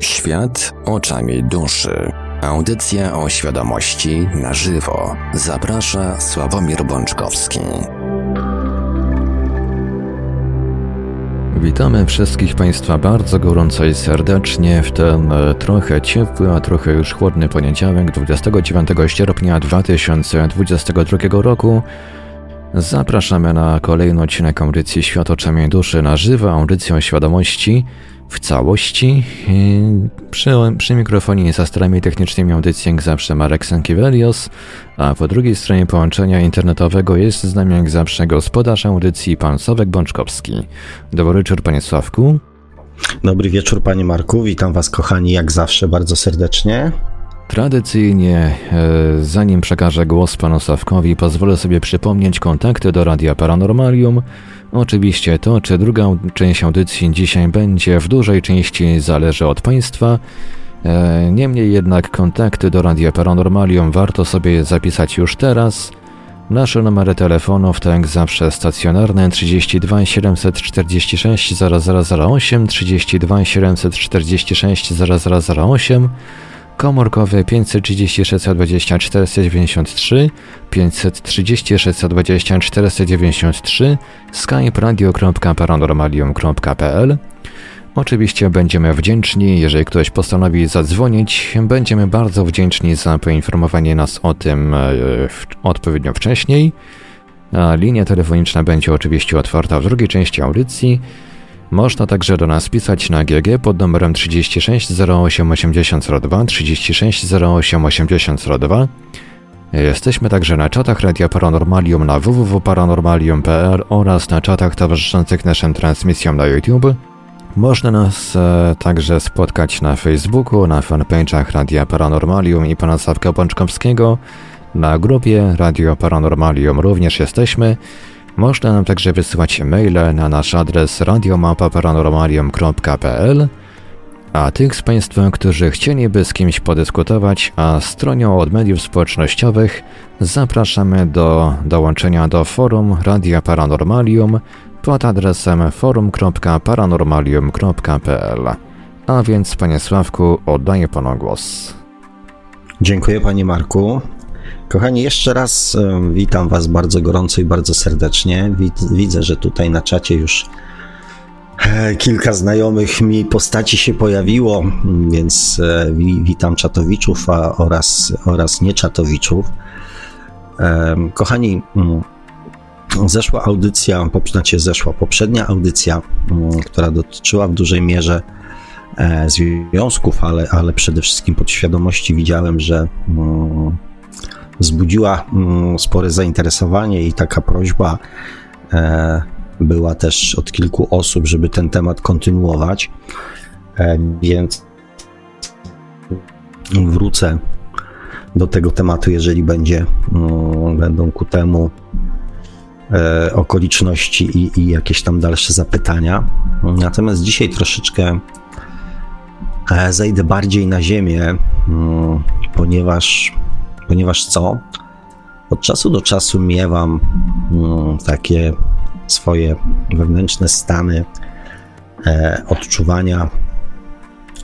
Świat oczami duszy. Audycja o świadomości na żywo. Zaprasza Sławomir Bączkowski. Witamy wszystkich Państwa bardzo gorąco i serdecznie w ten e, trochę ciepły, a trochę już chłodny poniedziałek 29 sierpnia 2022 roku. Zapraszamy na kolejny odcinek audycji Świat oczami duszy na żywo, audycją świadomości w całości. Przy, przy mikrofonie za starami technicznymi audycji jak zawsze Marek Sankiewelios, a po drugiej stronie połączenia internetowego jest z nami jak zawsze gospodarz audycji pan Sławek Bączkowski. Dobry wieczór panie Sławku. Dobry wieczór panie Marku, witam was kochani jak zawsze bardzo serdecznie. Tradycyjnie, e, zanim przekażę głos panu Sławkowi, pozwolę sobie przypomnieć kontakty do Radia Paranormalium. Oczywiście to, czy druga część audycji dzisiaj będzie, w dużej części zależy od państwa. E, niemniej jednak kontakty do Radia Paranormalium warto sobie zapisać już teraz. Nasze numery telefonów to jak zawsze stacjonarne 32 746 0008, 32 746 0008 komórkowy 536 20 493, 536 20 493, skype radio.paranormalium.pl Oczywiście będziemy wdzięczni, jeżeli ktoś postanowi zadzwonić. Będziemy bardzo wdzięczni za poinformowanie nas o tym e, odpowiednio wcześniej. Linia telefoniczna będzie oczywiście otwarta w drugiej części audycji. Można także do nas pisać na GG pod numerem 36 08 8002 36 08 8002. Jesteśmy także na czatach Radia Paranormalium na www.paranormalium.pl oraz na czatach towarzyszących naszym transmisjom na YouTube. Można nas e, także spotkać na Facebooku, na fanpage'ach Radia Paranormalium i pana Sławka Bączkowskiego. Na grupie Radio Paranormalium również jesteśmy. Można nam także wysyłać maile na nasz adres radiomapa.paranormalium.pl a tych z Państwa, którzy chcieliby z kimś podyskutować, a stronią od mediów społecznościowych, zapraszamy do dołączenia do forum Radia Paranormalium pod adresem forum.paranormalium.pl. A więc, Panie Sławku, oddaję Panu głos. Dziękuję Panie Marku. Kochani, jeszcze raz witam Was bardzo gorąco i bardzo serdecznie. Widzę, że tutaj na czacie już e, kilka znajomych mi postaci się pojawiło, więc e, witam czatowiczów oraz, oraz nieczatowiczów. Kochani, mm, zeszła audycja, znaczy zeszła poprzednia audycja, mm, która dotyczyła w dużej mierze e, związków, ale, ale przede wszystkim podświadomości widziałem, że mm, wzbudziła mm, spore zainteresowanie i taka prośba e, była też od kilku osób, żeby ten temat kontynuować. E, więc wrócę do tego tematu, jeżeli będzie, mm, będą ku temu e, okoliczności i, i jakieś tam dalsze zapytania. Natomiast dzisiaj troszeczkę zejdę bardziej na ziemię, mm, ponieważ ponieważ co? Od czasu do czasu miewam mm, takie swoje wewnętrzne stany e, odczuwania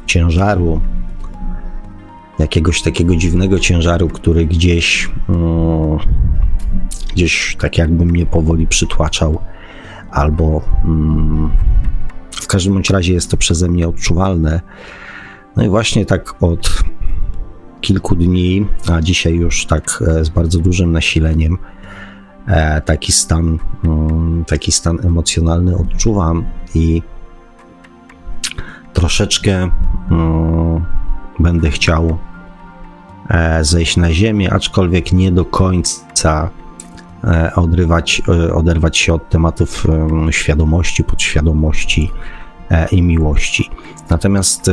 ciężaru, jakiegoś takiego dziwnego ciężaru, który gdzieś, mm, gdzieś tak jakby mnie powoli przytłaczał, albo mm, w każdym bądź razie jest to przeze mnie odczuwalne. No i właśnie tak od kilku dni, a dzisiaj już tak e, z bardzo dużym nasileniem e, taki stan, mm, taki stan emocjonalny odczuwam i troszeczkę mm, będę chciał e, zejść na ziemię, aczkolwiek nie do końca odrywać, oderwać się od tematów świadomości, podświadomości i miłości. Natomiast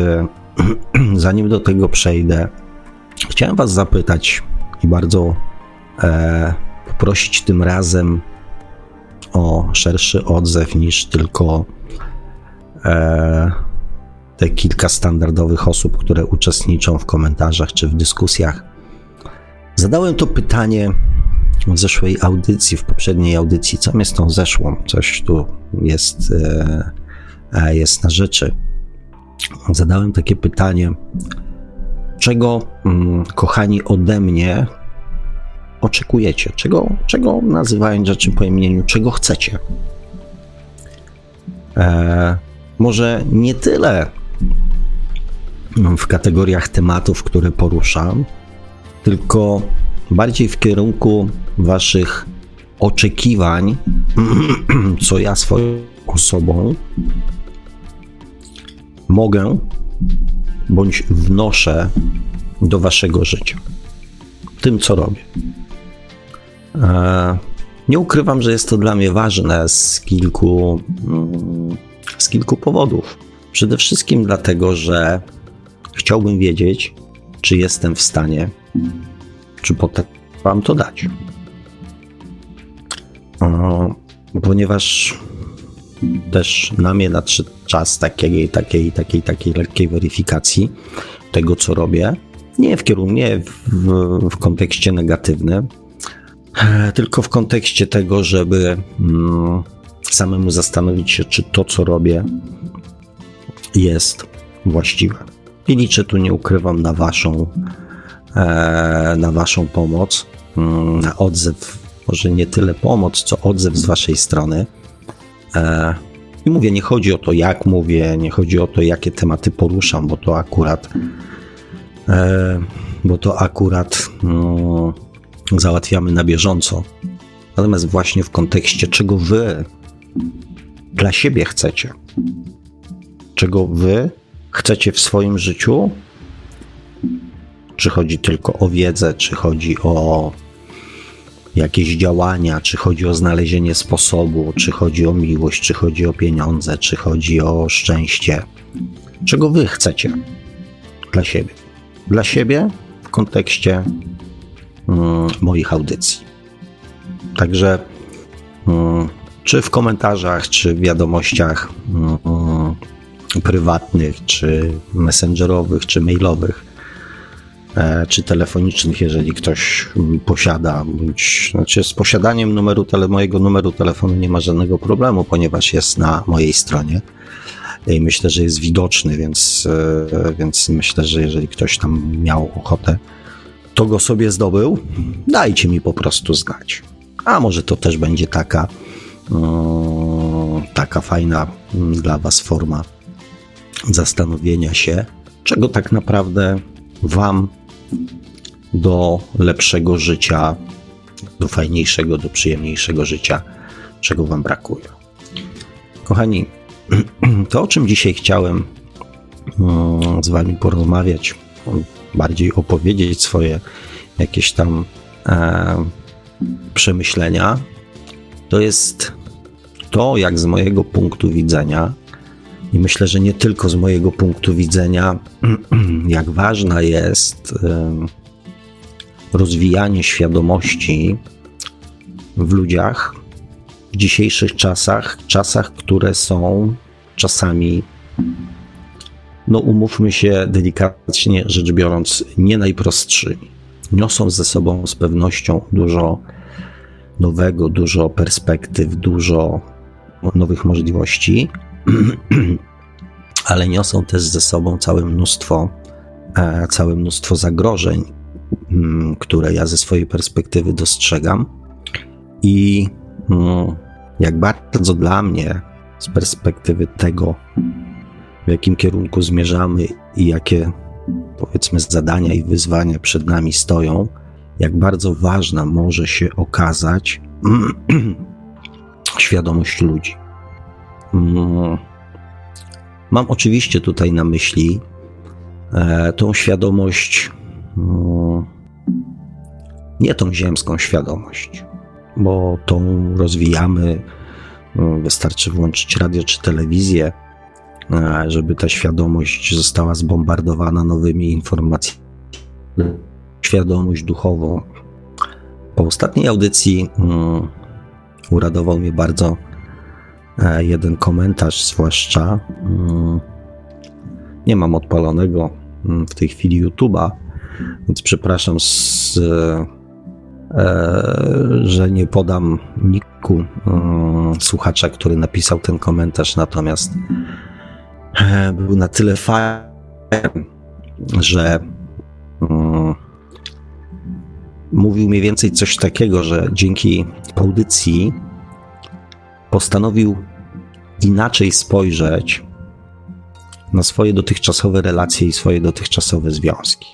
zanim do tego przejdę, Chciałem Was zapytać i bardzo e, poprosić tym razem o szerszy odzew niż tylko e, te kilka standardowych osób, które uczestniczą w komentarzach czy w dyskusjach. Zadałem to pytanie w zeszłej audycji, w poprzedniej audycji. Co mnie z tą zeszłą? Coś tu jest, e, e jest na rzeczy. zadałem takie pytanie, czego, mm, kochani, ode mnie oczekujecie? Czego, czego nazywając rzeczy po imieniu, czego chcecie? E, może nie tyle w kategoriach tematów, które poruszam, tylko bardziej w kierunku Waszych oczekiwań, co ja swoją osobą mogę bądź wnoszę do Waszego życia. Tym, co robię. E, nie ukrywam, że jest to dla mnie ważne z kilku, mm, z kilku powodów. Przede wszystkim dlatego, że chciałbym wiedzieć, czy jestem w stanie, czy potrafię Wam to dać. Ponieważ też na mnie nadszedł czas takiej, takiej, takiej, takiej lekkiej weryfikacji tego, co robię. Nie w kierunku, nie w, w, w kontekście negatywnym, e, tylko w kontekście tego, żeby mm, samemu zastanowić się, czy to, co robię, jest właściwe. I liczę tu, nie ukrywam, na Waszą, e, na Waszą pomoc, mm, na odzew, może nie tyle pomoc, co odzew z Waszej strony. E, I mówię, nie chodzi o to, jak mówię, nie chodzi o to, jakie tematy poruszam, bo to akurat, e, bo to akurat no, załatwiamy na bieżąco. Natomiast właśnie w kontekście, czego Wy dla siebie chcecie, czego Wy chcecie w swoim życiu, czy chodzi tylko o wiedzę, czy chodzi o jakieś działania, czy chodzi o znalezienie sposobu, czy chodzi o miłość, czy chodzi o pieniądze, czy chodzi o szczęście. Czego wy chcecie dla siebie? Dla siebie w kontekście mm, moich audycji. Także mm, czy w komentarzach, czy w wiadomościach mm, prywatnych, czy messengerowych, czy mailowych, czy telefonicznych, jeżeli ktoś posiada, bądź znaczy z posiadaniem numeru tele, mojego numeru telefonu nie ma żadnego problemu, ponieważ jest na mojej stronie i myślę, że jest widoczny, więc, e, więc myślę, że jeżeli ktoś tam miał ochotę, to go sobie zdobył, dajcie mi po prostu znać. A może to też będzie taka, taka fajna dla Was forma zastanowienia się, czego tak naprawdę Wam do lepszego życia, do fajniejszego, do przyjemniejszego życia, czego Wam brakuje. Kochani, to o czym dzisiaj chciałem mm, z Wami porozmawiać, bardziej opowiedzieć swoje jakieś tam e, przemyślenia, to jest to, jak z mojego punktu widzenia i myślę, że nie tylko z mojego punktu widzenia, jak ważna jest rozwijanie świadomości w ludziach w dzisiejszych czasach, czasach, które są czasami, no umówmy się delikatnie rzecz biorąc, nie najprostszymi. Niosą ze sobą z pewnością dużo nowego, dużo perspektyw, dużo nowych możliwości, ale niosą też ze sobą całe mnóstwo, e, całe mnóstwo zagrożeń, mm, które ja ze swojej perspektywy dostrzegam. I mm, jak bardzo dla mnie, z perspektywy tego, w jakim kierunku zmierzamy i jakie powiedzmy zadania i wyzwania przed nami stoją, jak bardzo ważna może się okazać świadomość ludzi. Mm. Mam oczywiście tutaj na myśli e, tą świadomość, mm, nie tą ziemską świadomość, bo tą rozwijamy. Mm, wystarczy włączyć radio czy telewizję, e, żeby ta świadomość została zbombardowana nowymi informacjami. Świadomość duchową. Po ostatniej audycji uradował mnie bardzo jeden komentarz, zwłaszcza. Mm, nie mam odpalonego mm, w tej chwili YouTube'a, więc przepraszam, z, e, że nie podam niku mm, słuchacza, który napisał ten komentarz, natomiast e, był na tyle fajny, że mówił mniej więcej coś takiego, że dzięki audycji postanowił inaczej spojrzeć na swoje dotychczasowe relacje i swoje dotychczasowe związki.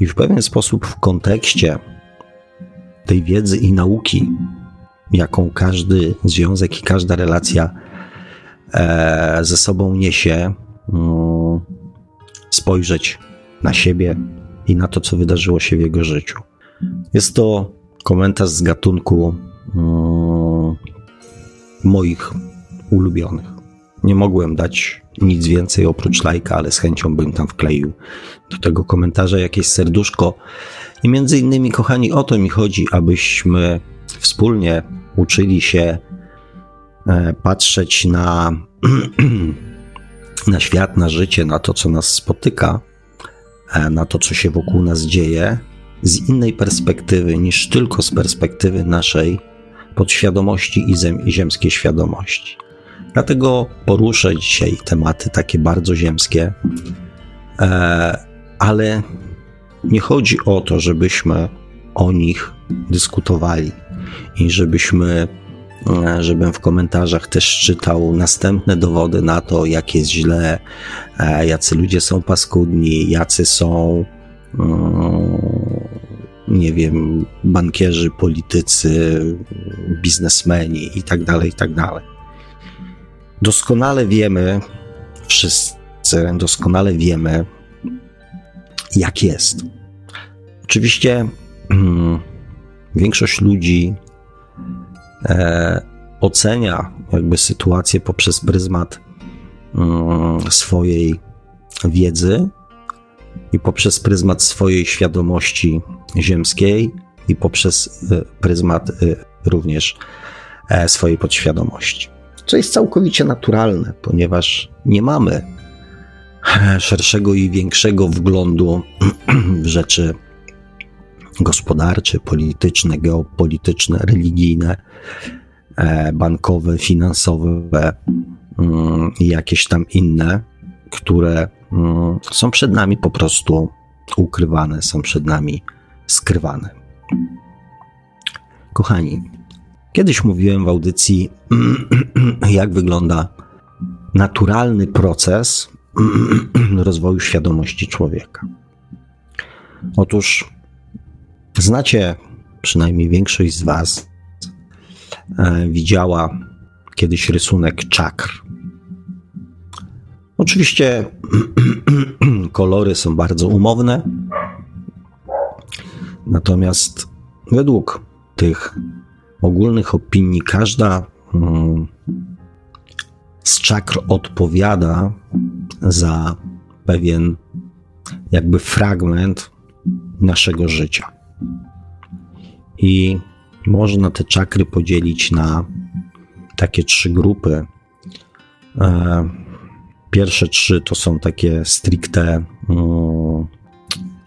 I w pewien sposób w kontekście tej wiedzy i nauki, jaką każdy związek i każda relacja e, ze sobą niesie, mm, spojrzeć na siebie i na to, co wydarzyło się w jego życiu. Jest to komentarz z gatunku mm, moich ulubionych. Nie mogłem dać nic więcej oprócz lajka, ale z chęcią bym tam wkleił do tego komentarza jakieś serduszko. I między innymi, kochani, o to mi chodzi, abyśmy wspólnie uczyli się e, patrzeć na, na świat, na życie, na to, co nas spotyka, e, na to, co się wokół nas dzieje, z innej perspektywy niż tylko z perspektywy naszej podświadomości i, zem, i ziemskiej świadomości. Dlatego poruszę dzisiaj tematy takie bardzo ziemskie, e, ale nie chodzi o to, żebyśmy o nich dyskutowali i żebyśmy, e, żebym w komentarzach też czytał następne dowody na to, jak jest źle, e, jacy ludzie są paskudni, jacy są mm, nie wiem, bankierzy, politycy, biznesmeni i tak dalej, i tak. Doskonale wiemy, wszyscy doskonale wiemy, jak jest. Oczywiście hmm, większość ludzi e, ocenia jakby sytuację poprzez pryzmat hmm, swojej wiedzy i poprzez pryzmat swojej świadomości ziemskiej i poprzez e, pryzmat e, również e, swojej podświadomości. Co jest całkowicie naturalne, ponieważ nie mamy szerszego i większego wglądu w rzeczy gospodarcze, polityczne, geopolityczne, religijne, bankowe, finansowe mm, i jakieś tam inne, które są przed nami po prostu ukrywane, są przed nami skrywane. Kochani, kiedyś mówiłem w audycji, jak wygląda naturalny proces rozwoju świadomości człowieka. Otóż znacie, przynajmniej większość z Was e, widziała kiedyś rysunek czakr. Oczywiście kolory są bardzo umowne, natomiast według tych ogólnych opinii każda mm, z czakr odpowiada za pewien jakby fragment naszego życia. I można te czakry podzielić na takie trzy grupy. Pierwsze trzy to są takie stricte mm,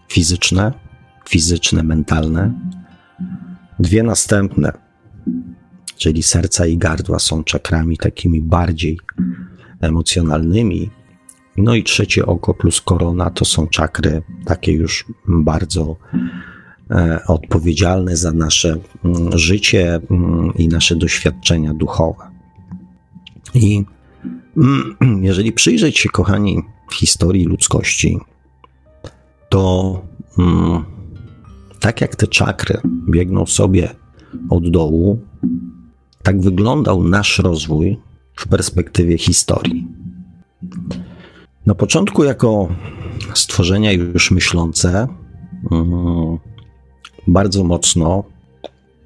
fizyczne, fizyczne, mentalne. Dwie następne, czyli serca i gardła, są czakrami takimi bardziej emocjonalnymi. No i trzecie oko plus korona to są czakry takie już bardzo e, odpowiedzialne za nasze mm, życie mm, i nasze doświadczenia duchowe. I jeżeli przyjrzeć się, kochani, historii ludzkości, to tak jak te czakry biegną sobie od dołu, tak wyglądał nasz rozwój w perspektywie historii. Na początku, jako stworzenia już myślące, mm, bardzo mocno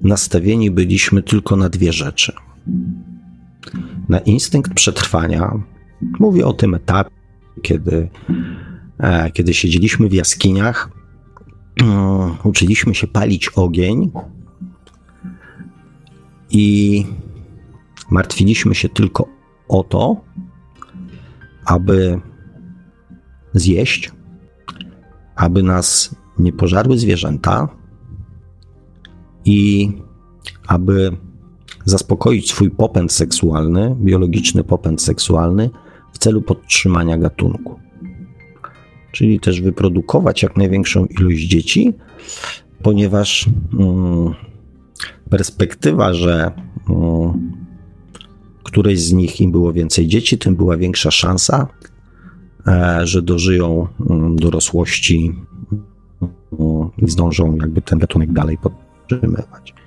nastawieni byliśmy tylko na dwie rzeczy. Na instynkt przetrwania. Mówię o tym etapie, kiedy, e, kiedy siedzieliśmy w jaskiniach Mm, uczyliśmy się palić ogień i martwiliśmy się tylko o to, aby zjeść, aby nas nie pożarły zwierzęta i aby zaspokoić swój popęd seksualny, biologiczny popęd seksualny, w celu podtrzymania gatunku. Czyli też wyprodukować jak największą ilość dzieci, ponieważ mm, perspektywa, że mm, któreś z nich im było więcej dzieci, tym była większa szansa, e, że dożyją mm, dorosłości mm, i zdążą jakby ten gatunek dalej podtrzymywać.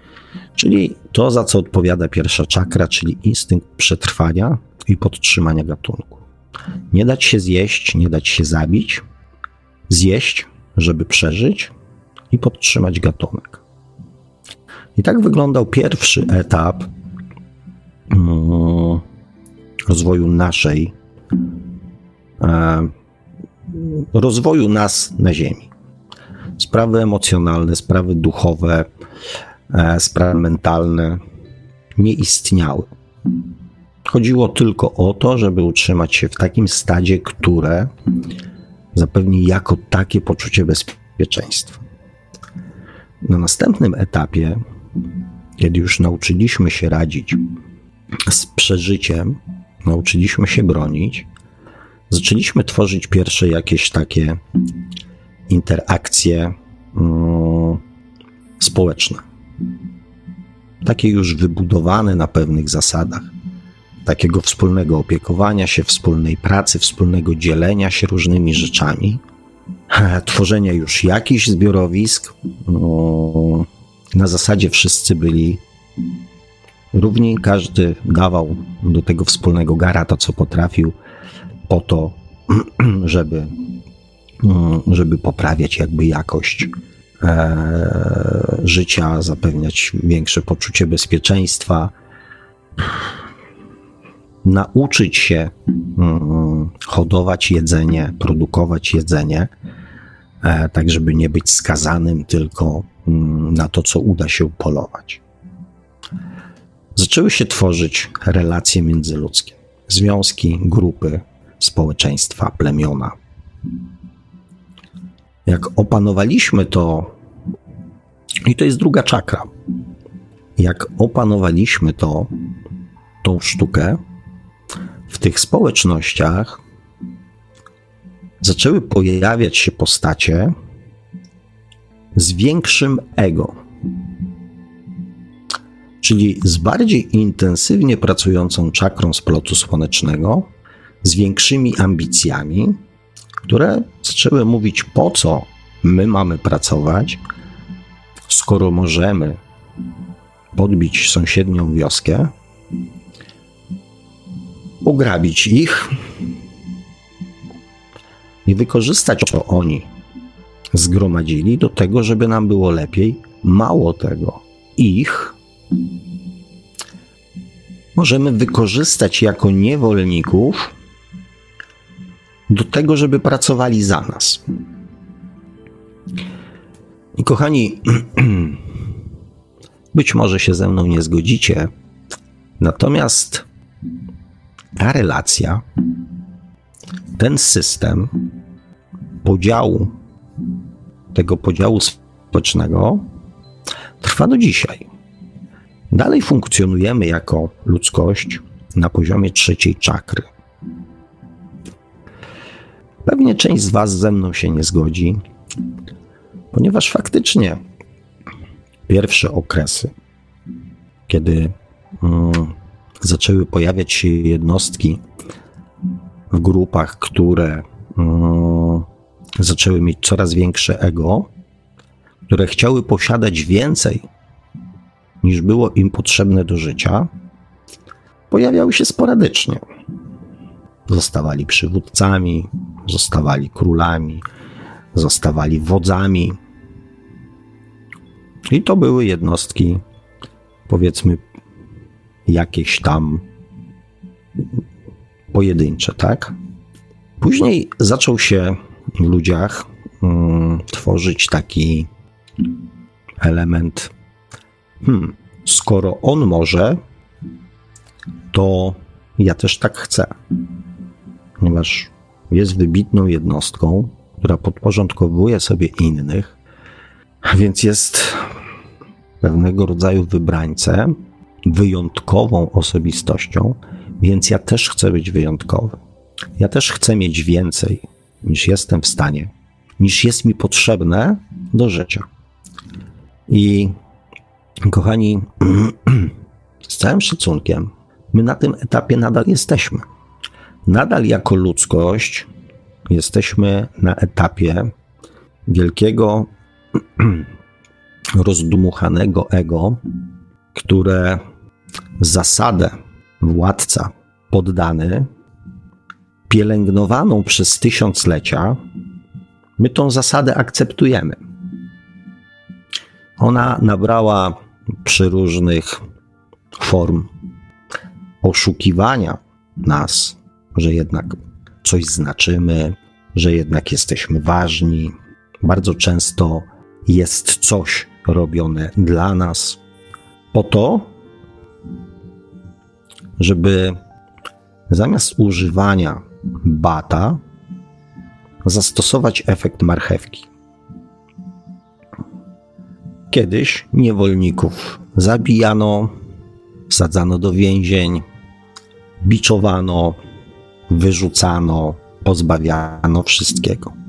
Czyli to, za co odpowiada pierwsza czakra, czyli instynkt przetrwania i podtrzymania gatunku. Nie dać się zjeść, nie dać się zabić, zjeść, żeby przeżyć i podtrzymać gatunek. I tak wyglądał pierwszy etap mm, rozwoju naszej, e, rozwoju nas na Ziemi. Sprawy emocjonalne, sprawy duchowe, sprawy mentalne nie istniały. Chodziło tylko o to, żeby utrzymać się w takim stadzie, które zapewni jako takie poczucie bezpieczeństwa. Na następnym etapie, kiedy już nauczyliśmy się radzić z przeżyciem, nauczyliśmy się bronić, zaczęliśmy tworzyć pierwsze jakieś takie interakcje mm, społeczne. Takie już wybudowane na pewnych zasadach. Takiego wspólnego opiekowania się, wspólnej pracy, wspólnego dzielenia się różnymi rzeczami, tworzenia już jakichś zbiorowisk. No, na zasadzie wszyscy byli równi, każdy dawał do tego wspólnego gara to, co potrafił, po to, żeby, żeby poprawiać jakby jakość e, życia, zapewniać większe poczucie bezpieczeństwa nauczyć się mm, hodować jedzenie, produkować jedzenie, e, tak żeby nie być skazanym tylko mm, na to, co uda się polować. Zaczęły się tworzyć relacje międzyludzkie, związki, grupy, społeczeństwa, plemiona. Jak opanowaliśmy to, i to jest druga czakra, jak opanowaliśmy to, tą sztukę, w tych społecznościach zaczęły pojawiać się postacie z większym ego, czyli z bardziej intensywnie pracującą czakrą splotu słonecznego, z większymi ambicjami, które zaczęły mówić, po co my mamy pracować, skoro możemy podbić sąsiednią wioskę ograbić ich i wykorzystać, co oni zgromadzili, do tego, żeby nam było lepiej. Mało tego, ich możemy wykorzystać jako niewolników do tego, żeby pracowali za nas. I kochani, być może się ze mną nie zgodzicie, natomiast ta relacja, ten system podziału, tego podziału społecznego trwa do dzisiaj. Dalej funkcjonujemy jako ludzkość na poziomie trzeciej czakry. Pewnie część z Was ze mną się nie zgodzi, ponieważ faktycznie pierwsze okresy, kiedy mm, zaczęły pojawiać się jednostki w grupach, które um, zaczęły mieć coraz większe ego, które chciały posiadać więcej niż było im potrzebne do życia, pojawiały się sporadycznie. Zostawali przywódcami, zostawali królami, zostawali wodzami. I to były jednostki, powiedzmy, jakieś tam pojedyncze, tak? Później zaczął się w ludziach mm, tworzyć taki element. Hmm, skoro on może, to ja też tak chcę. Ponieważ jest wybitną jednostką, która podporządkowuje sobie innych, więc jest pewnego rodzaju wybrańcem, wyjątkową osobistością, więc ja też chcę być wyjątkowy. Ja też chcę mieć więcej niż jestem w stanie, niż jest mi potrzebne do życia. I kochani, z całym szacunkiem, my na tym etapie nadal jesteśmy. Nadal jako ludzkość jesteśmy na etapie wielkiego, rozdmuchanego ego, które zasadę władca poddany, pielęgnowaną przez tysiąclecia, my tą zasadę akceptujemy. Ona nabrała przeróżnych form oszukiwania nas, że jednak coś znaczymy, że jednak jesteśmy ważni. Bardzo często jest coś robione dla nas po to, żeby zamiast używania bata zastosować efekt marchewki. Kiedyś niewolników zabijano, wsadzano do więzień, biczowano, wyrzucano, pozbawiano wszystkiego.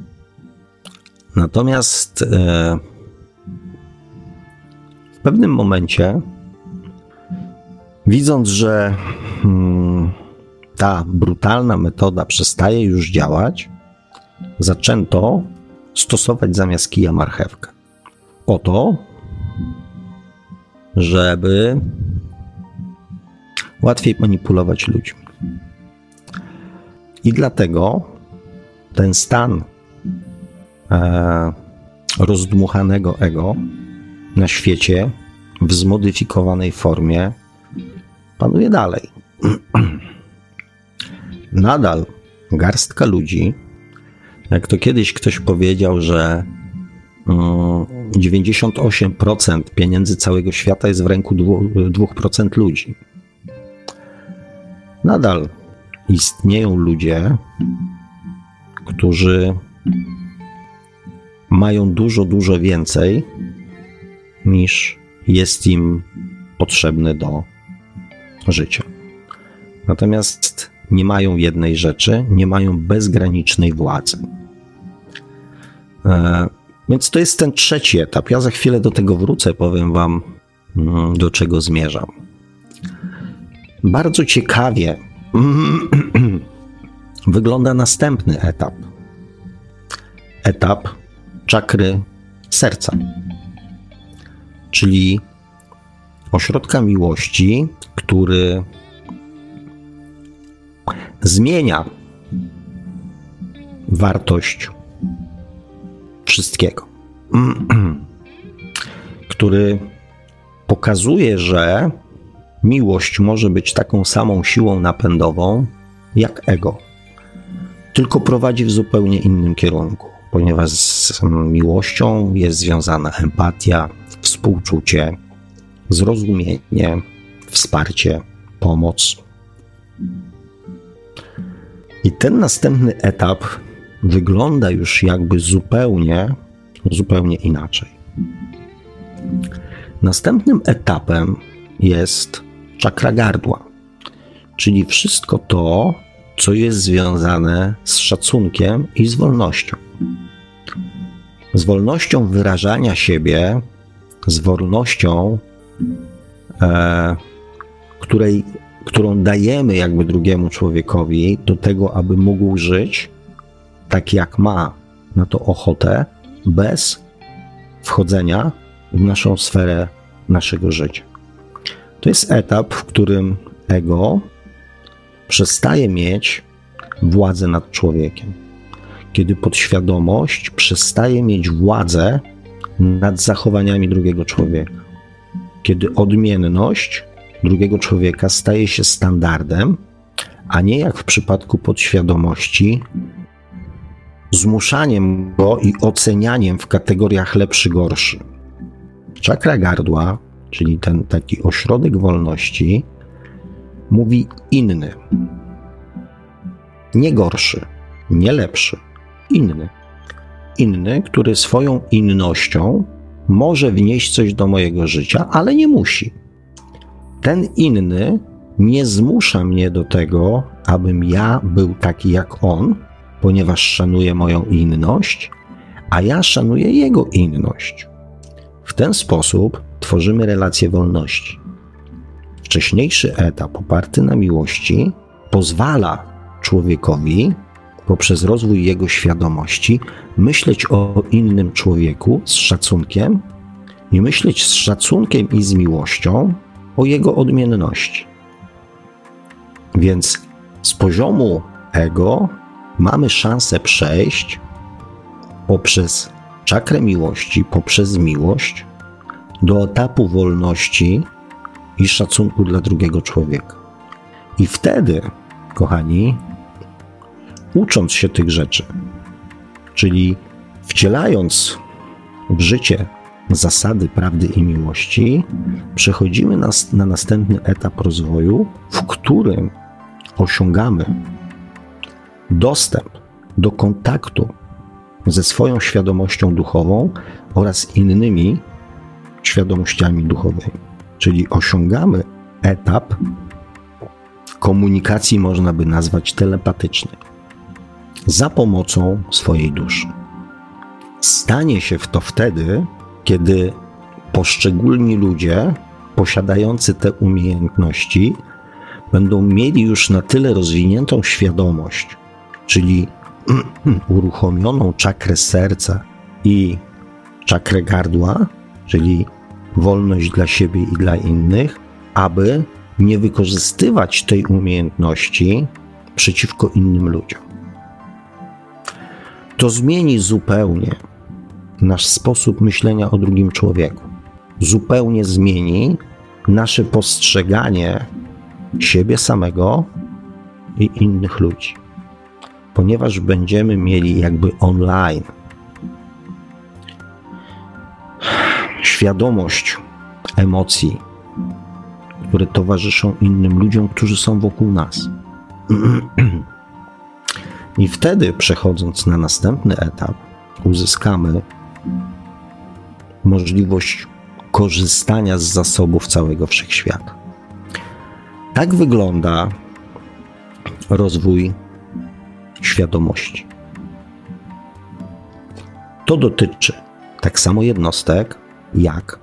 Natomiast e, w pewnym momencie, widząc, że hmm, ta brutalna metoda przestaje już działać, zaczęto stosować zamiast kija marchewkę. Oto, żeby łatwiej manipulować ludźmi. I dlatego ten stan rozdmuchanego ego na świecie w zmodyfikowanej formie panuje dalej. Nadal garstka ludzi, jak to kiedyś ktoś powiedział, że 98% mm, pieniędzy całego świata jest w ręku 2% ludzi. Nadal istnieją ludzie, którzy mają dużo, dużo więcej niż jest im potrzebne do życia. Natomiast nie mają jednej rzeczy, nie mają bezgranicznej władzy. E, więc to jest ten trzeci etap. Ja za chwilę do tego wrócę, powiem Wam, mm, do czego zmierzam. Bardzo ciekawie wygląda następny etap. Etap czakry serca, czyli ośrodka miłości, który zmienia wartość wszystkiego, który pokazuje, że miłość może być taką samą siłą napędową jak ego, tylko prowadzi w zupełnie innym kierunku, ponieważ z miłością jest związana empatia, współczucie, zrozumienie, wsparcie, pomoc. I ten następny etap wygląda już jakby zupełnie, zupełnie inaczej. Następnym etapem jest czakra gardła, czyli wszystko to, co jest związane z szacunkiem i z wolnością. Z wolnością wyrażania siebie, z wolnością, e, której, którą dajemy jakby drugiemu człowiekowi do tego, aby mógł żyć tak, jak ma na to ochotę, bez wchodzenia w naszą sferę naszego życia. To jest etap, w którym ego przestaje mieć władzę nad człowiekiem. Kiedy podświadomość przestaje mieć władzę nad zachowaniami drugiego człowieka. Kiedy odmienność drugiego człowieka staje się standardem, a nie jak w przypadku podświadomości, zmuszaniem go i ocenianiem w kategoriach lepszy, gorszy. Czakra gardła czyli ten taki ośrodek wolności, mówi inny. Nie gorszy, nie lepszy, inny. Inny, który swoją innością może wnieść coś do mojego życia, ale nie musi. Ten inny nie zmusza mnie do tego, abym ja był taki jak on, ponieważ szanuje moją inność, a ja szanuję jego inność. W ten sposób tworzymy relację wolności. Wcześniejszy etap oparty na miłości pozwala człowiekowi poprzez rozwój jego świadomości myśleć o innym człowieku z szacunkiem i myśleć z szacunkiem i z miłością o jego odmienności. Więc z poziomu ego mamy szansę przejść poprzez czakrę miłości, poprzez miłość do etapu wolności i szacunku dla drugiego człowieka. I wtedy, kochani, ucząc się tych rzeczy, czyli wcielając w życie zasady prawdy i miłości, przechodzimy na, na następny etap rozwoju, w którym osiągamy dostęp do kontaktu ze swoją świadomością duchową oraz innymi świadomościami duchowymi. Czyli osiągamy etap komunikacji, można by nazwać telepatycznej, za pomocą swojej duszy. Stanie się to wtedy, kiedy poszczególni ludzie posiadający te umiejętności będą mieli już na tyle rozwiniętą świadomość, czyli uruchomioną czakrę serca i czakrę gardła, czyli wolność dla siebie i dla innych, aby nie wykorzystywać tej umiejętności przeciwko innym ludziom. To zmieni zupełnie nasz sposób myślenia o drugim człowieku. Zupełnie zmieni nasze postrzeganie siebie samego i innych ludzi. Ponieważ będziemy mieli jakby online świadomość emocji, które towarzyszą innym ludziom, którzy są wokół nas. I wtedy, przechodząc na następny etap, uzyskamy możliwość korzystania z zasobów całego wszechświata. Tak wygląda rozwój świadomości. To dotyczy tak samo jednostek, jak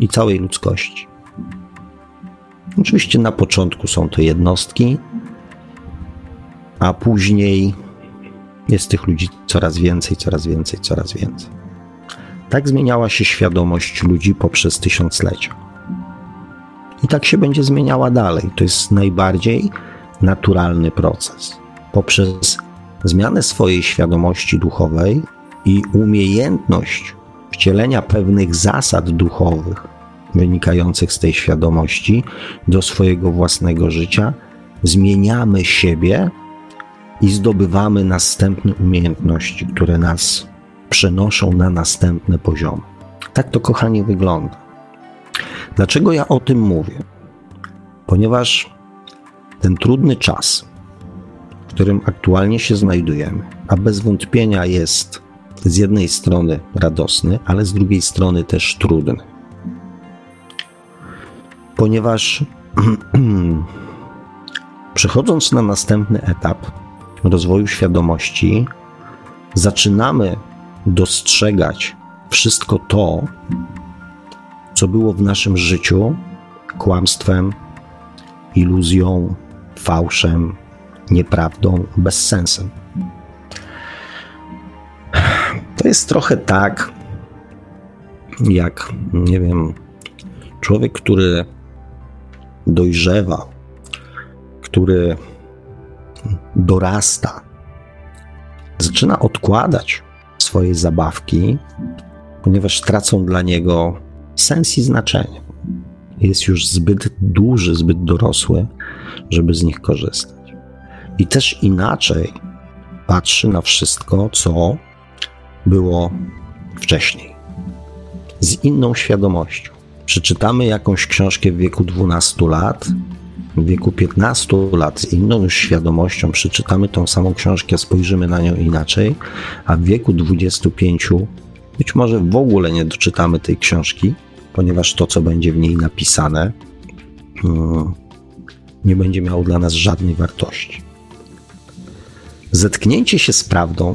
i całej ludzkości. Oczywiście na początku są to jednostki, a później jest tych ludzi coraz więcej, coraz więcej, coraz więcej. Tak zmieniała się świadomość ludzi poprzez tysiąclecia. I tak się będzie zmieniała dalej. To jest najbardziej naturalny proces. Poprzez zmianę swojej świadomości duchowej i umiejętność wcielenia pewnych zasad duchowych wynikających z tej świadomości do swojego własnego życia, zmieniamy siebie i zdobywamy następne umiejętności, które nas przenoszą na następne poziomy. Tak to, kochani, wygląda. Dlaczego ja o tym mówię? Ponieważ ten trudny czas, w którym aktualnie się znajdujemy, a bez wątpienia jest z jednej strony radosny, ale z drugiej strony też trudny. Ponieważ przechodząc na następny etap rozwoju świadomości, zaczynamy dostrzegać wszystko to, co było w naszym życiu kłamstwem, iluzją, fałszem, nieprawdą, bezsensem. To jest trochę tak, jak, nie wiem, człowiek, który dojrzewa, który dorasta, zaczyna odkładać swoje zabawki, ponieważ tracą dla niego sens i znaczenie. Jest już zbyt duży, zbyt dorosły, żeby z nich korzystać. I też inaczej patrzy na wszystko, co było wcześniej. Z inną świadomością. Przeczytamy jakąś książkę w wieku 12 lat, w wieku 15 lat z inną już świadomością przeczytamy tą samą książkę, spojrzymy na nią inaczej, a w wieku 25 być może w ogóle nie doczytamy tej książki, ponieważ to, co będzie w niej napisane, mm, nie będzie miało dla nas żadnej wartości. Zetknięcie się z prawdą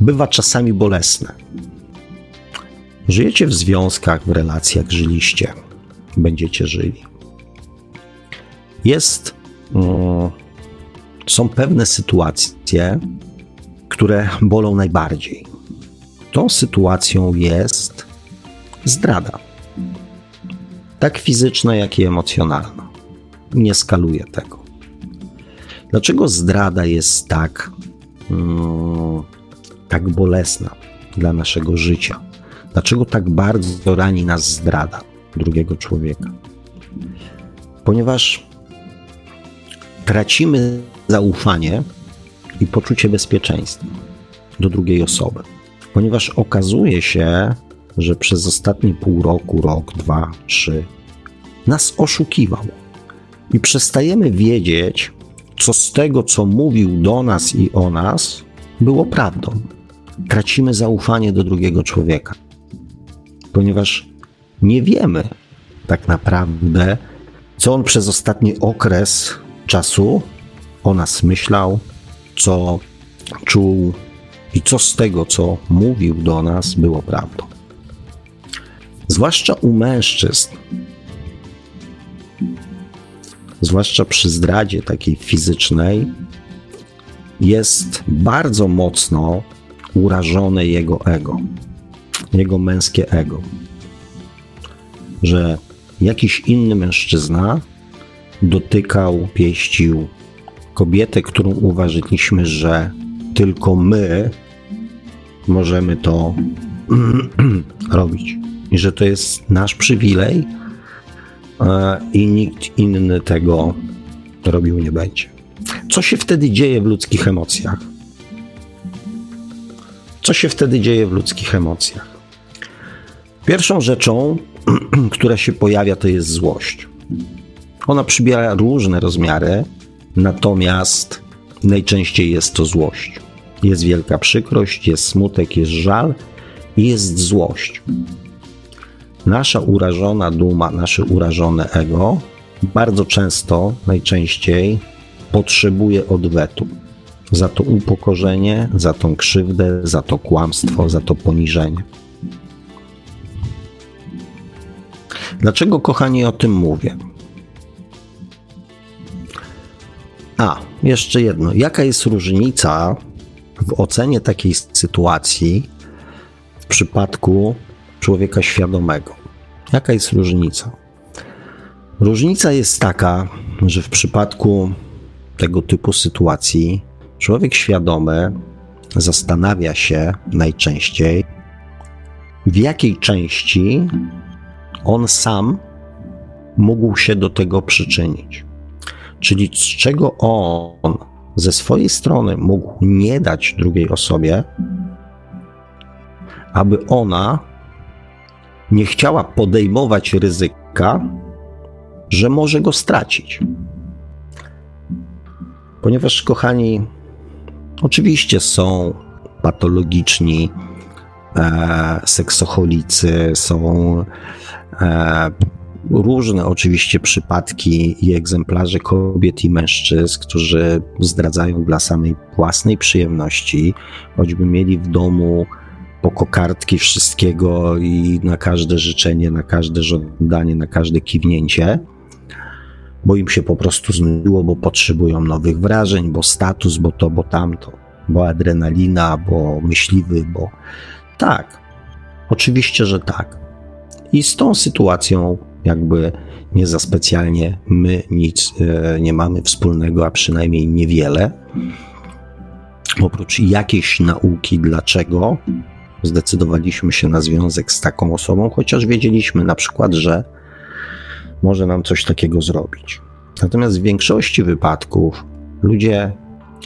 bywa czasami bolesne. Żyjecie w związkach, w relacjach, żyliście, będziecie żyli. Jest, mm, są pewne sytuacje, które bolą najbardziej. Tą sytuacją jest zdrada. Tak fizyczna, jak i emocjonalna. Nie skaluję tego. Dlaczego zdrada jest tak, mm, tak bolesna dla naszego życia? Dlaczego tak bardzo rani nas zdrada drugiego człowieka? Ponieważ tracimy zaufanie i poczucie bezpieczeństwa do drugiej osoby. Ponieważ okazuje się, że przez ostatnie pół roku, rok, dwa, trzy nas oszukiwał. I przestajemy wiedzieć, co z tego, co mówił do nas i o nas, było prawdą. Tracimy zaufanie do drugiego człowieka, ponieważ nie wiemy tak naprawdę, co on przez ostatni okres czasu o nas myślał, co czuł i co z tego, co mówił do nas, było prawdą. Zwłaszcza u mężczyzn, zwłaszcza przy zdradzie takiej fizycznej, jest bardzo mocno urażone jego ego, jego męskie ego. Że jakiś inny mężczyzna dotykał, pieścił kobietę, którą uważaliśmy, że tylko my możemy to robić. I że to jest nasz przywilej i nikt inny tego robił nie będzie. Co się wtedy dzieje w ludzkich emocjach? Co się wtedy dzieje w ludzkich emocjach? Pierwszą rzeczą, która się pojawia, to jest złość. Ona przybiera różne rozmiary, natomiast najczęściej jest to złość. Jest wielka przykrość, jest smutek, jest żal i jest złość. Nasza urażona duma, nasze urażone ego bardzo często, najczęściej potrzebuje odwetu za to upokorzenie, za tą krzywdę, za to kłamstwo, za to poniżenie. Dlaczego, kochani, o tym mówię? A, jeszcze jedno. Jaka jest różnica w ocenie takiej sytuacji w przypadku człowieka świadomego? Jaka jest różnica? Różnica jest taka, że w przypadku tego typu sytuacji człowiek świadomy zastanawia się najczęściej, w jakiej części on sam mógł się do tego przyczynić. Czyli z czego on ze swojej strony mógł nie dać drugiej osobie, aby ona nie chciała podejmować ryzyka, że może go stracić. Ponieważ, kochani, oczywiście są patologiczni e, seksocholicy, są różne oczywiście przypadki i egzemplarze kobiet i mężczyzn, którzy zdradzają dla samej własnej przyjemności, choćby mieli w domu po kokardki wszystkiego i na każde życzenie, na każde żądanie, na każde kiwnięcie, bo im się po prostu znudziło, bo potrzebują nowych wrażeń, bo status, bo to, bo tamto, bo adrenalina, bo myśliwy, bo tak, oczywiście, że tak. I z tą sytuacją jakby nie za specjalnie my nic e, nie mamy wspólnego, a przynajmniej niewiele. Oprócz jakiejś nauki, dlaczego zdecydowaliśmy się na związek z taką osobą, chociaż wiedzieliśmy na przykład, że może nam coś takiego zrobić. Natomiast w większości wypadków ludzie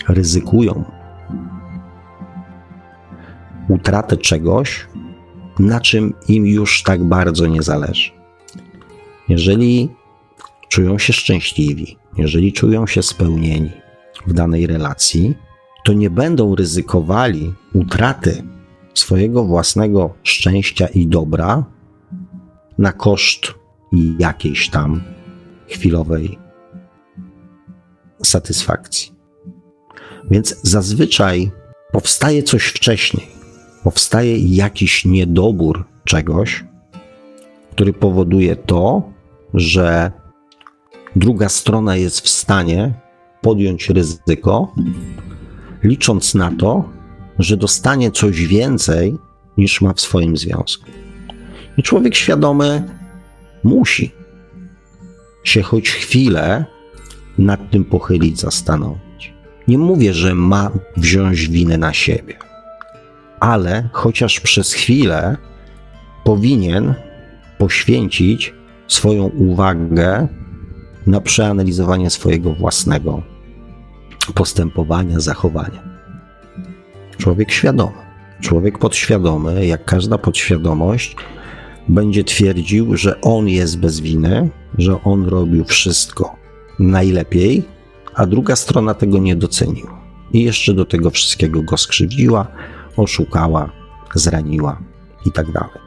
ryzykują utratę czegoś, na czym im już tak bardzo nie zależy. Jeżeli czują się szczęśliwi, jeżeli czują się spełnieni w danej relacji, to nie będą ryzykowali utraty swojego własnego szczęścia i dobra na koszt jakiejś tam chwilowej satysfakcji. Więc zazwyczaj powstaje coś wcześniej, powstaje jakiś niedobór czegoś, który powoduje to, że druga strona jest w stanie podjąć ryzyko, licząc na to, że dostanie coś więcej niż ma w swoim związku. I człowiek świadomy musi się choć chwilę nad tym pochylić, zastanowić. Nie mówię, że ma wziąć winę na siebie, ale chociaż przez chwilę powinien poświęcić swoją uwagę na przeanalizowanie swojego własnego postępowania, zachowania. Człowiek świadomy, człowiek podświadomy, jak każda podświadomość, będzie twierdził, że on jest bez winy, że on robił wszystko najlepiej, a druga strona tego nie doceniła. I jeszcze do tego wszystkiego go skrzywdziła, oszukała, zraniła i tak dalej.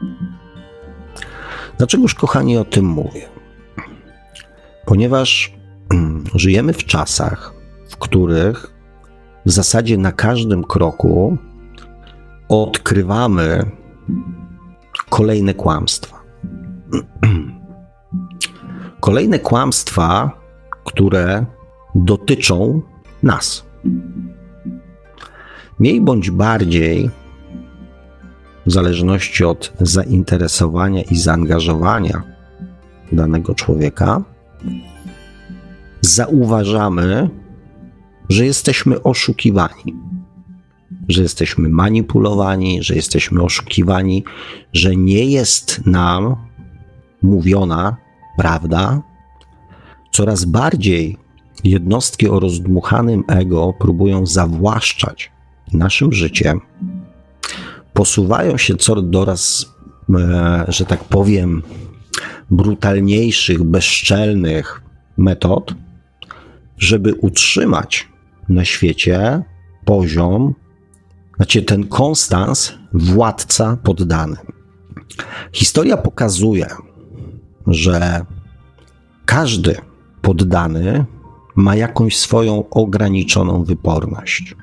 Dlaczegoż, kochani, o tym mówię? Ponieważ żyjemy w czasach, w których w zasadzie na każdym kroku odkrywamy kolejne kłamstwa. Kolejne kłamstwa, które dotyczą nas. Mniej bądź bardziej, w zależności od zainteresowania i zaangażowania danego człowieka, zauważamy, że jesteśmy oszukiwani, że jesteśmy manipulowani, że jesteśmy oszukiwani, że nie jest nam mówiona prawda. Coraz bardziej jednostki o rozdmuchanym ego próbują zawłaszczać naszym życiem, posuwają się coraz, e, że tak powiem, brutalniejszych, bezczelnych metod, żeby utrzymać na świecie poziom, znaczy ten konstans władca poddany. Historia pokazuje, że każdy poddany ma jakąś swoją ograniczoną wyporność.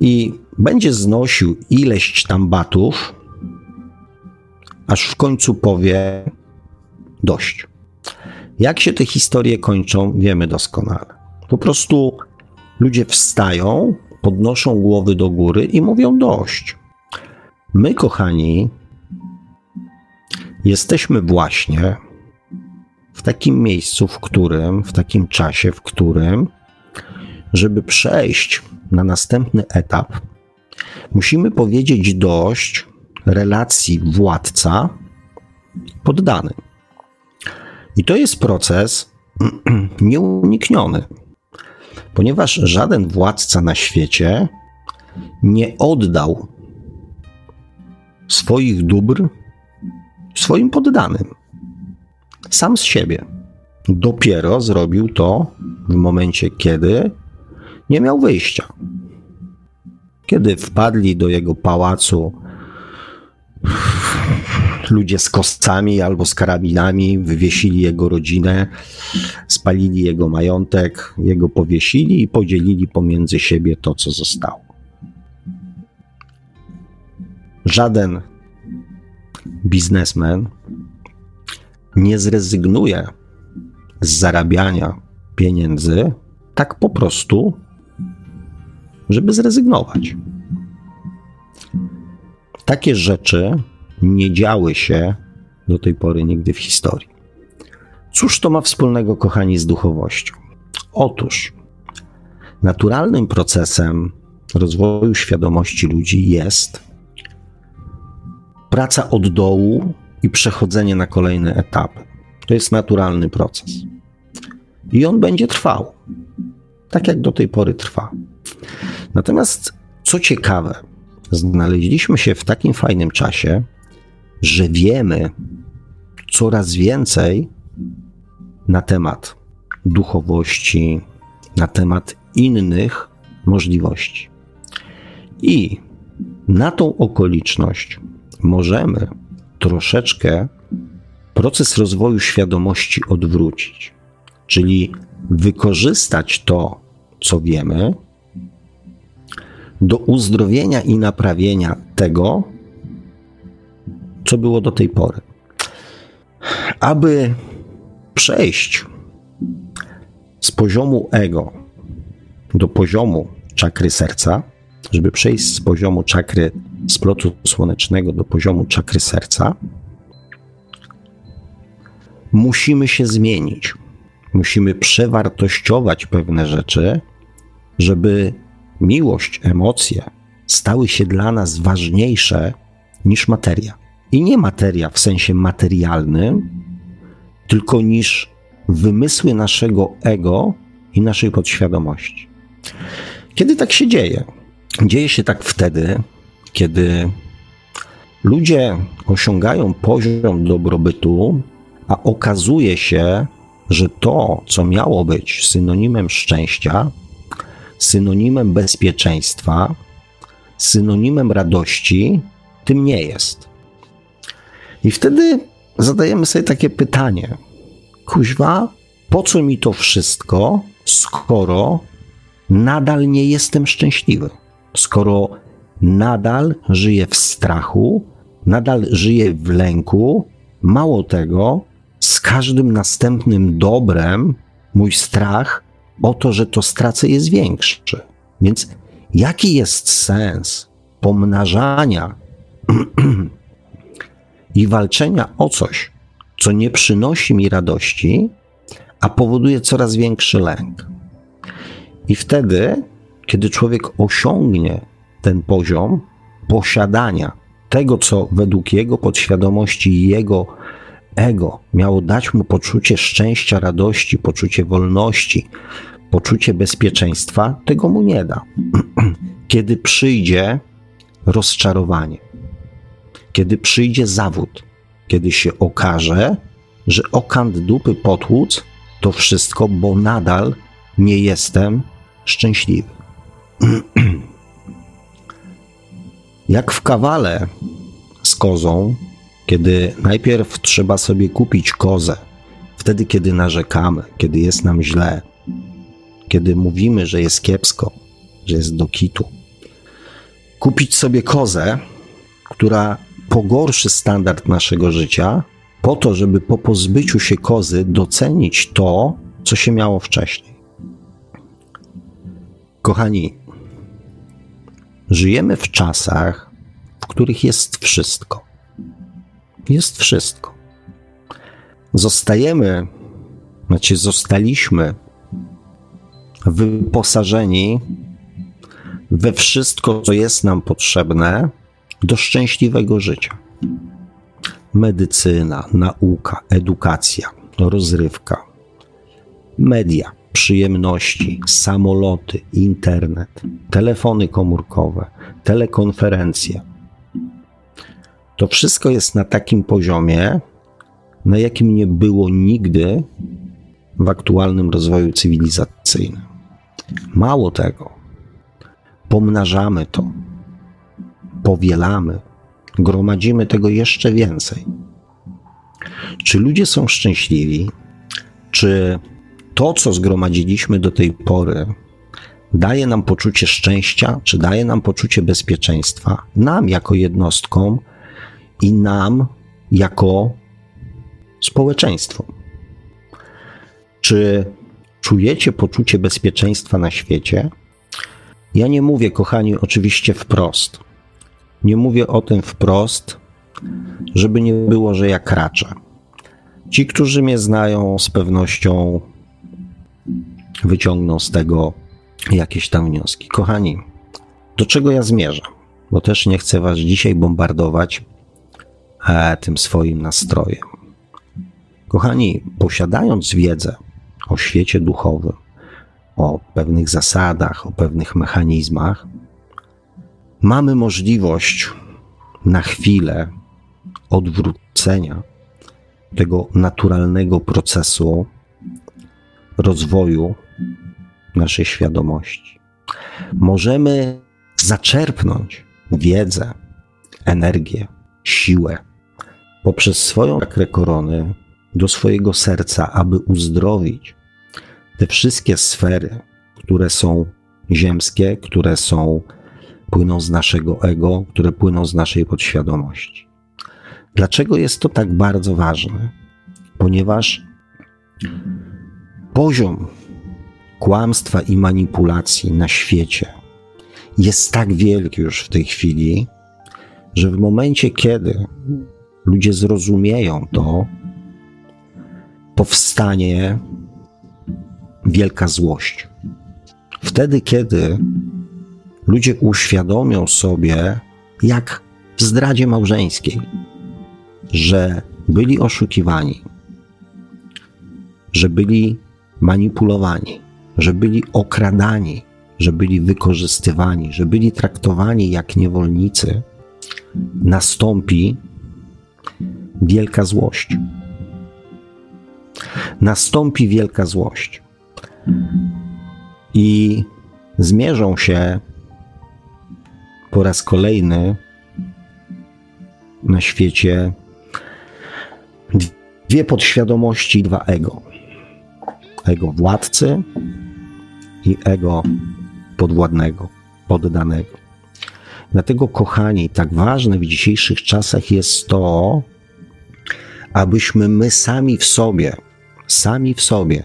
I będzie znosił ileś tam batów, aż w końcu powie dość. Jak się te historie kończą, wiemy doskonale. Po prostu ludzie wstają, podnoszą głowy do góry i mówią dość. My, kochani, jesteśmy właśnie w takim miejscu, w którym, w takim czasie, w którym, żeby przejść na następny etap, musimy powiedzieć dość relacji władca poddany. I to jest proces nieunikniony, ponieważ żaden władca na świecie nie oddał swoich dóbr swoim poddanym. Sam z siebie. Dopiero zrobił to w momencie, kiedy nie miał wyjścia. Kiedy wpadli do jego pałacu ludzie z kostcami albo z karabinami, wywiesili jego rodzinę, spalili jego majątek, jego powiesili i podzielili pomiędzy siebie to, co zostało. Żaden biznesmen nie zrezygnuje z zarabiania pieniędzy tak po prostu, żeby zrezygnować. Takie rzeczy nie działy się do tej pory nigdy w historii. Cóż to ma wspólnego, kochani, z duchowością? Otóż naturalnym procesem rozwoju świadomości ludzi jest praca od dołu i przechodzenie na kolejny etap. To jest naturalny proces. I on będzie trwał, tak jak do tej pory trwa. Natomiast co ciekawe, znaleźliśmy się w takim fajnym czasie, że wiemy coraz więcej na temat duchowości, na temat innych możliwości. I na tą okoliczność możemy troszeczkę proces rozwoju świadomości odwrócić, czyli wykorzystać to, co wiemy, do uzdrowienia i naprawienia tego, co było do tej pory. Aby przejść z poziomu ego do poziomu czakry serca, żeby przejść z poziomu czakry splotu słonecznego do poziomu czakry serca, musimy się zmienić. Musimy przewartościować pewne rzeczy, żeby miłość, emocje stały się dla nas ważniejsze niż materia. I nie materia w sensie materialnym, tylko niż wymysły naszego ego i naszej podświadomości. Kiedy tak się dzieje? Dzieje się tak wtedy, kiedy ludzie osiągają poziom dobrobytu, a okazuje się, że to, co miało być synonimem szczęścia, synonimem bezpieczeństwa, synonimem radości, tym nie jest. I wtedy zadajemy sobie takie pytanie: Kuźwa, po co mi to wszystko, skoro nadal nie jestem szczęśliwy? Skoro nadal żyję w strachu, nadal żyję w lęku, mało tego, z każdym następnym dobrem mój strach o to, że to stracę, jest większy. Więc jaki jest sens pomnażania i walczenia o coś, co nie przynosi mi radości, a powoduje coraz większy lęk? I wtedy, kiedy człowiek osiągnie ten poziom posiadania tego, co według jego podświadomości i jego ego miało dać mu poczucie szczęścia, radości, poczucie wolności, poczucie bezpieczeństwa, tego mu nie da. Kiedy przyjdzie rozczarowanie, kiedy przyjdzie zawód, kiedy się okaże, że okant dupy potłuc to wszystko, bo nadal nie jestem szczęśliwy. Jak w kawale z kozą, kiedy najpierw trzeba sobie kupić kozę, wtedy kiedy narzekamy, kiedy jest nam źle, kiedy mówimy, że jest kiepsko, że jest do kitu. Kupić sobie kozę, która pogorszy standard naszego życia, po to, żeby po pozbyciu się kozy docenić to, co się miało wcześniej. Kochani, żyjemy w czasach, w których jest wszystko. Jest wszystko. Zostajemy, znaczy zostaliśmy wyposażeni we wszystko, co jest nam potrzebne do szczęśliwego życia. Medycyna, nauka, edukacja, rozrywka, media, przyjemności, samoloty, internet, telefony komórkowe, telekonferencje. To wszystko jest na takim poziomie, na jakim nie było nigdy w aktualnym rozwoju cywilizacyjnym. Mało tego, pomnażamy to, powielamy, gromadzimy tego jeszcze więcej. Czy ludzie są szczęśliwi? Czy to, co zgromadziliśmy do tej pory, daje nam poczucie szczęścia, czy daje nam poczucie bezpieczeństwa, nam jako jednostkom i nam jako społeczeństwo? Czy czujecie poczucie bezpieczeństwa na świecie? Ja nie mówię, kochani, oczywiście wprost. Nie mówię o tym wprost, żeby nie było, że ja kraczę. Ci, którzy mnie znają, z pewnością wyciągną z tego jakieś tam wnioski. Kochani, do czego ja zmierzam? Bo też nie chcę Was dzisiaj bombardować tym swoim nastrojem. Kochani, posiadając wiedzę o świecie duchowym, o pewnych zasadach, o pewnych mechanizmach, mamy możliwość na chwilę odwrócenia tego naturalnego procesu rozwoju naszej świadomości. Możemy zaczerpnąć wiedzę, energię, siłę poprzez swoją chakrę korony do swojego serca, aby uzdrowić te wszystkie sfery, które są ziemskie, które są płyną z naszego ego, które płyną z naszej podświadomości. Dlaczego jest to tak bardzo ważne? Ponieważ poziom kłamstwa i manipulacji na świecie jest tak wielki już w tej chwili, że w momencie, kiedy ludzie zrozumieją to, powstanie wielka złość. Wtedy, kiedy ludzie uświadomią sobie, jak w zdradzie małżeńskiej, że byli oszukiwani, że byli manipulowani, że byli okradani, że byli wykorzystywani, że byli traktowani jak niewolnicy, nastąpi wielka złość. Nastąpi wielka złość. I zmierzą się po raz kolejny na świecie dwie podświadomości, dwa ego. Ego władcy i ego podwładnego, poddanego. Dlatego, kochani, tak ważne w dzisiejszych czasach jest to, abyśmy my sami w sobie, sami w sobie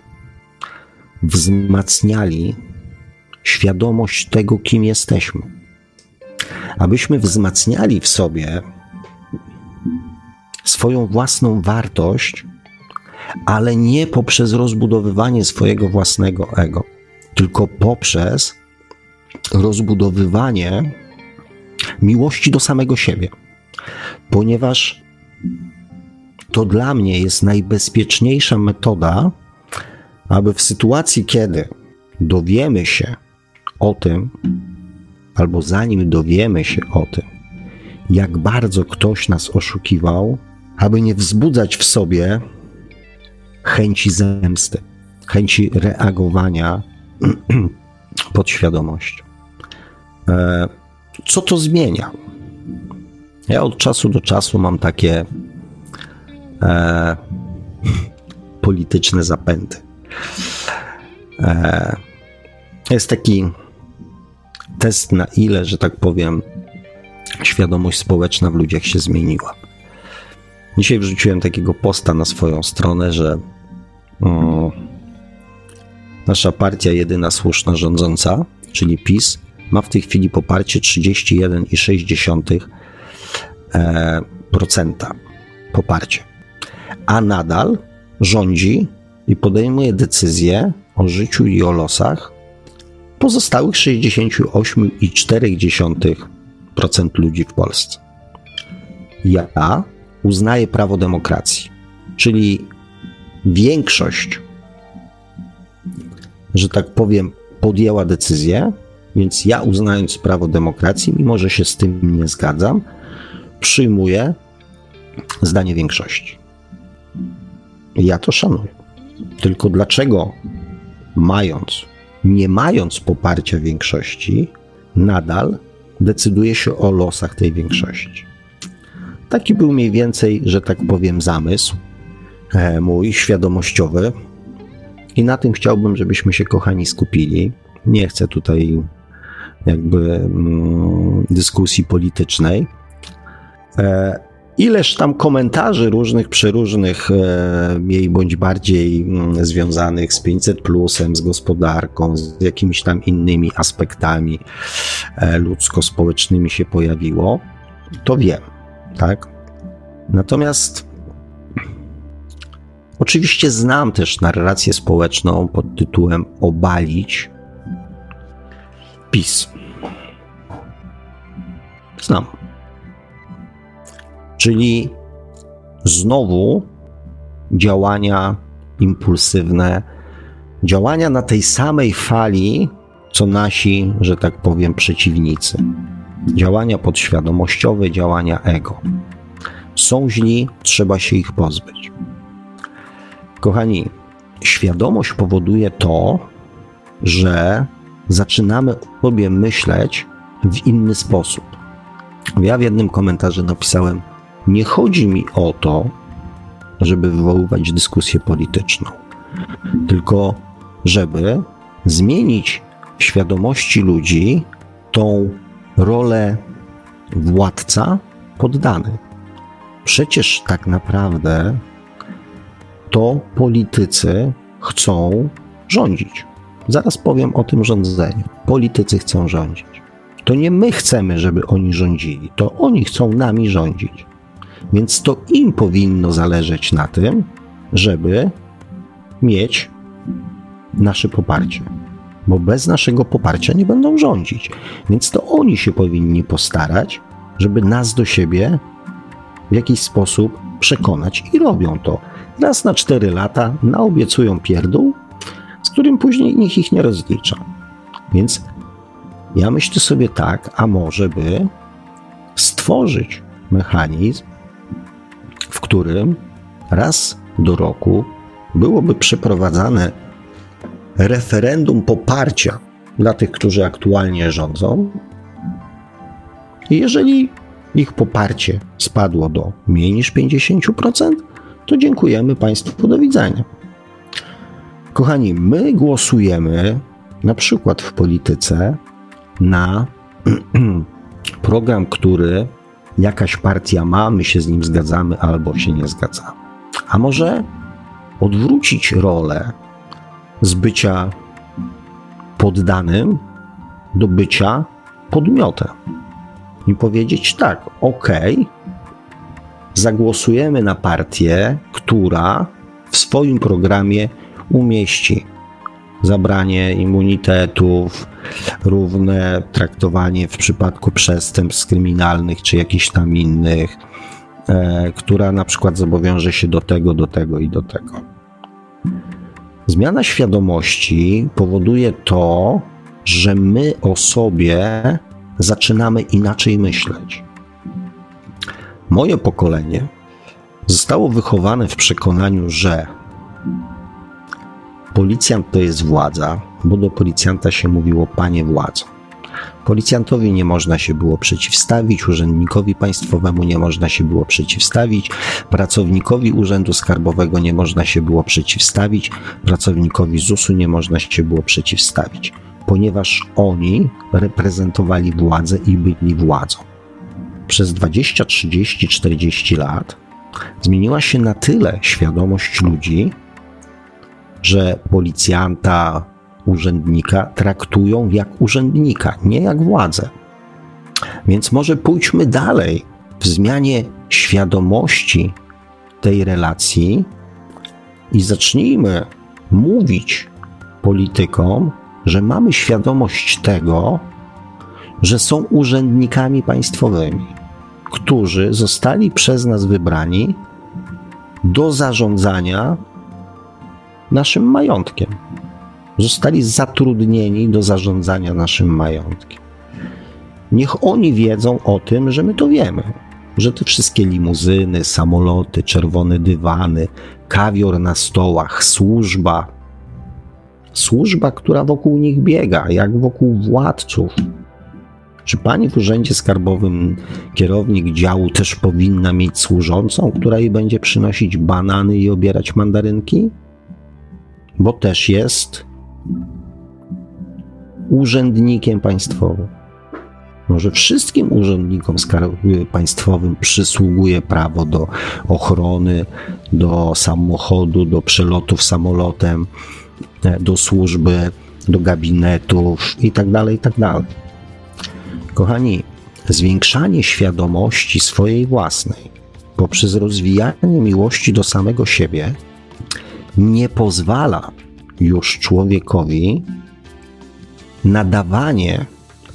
wzmacniali świadomość tego, kim jesteśmy. Abyśmy wzmacniali w sobie swoją własną wartość, ale nie poprzez rozbudowywanie swojego własnego ego, tylko poprzez rozbudowywanie miłości do samego siebie. Ponieważ to dla mnie jest najbezpieczniejsza metoda, aby w sytuacji, kiedy dowiemy się o tym, albo zanim dowiemy się o tym, jak bardzo ktoś nas oszukiwał, aby nie wzbudzać w sobie chęci zemsty, chęci reagowania pod świadomością. E, co to zmienia? Ja od czasu do czasu mam takie e, polityczne zapędy. E, jest taki test, na ile, że tak powiem, świadomość społeczna w ludziach się zmieniła. Dzisiaj wrzuciłem takiego posta na swoją stronę, że um, nasza partia jedyna słuszna rządząca, czyli PiS, ma w tej chwili poparcie 31,6% e, poparcie, a nadal rządzi i podejmuje decyzje o życiu i o losach pozostałych 68,4% ludzi w Polsce. Ja uznaję prawo demokracji, czyli większość, że tak powiem, podjęła decyzję, więc ja uznając prawo demokracji, mimo że się z tym nie zgadzam, przyjmuję zdanie większości. Ja to szanuję. Tylko dlaczego mając, nie mając poparcia większości, nadal decyduje się o losach tej większości? Taki był mniej więcej, że tak powiem, zamysł e, mój świadomościowy. I na tym chciałbym, żebyśmy się, kochani, skupili. Nie chcę tutaj jakby mm, dyskusji politycznej. Ileż tam komentarzy różnych, przeróżnych, e, mniej bądź bardziej mm, związanych z 500 plusem, z gospodarką, z jakimiś tam innymi aspektami e, ludzko-społecznymi się pojawiło, to wiem, tak? Natomiast oczywiście znam też narrację społeczną pod tytułem Obalić PiS. Znam. Czyli znowu działania impulsywne, działania na tej samej fali, co nasi, że tak powiem, przeciwnicy. Działania podświadomościowe, działania ego. Są źli, trzeba się ich pozbyć. Kochani, świadomość powoduje to, że zaczynamy sobie myśleć w inny sposób. Ja w jednym komentarzu napisałem: Nie chodzi mi o to, żeby wywoływać dyskusję polityczną, tylko żeby zmienić w świadomości ludzi tą rolę władca poddany. Przecież tak naprawdę to politycy chcą rządzić. Zaraz powiem o tym rządzeniu. Politycy chcą rządzić. To nie my chcemy, żeby oni rządzili, to oni chcą nami rządzić. Więc to im powinno zależeć na tym, żeby mieć nasze poparcie. Bo bez naszego poparcia nie będą rządzić. Więc to oni się powinni postarać, żeby nas do siebie w jakiś sposób przekonać i robią to. Raz na cztery lata naobiecują pierdół, z którym później nikt ich nie rozlicza. Więc ja myślę sobie tak, a może by stworzyć mechanizm, w którym raz do roku byłoby przeprowadzane referendum poparcia dla tych, którzy aktualnie rządzą. I jeżeli ich poparcie spadło do mniej niż 50%, to dziękujemy Państwu, do widzenia. Kochani, my głosujemy na przykład w polityce na program, który jakaś partia ma, my się z nim zgadzamy albo się nie zgadzamy. A może odwrócić rolę z bycia poddanym do bycia podmiotem i powiedzieć tak, ok, zagłosujemy na partię, która w swoim programie umieści zabranie immunitetów, równe traktowanie w przypadku przestępstw kryminalnych czy jakichś tam innych, e, która na przykład zobowiąże się do tego, do tego i do tego. Zmiana świadomości powoduje to, że my o sobie zaczynamy inaczej myśleć. Moje pokolenie zostało wychowane w przekonaniu, że Policjant to jest władza, bo do policjanta się mówiło panie władzo. Policjantowi nie można się było przeciwstawić, urzędnikowi państwowemu nie można się było przeciwstawić, pracownikowi Urzędu Skarbowego nie można się było przeciwstawić, pracownikowi ZUS-u nie można się było przeciwstawić, ponieważ oni reprezentowali władzę i byli władzą. Przez 20, 30, 40 lat zmieniła się na tyle świadomość ludzi, że policjanta, urzędnika traktują jak urzędnika, nie jak władzę. Więc może pójdźmy dalej w zmianie świadomości tej relacji i zacznijmy mówić politykom, że mamy świadomość tego, że są urzędnikami państwowymi, którzy zostali przez nas wybrani do zarządzania naszym majątkiem. Zostali zatrudnieni do zarządzania naszym majątkiem. Niech oni wiedzą o tym, że my to wiemy, że te wszystkie limuzyny, samoloty, czerwone dywany, kawior na stołach, służba, służba, która wokół nich biega, jak wokół władców. Czy pani w urzędzie skarbowym, kierownik działu też powinna mieć służącą, która jej będzie przynosić banany i obierać mandarynki? Bo też jest urzędnikiem państwowym. Może wszystkim urzędnikom państwowym przysługuje prawo do ochrony, do samochodu, do przelotów samolotem, e, do służby, do gabinetów itd. Tak itd. Tak Kochani, zwiększanie świadomości swojej własnej poprzez rozwijanie miłości do samego siebie nie pozwala już człowiekowi nadawanie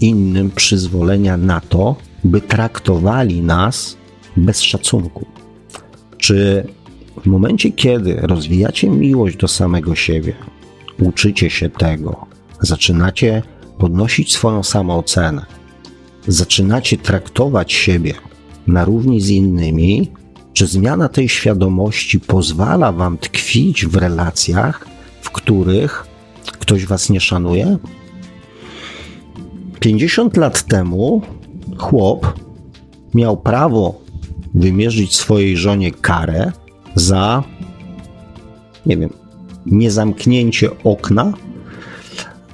innym przyzwolenia na to, by traktowali nas bez szacunku. Czy w momencie, kiedy rozwijacie miłość do samego siebie, uczycie się tego, zaczynacie podnosić swoją samoocenę, zaczynacie traktować siebie na równi z innymi, czy zmiana tej świadomości pozwala wam tkwić w relacjach, w których ktoś was nie szanuje? 50 lat temu chłop miał prawo wymierzyć swojej żonie karę za, nie wiem, niezamknięcie okna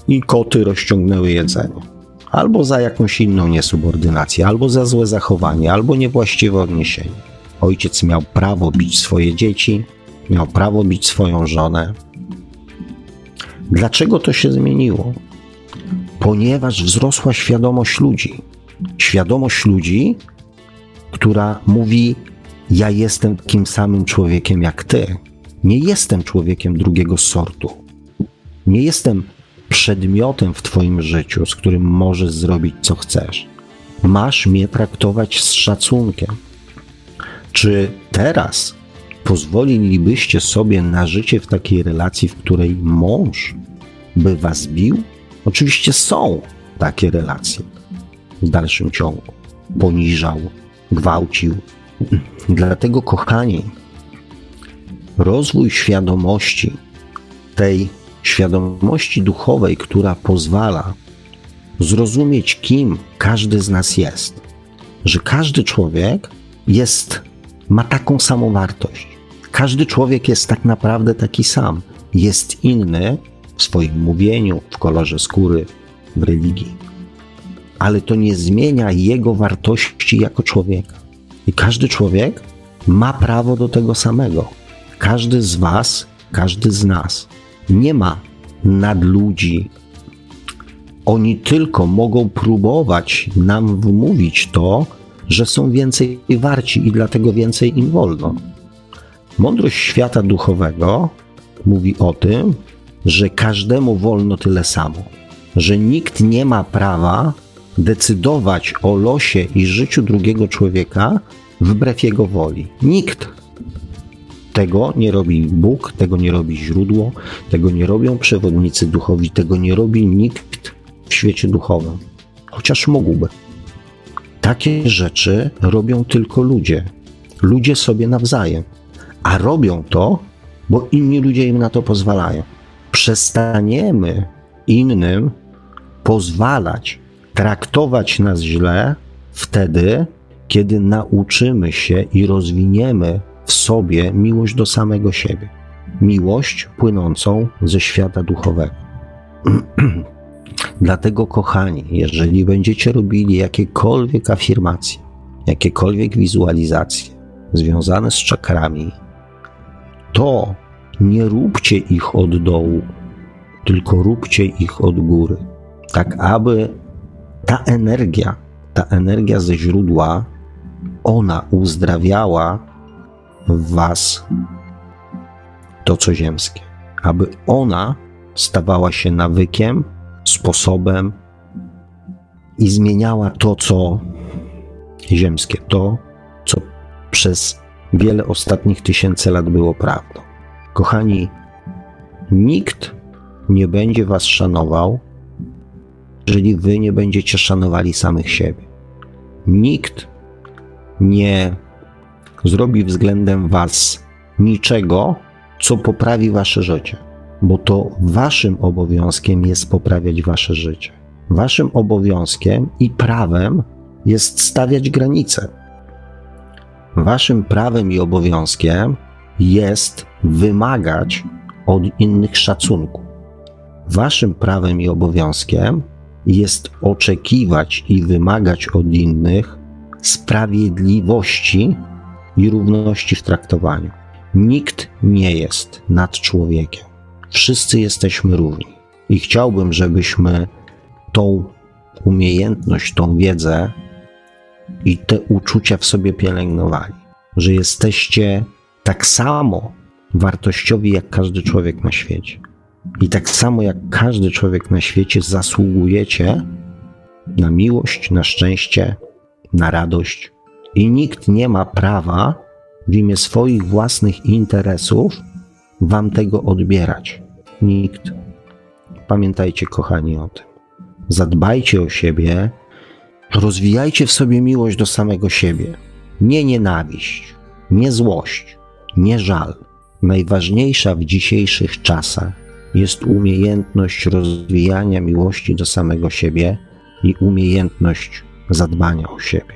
i koty rozciągnęły jedzenie. Albo za jakąś inną niesubordynację, albo za złe zachowanie, albo niewłaściwe odniesienie. Ojciec miał prawo bić swoje dzieci, miał prawo bić swoją żonę. Dlaczego to się zmieniło? Ponieważ wzrosła świadomość ludzi. Świadomość ludzi, która mówi: Ja jestem takim samym człowiekiem jak ty. Nie jestem człowiekiem drugiego sortu. Nie jestem przedmiotem w Twoim życiu, z którym możesz zrobić co chcesz. Masz mnie traktować z szacunkiem. Czy teraz pozwolilibyście sobie na życie w takiej relacji, w której mąż by was bił? Oczywiście są takie relacje w dalszym ciągu. Poniżał, gwałcił. Dlatego, kochani, rozwój świadomości, tej świadomości duchowej, która pozwala zrozumieć, kim każdy z nas jest, że każdy człowiek jest, ma taką samą wartość. Każdy człowiek jest tak naprawdę taki sam. Jest inny w swoim mówieniu, w kolorze skóry, w religii. Ale to nie zmienia jego wartości jako człowieka. I każdy człowiek ma prawo do tego samego. Każdy z Was, każdy z nas nie ma nadludzi. Oni tylko mogą próbować nam wmówić to, że są więcej warci i dlatego więcej im wolno. Mądrość świata duchowego mówi o tym, że każdemu wolno tyle samo, że nikt nie ma prawa decydować o losie i życiu drugiego człowieka wbrew jego woli. Nikt. Tego nie robi Bóg, tego nie robi źródło, tego nie robią przewodnicy duchowi, tego nie robi nikt w świecie duchowym, chociaż mógłby. Takie rzeczy robią tylko ludzie. Ludzie sobie nawzajem. A robią to, bo inni ludzie im na to pozwalają. Przestaniemy innym pozwalać traktować nas źle wtedy, kiedy nauczymy się i rozwiniemy w sobie miłość do samego siebie. Miłość płynącą ze świata duchowego. Dlatego, kochani, jeżeli będziecie robili jakiekolwiek afirmacje, jakiekolwiek wizualizacje związane z czakrami, to nie róbcie ich od dołu, tylko róbcie ich od góry, tak aby ta energia, ta energia ze źródła, ona uzdrawiała w Was to, co ziemskie, aby ona stawała się nawykiem, sposobem i zmieniała to, co ziemskie, to, co przez wiele ostatnich tysięcy lat było prawdą. Kochani, nikt nie będzie Was szanował, jeżeli Wy nie będziecie szanowali samych siebie. Nikt nie zrobi względem Was niczego, co poprawi Wasze życie, bo to Waszym obowiązkiem jest poprawiać Wasze życie. Waszym obowiązkiem i prawem jest stawiać granice. Waszym prawem i obowiązkiem jest wymagać od innych szacunku. Waszym prawem i obowiązkiem jest oczekiwać i wymagać od innych sprawiedliwości i równości w traktowaniu. Nikt nie jest nad człowiekiem. Wszyscy jesteśmy równi. I chciałbym, żebyśmy tą umiejętność, tą wiedzę i te uczucia w sobie pielęgnowali, że jesteście tak samo wartościowi jak każdy człowiek na świecie. I tak samo jak każdy człowiek na świecie zasługujecie na miłość, na szczęście, na radość. I nikt nie ma prawa w imię swoich własnych interesów wam tego odbierać. Nikt. Pamiętajcie, kochani, o tym. Zadbajcie o siebie, rozwijajcie w sobie miłość do samego siebie. Nie nienawiść, nie złość, nie żal. Najważniejsza w dzisiejszych czasach jest umiejętność rozwijania miłości do samego siebie i umiejętność zadbania o siebie.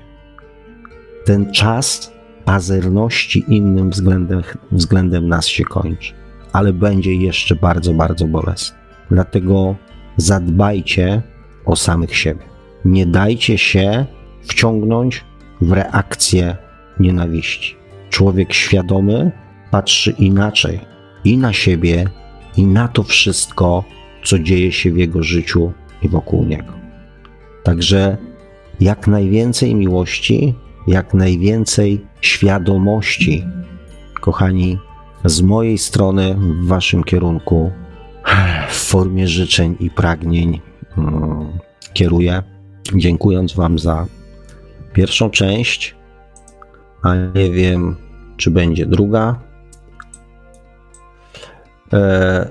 Ten czas pazerności innym względem, względem nas się kończy, ale będzie jeszcze bardzo, bardzo bolesne. Dlatego zadbajcie o samych siebie. Nie dajcie się wciągnąć w reakcję nienawiści. Człowiek świadomy patrzy inaczej i na siebie, i na to wszystko, co dzieje się w jego życiu i wokół niego. Także jak najwięcej miłości, jak najwięcej świadomości, kochani, z mojej strony w Waszym kierunku, w formie życzeń i pragnień mm, kieruję, dziękując Wam za pierwszą część, a nie wiem, czy będzie druga. E,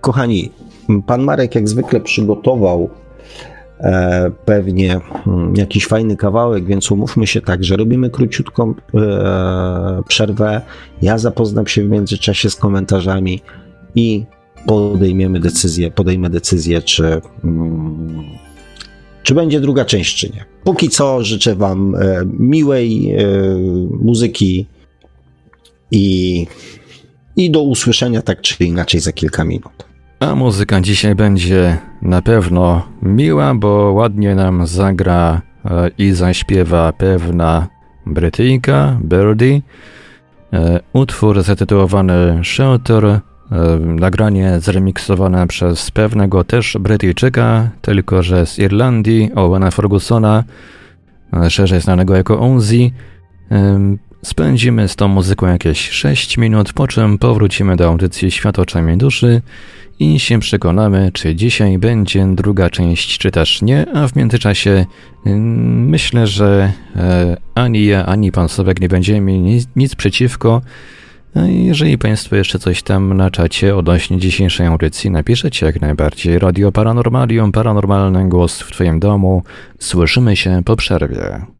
kochani, pan Marek jak zwykle przygotował pewnie hmm, jakiś fajny kawałek, więc umówmy się tak, że robimy króciutką e, przerwę. Ja zapoznam się w międzyczasie z komentarzami i podejmiemy decyzję, podejmę decyzję, czy, mm, czy będzie druga część, czy nie. Póki co życzę Wam e, miłej e, muzyki i, i do usłyszenia tak czy inaczej za kilka minut. A muzyka dzisiaj będzie na pewno miła, bo ładnie nam zagra e, i zaśpiewa pewna Brytyjka, Birdie. Utwór zatytułowany Shelter nagranie zremiksowane przez pewnego też Brytyjczyka, tylko że z Irlandii, Owena Fergusona, e, szerzej znanego jako Onzi. Spędzimy z tą muzyką jakieś 6 minut, po czym powrócimy do audycji Świat oczami duszy i się przekonamy, czy dzisiaj będzie druga część, czy też nie, a w międzyczasie myślę, że e, ani ja, ani pan Sobek nie będziemy mieli nic, nic przeciwko, no jeżeli Państwo jeszcze coś tam na czacie odnośnie dzisiejszej audycji napiszecie jak najbardziej. Radio Paranormalium, paranormalny głos w Twoim domu. Słyszymy się po przerwie.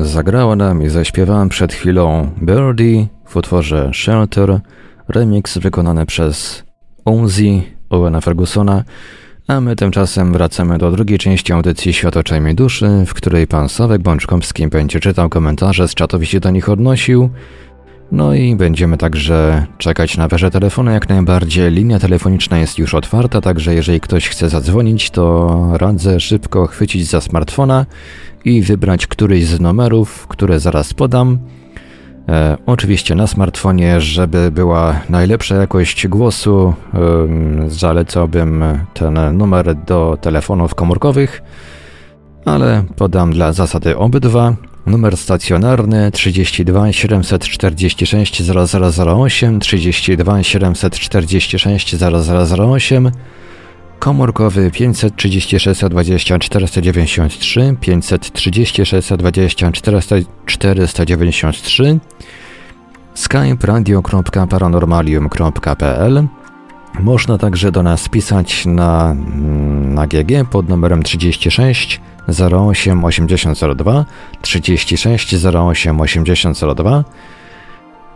Zagrała nam i zaśpiewałem przed chwilą Birdie w utworze Shelter, remix wykonany przez Unzi Owena Fergusona, a my tymczasem wracamy do drugiej części audycji Światoczajmej Duszy, w której pan Sławek Bączkowski będzie czytał komentarze, z czatowi się do nich odnosił, no i będziemy także czekać na wasze telefony jak najbardziej. Linia telefoniczna jest już otwarta, także jeżeli ktoś chce zadzwonić, to radzę szybko chwycić za smartfona i wybrać któryś z numerów, które zaraz podam. E, oczywiście na smartfonie, żeby była najlepsza jakość głosu, e, zalecałbym ten numer do telefonów komórkowych, ale podam dla zasady obydwa. Numer stacjonarny 32 746 0008, 32 746 0008, komórkowy 536 20 493, 536 20 493, skype radio.paranormalium.pl Można także do nas pisać na, na GG pod numerem 36 08 8002 36 08 8002.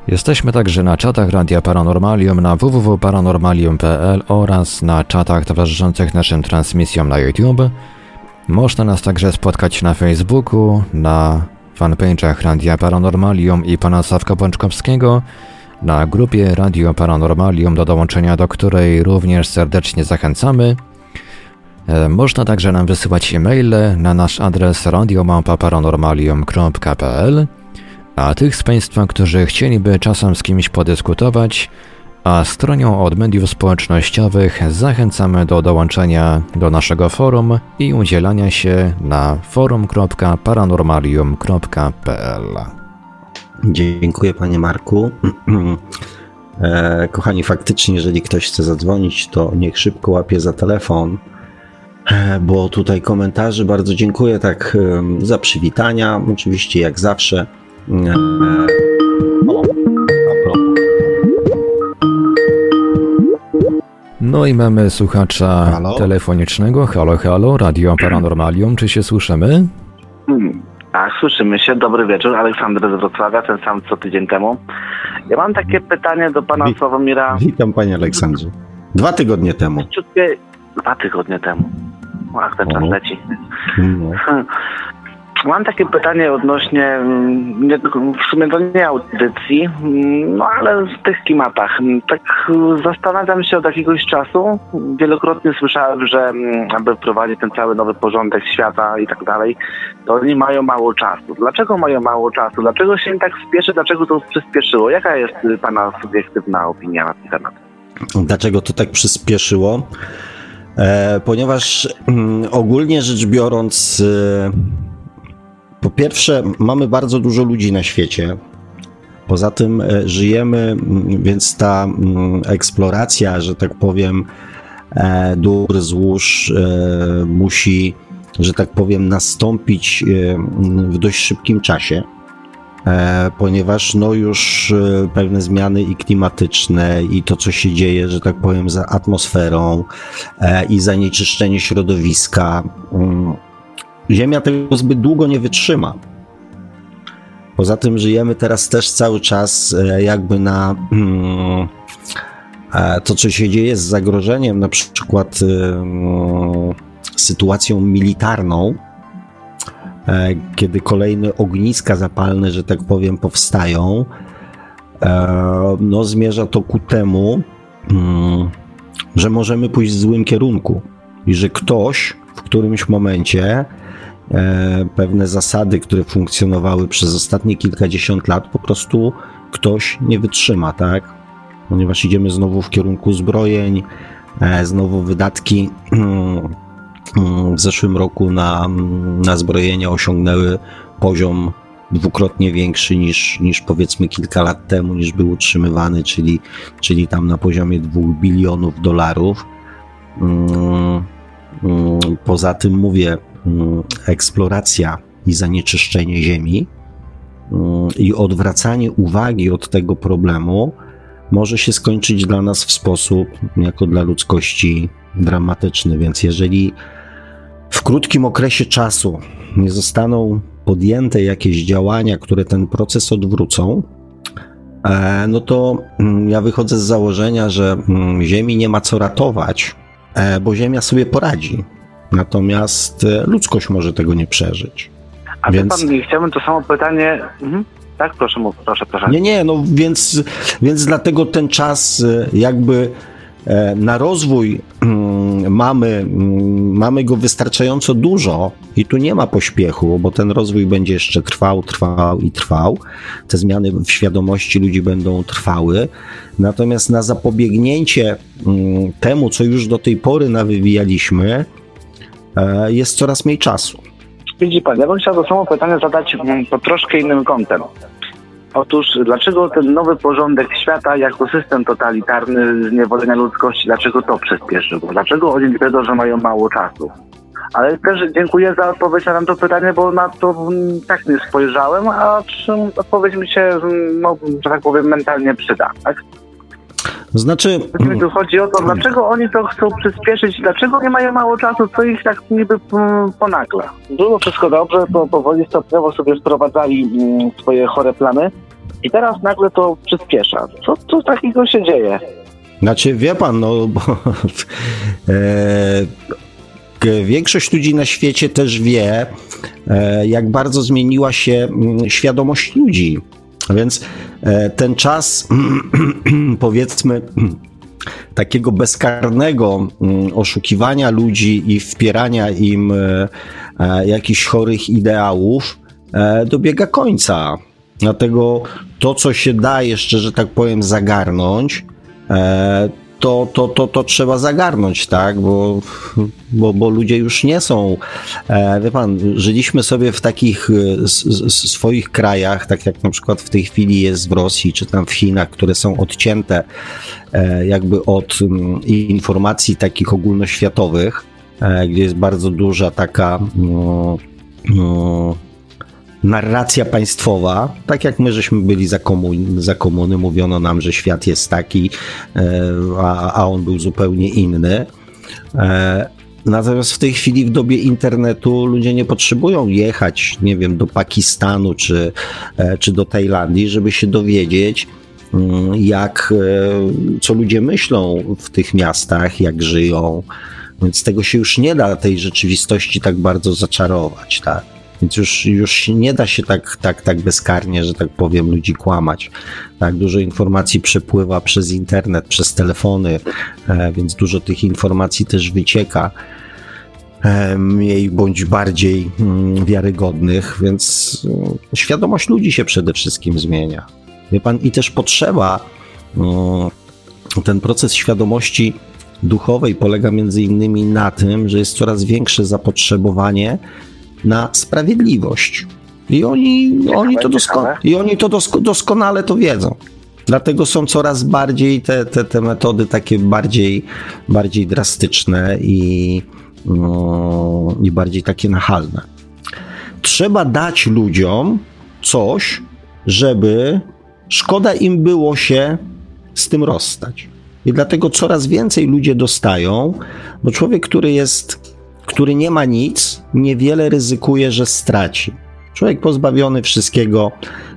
Jesteśmy także na czatach Radia Paranormalium na www.paranormalium.pl oraz na czatach towarzyszących naszym transmisjom na YouTube. Można nas także spotkać na Facebooku, na fanpage'ach Radia Paranormalium i pana Sawka Bączkowskiego, na grupie Radio Paranormalium, do dołączenia do której również serdecznie zachęcamy – można także nam wysyłać e-maile na nasz adres radiomałpa-paranormalium.pl a tych z Państwa, którzy chcieliby czasem z kimś podyskutować, a stronią od mediów społecznościowych zachęcamy do dołączenia do naszego forum i udzielania się na forum.paranormalium.pl. Dziękuję Panie Marku. E, kochani, faktycznie, jeżeli ktoś chce zadzwonić, to niech szybko łapie za telefon E, bo tutaj komentarzy bardzo dziękuję tak za przywitania, oczywiście jak zawsze. E, o, no i mamy słuchacza halo? telefonicznego. Halo, halo, Radio Paranormalium, czy się słyszymy? Hmm. Tak, słyszymy się. Dobry wieczór. Aleksander z Wrocławia, ten sam co tydzień temu. Ja mam takie pytanie do pana Wi Sławomira. Witam panie Aleksandrze. Dwa tygodnie temu. Dwa tygodnie temu. Ach, ten czas leci. No. Mam takie pytanie odnośnie, mm, w sumie to nie audycji, mm, no ale w tych klimatach. Tak zastanawiam się od jakiegoś czasu. Wielokrotnie słyszałem, że mm, aby wprowadzić ten cały nowy porządek świata i tak dalej, to oni mają mało czasu. Dlaczego mają mało czasu? Dlaczego się im tak spieszy? Dlaczego to przyspieszyło? Jaka jest Pana subiektywna opinia na ten temat? Dlaczego to tak przyspieszyło? E, ponieważ mm, ogólnie rzecz biorąc, e, po pierwsze, mamy bardzo dużo ludzi na świecie. Poza tym e, żyjemy, więc ta eksploracja, że tak powiem, dóbr, złóż musi, że tak powiem, nastąpić w dość szybkim czasie. E, ponieważ no już e, pewne zmiany i klimatyczne i to, co się dzieje, że tak powiem, za atmosferą e, i zanieczyszczenie środowiska, mm, Ziemia tego zbyt długo nie wytrzyma. Poza tym żyjemy teraz też cały czas jakby na mm, to, co się dzieje z zagrożeniem, na przykład sytuacją militarną, kiedy kolejne ogniska zapalne, że tak powiem, powstają, e, no zmierza to ku temu, mm, że możemy pójść w złym kierunku i że ktoś w którymś momencie e, pewne zasady, które funkcjonowały przez ostatnie kilkadziesiąt lat, po prostu ktoś nie wytrzyma, tak? Ponieważ idziemy znowu w kierunku zbrojeń, znowu wydatki w zeszłym roku na, na zbrojenia osiągnęły poziom dwukrotnie większy niż, niż powiedzmy kilka lat temu, niż był utrzymywany, czyli, czyli tam na poziomie 2 bilionów dolarów. Mm, mm, poza tym mówię, mm, eksploracja i zanieczyszczenie ziemi i odwracanie uwagi od tego problemu może się skończyć dla nas w sposób, jako dla ludzkości, dramatyczny. Więc jeżeli w krótkim okresie czasu nie zostaną podjęte jakieś działania, które ten proces odwrócą, e, no to mm, ja wychodzę z założenia, że mm, Ziemi nie ma co ratować, e, bo Ziemia sobie poradzi. Natomiast e, ludzkość może tego nie przeżyć. A więc... pan, chciałbym to samo pytanie. Mhm. Tak, proszę, proszę, proszę. Nie, nie, no więc, więc dlatego ten czas jakby na rozwój mm, mamy, mm, mamy go wystarczająco dużo i tu nie ma pośpiechu, bo ten rozwój będzie jeszcze trwał, trwał i trwał. Te zmiany w świadomości ludzi będą trwały. Natomiast na zapobiegnięcie mm, temu, co już do tej pory nawywijaliśmy, e, jest coraz mniej czasu. Widzi pan, ja bym chciał to samo pytanie zadać pod troszkę innym kątem. Otóż dlaczego ten nowy porządek świata jako system totalitarny zniewolenia ludzkości, dlaczego to przyspieszył? Dlaczego oni wiedzą, że mają mało czasu? Ale też dziękuję za odpowiedź na to pytanie, bo na to tak nie spojrzałem, a odpowiedź mi się, no, że tak powiem, mentalnie przyda. Tak? Znaczy... Tu chodzi o to, dlaczego oni to chcą przyspieszyć, dlaczego nie mają mało czasu, co ich tak niby mm, ponagla. Było wszystko dobrze, bo powoli stopniowo sobie sprowadzali mm, swoje chore plany i teraz nagle to przyspiesza. Co, co takiego się dzieje? Znaczy, wie pan, no... Bo, e, większość ludzi na świecie też wie, e, jak bardzo zmieniła się mm, świadomość ludzi. Więc e, ten czas, powiedzmy, takiego bezkarnego mm, oszukiwania ludzi i wpierania im e, e, jakichś chorych ideałów dobiega końca. Dlatego to, co się da jeszcze, że tak powiem, zagarnąć, to, to, to, to trzeba zagarnąć, tak? Bo, bo, bo ludzie już nie są. E, wie pan, żyliśmy sobie w takich e, swoich krajach, tak jak na przykład w tej chwili jest w Rosji, czy tam w Chinach, które są odcięte e, jakby od mm, informacji takich ogólnoświatowych, gdzie jest bardzo duża taka. No, no, narracja państwowa, tak jak my żeśmy byli za, komun, za komuny, mówiono nam, że świat jest taki, e, a, a on był zupełnie inny. E, natomiast w tej chwili w dobie internetu ludzie nie potrzebują jechać, nie wiem, do Pakistanu czy, e, czy do Tajlandii, żeby się dowiedzieć, mm, jak, co ludzie myślą w tych miastach, jak żyją. Więc tego się już nie da tej rzeczywistości tak bardzo zaczarować, tak? Więc już, już nie da się tak, tak, tak bezkarnie, że tak powiem, ludzi kłamać. Tak, dużo informacji przepływa przez internet, przez telefony, e, więc dużo tych informacji też wycieka mniej bądź bardziej mm, wiarygodnych, więc e, świadomość ludzi się przede wszystkim zmienia. Wie pan, i też potrzeba, ten proces świadomości duchowej polega między innymi na tym, że jest coraz większe zapotrzebowanie na sprawiedliwość. I oni, oni, to, dosko- i oni to dosko- doskonale to wiedzą. Dlatego są coraz bardziej te, te, te metody takie bardziej, bardziej drastyczne i, no, i bardziej takie nachalne. Trzeba dać ludziom coś, żeby szkoda im było się z tym rozstać. I dlatego coraz więcej ludzie dostają, bo człowiek, który jest który nie ma nic, niewiele ryzykuje, że straci. Człowiek pozbawiony wszystkiego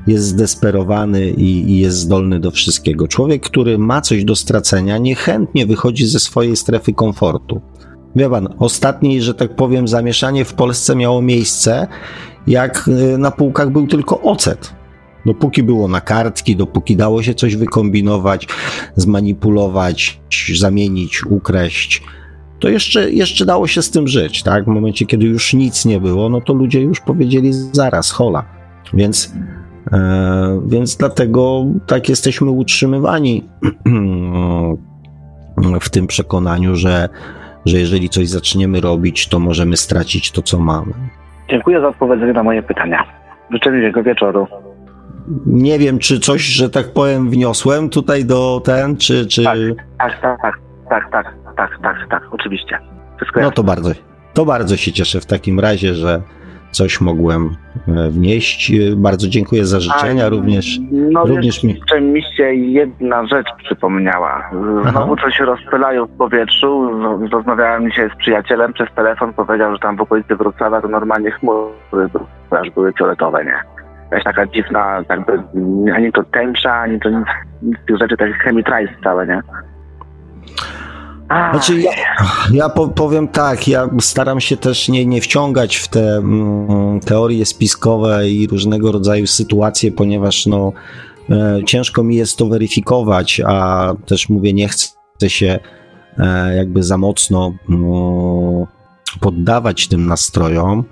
jest zdesperowany i, i, jest zdolny do wszystkiego. Człowiek, który ma coś do stracenia, niechętnie wychodzi ze swojej strefy komfortu. Wie pan, ostatnie, że tak powiem, zamieszanie w Polsce miało miejsce, jak y, na półkach był tylko ocet. Dopóki było na kartki, dopóki dało się coś wykombinować, zmanipulować, zamienić, ukraść, to jeszcze, jeszcze dało się z tym żyć, tak? W momencie, kiedy już nic nie było, no to ludzie już powiedzieli zaraz, hola. Więc, e, więc dlatego tak jesteśmy utrzymywani w tym przekonaniu, że, że jeżeli coś zaczniemy robić, to możemy stracić to, co mamy. Dziękuję za odpowiedzenie na moje pytania. Życzę miłego wieczoru. Nie wiem, czy coś, że tak powiem, wniosłem tutaj do ten, czy... czy... Tak, tak, tak, tak, tak, tak tak, tak, oczywiście. Wszystko no to bardzo, to bardzo się cieszę w takim razie, że coś mogłem e, wnieść. E, bardzo dziękuję za życzenia, A, również. No również mi... mi się jedna rzecz przypomniała. Znowu Aha. coś rozpylają w powietrzu. Rozmawiałem dzisiaj z przyjacielem przez telefon, powiedział, że tam w okolicy Wrocławia to normalnie chmury aż były fioletowe, nie? Jakaś taka dziwna, jakby ani to tęcza, ani to nic, tych rzeczy, takich chemitrajs całe, nie? Znaczy, ja, ja powiem tak, ja staram się też nie, nie wciągać w te mm, teorie spiskowe i różnego rodzaju sytuacje, ponieważ no, e, ciężko mi jest to weryfikować, a też mówię, nie chcę się e, jakby za mocno no, poddawać tym nastrojom.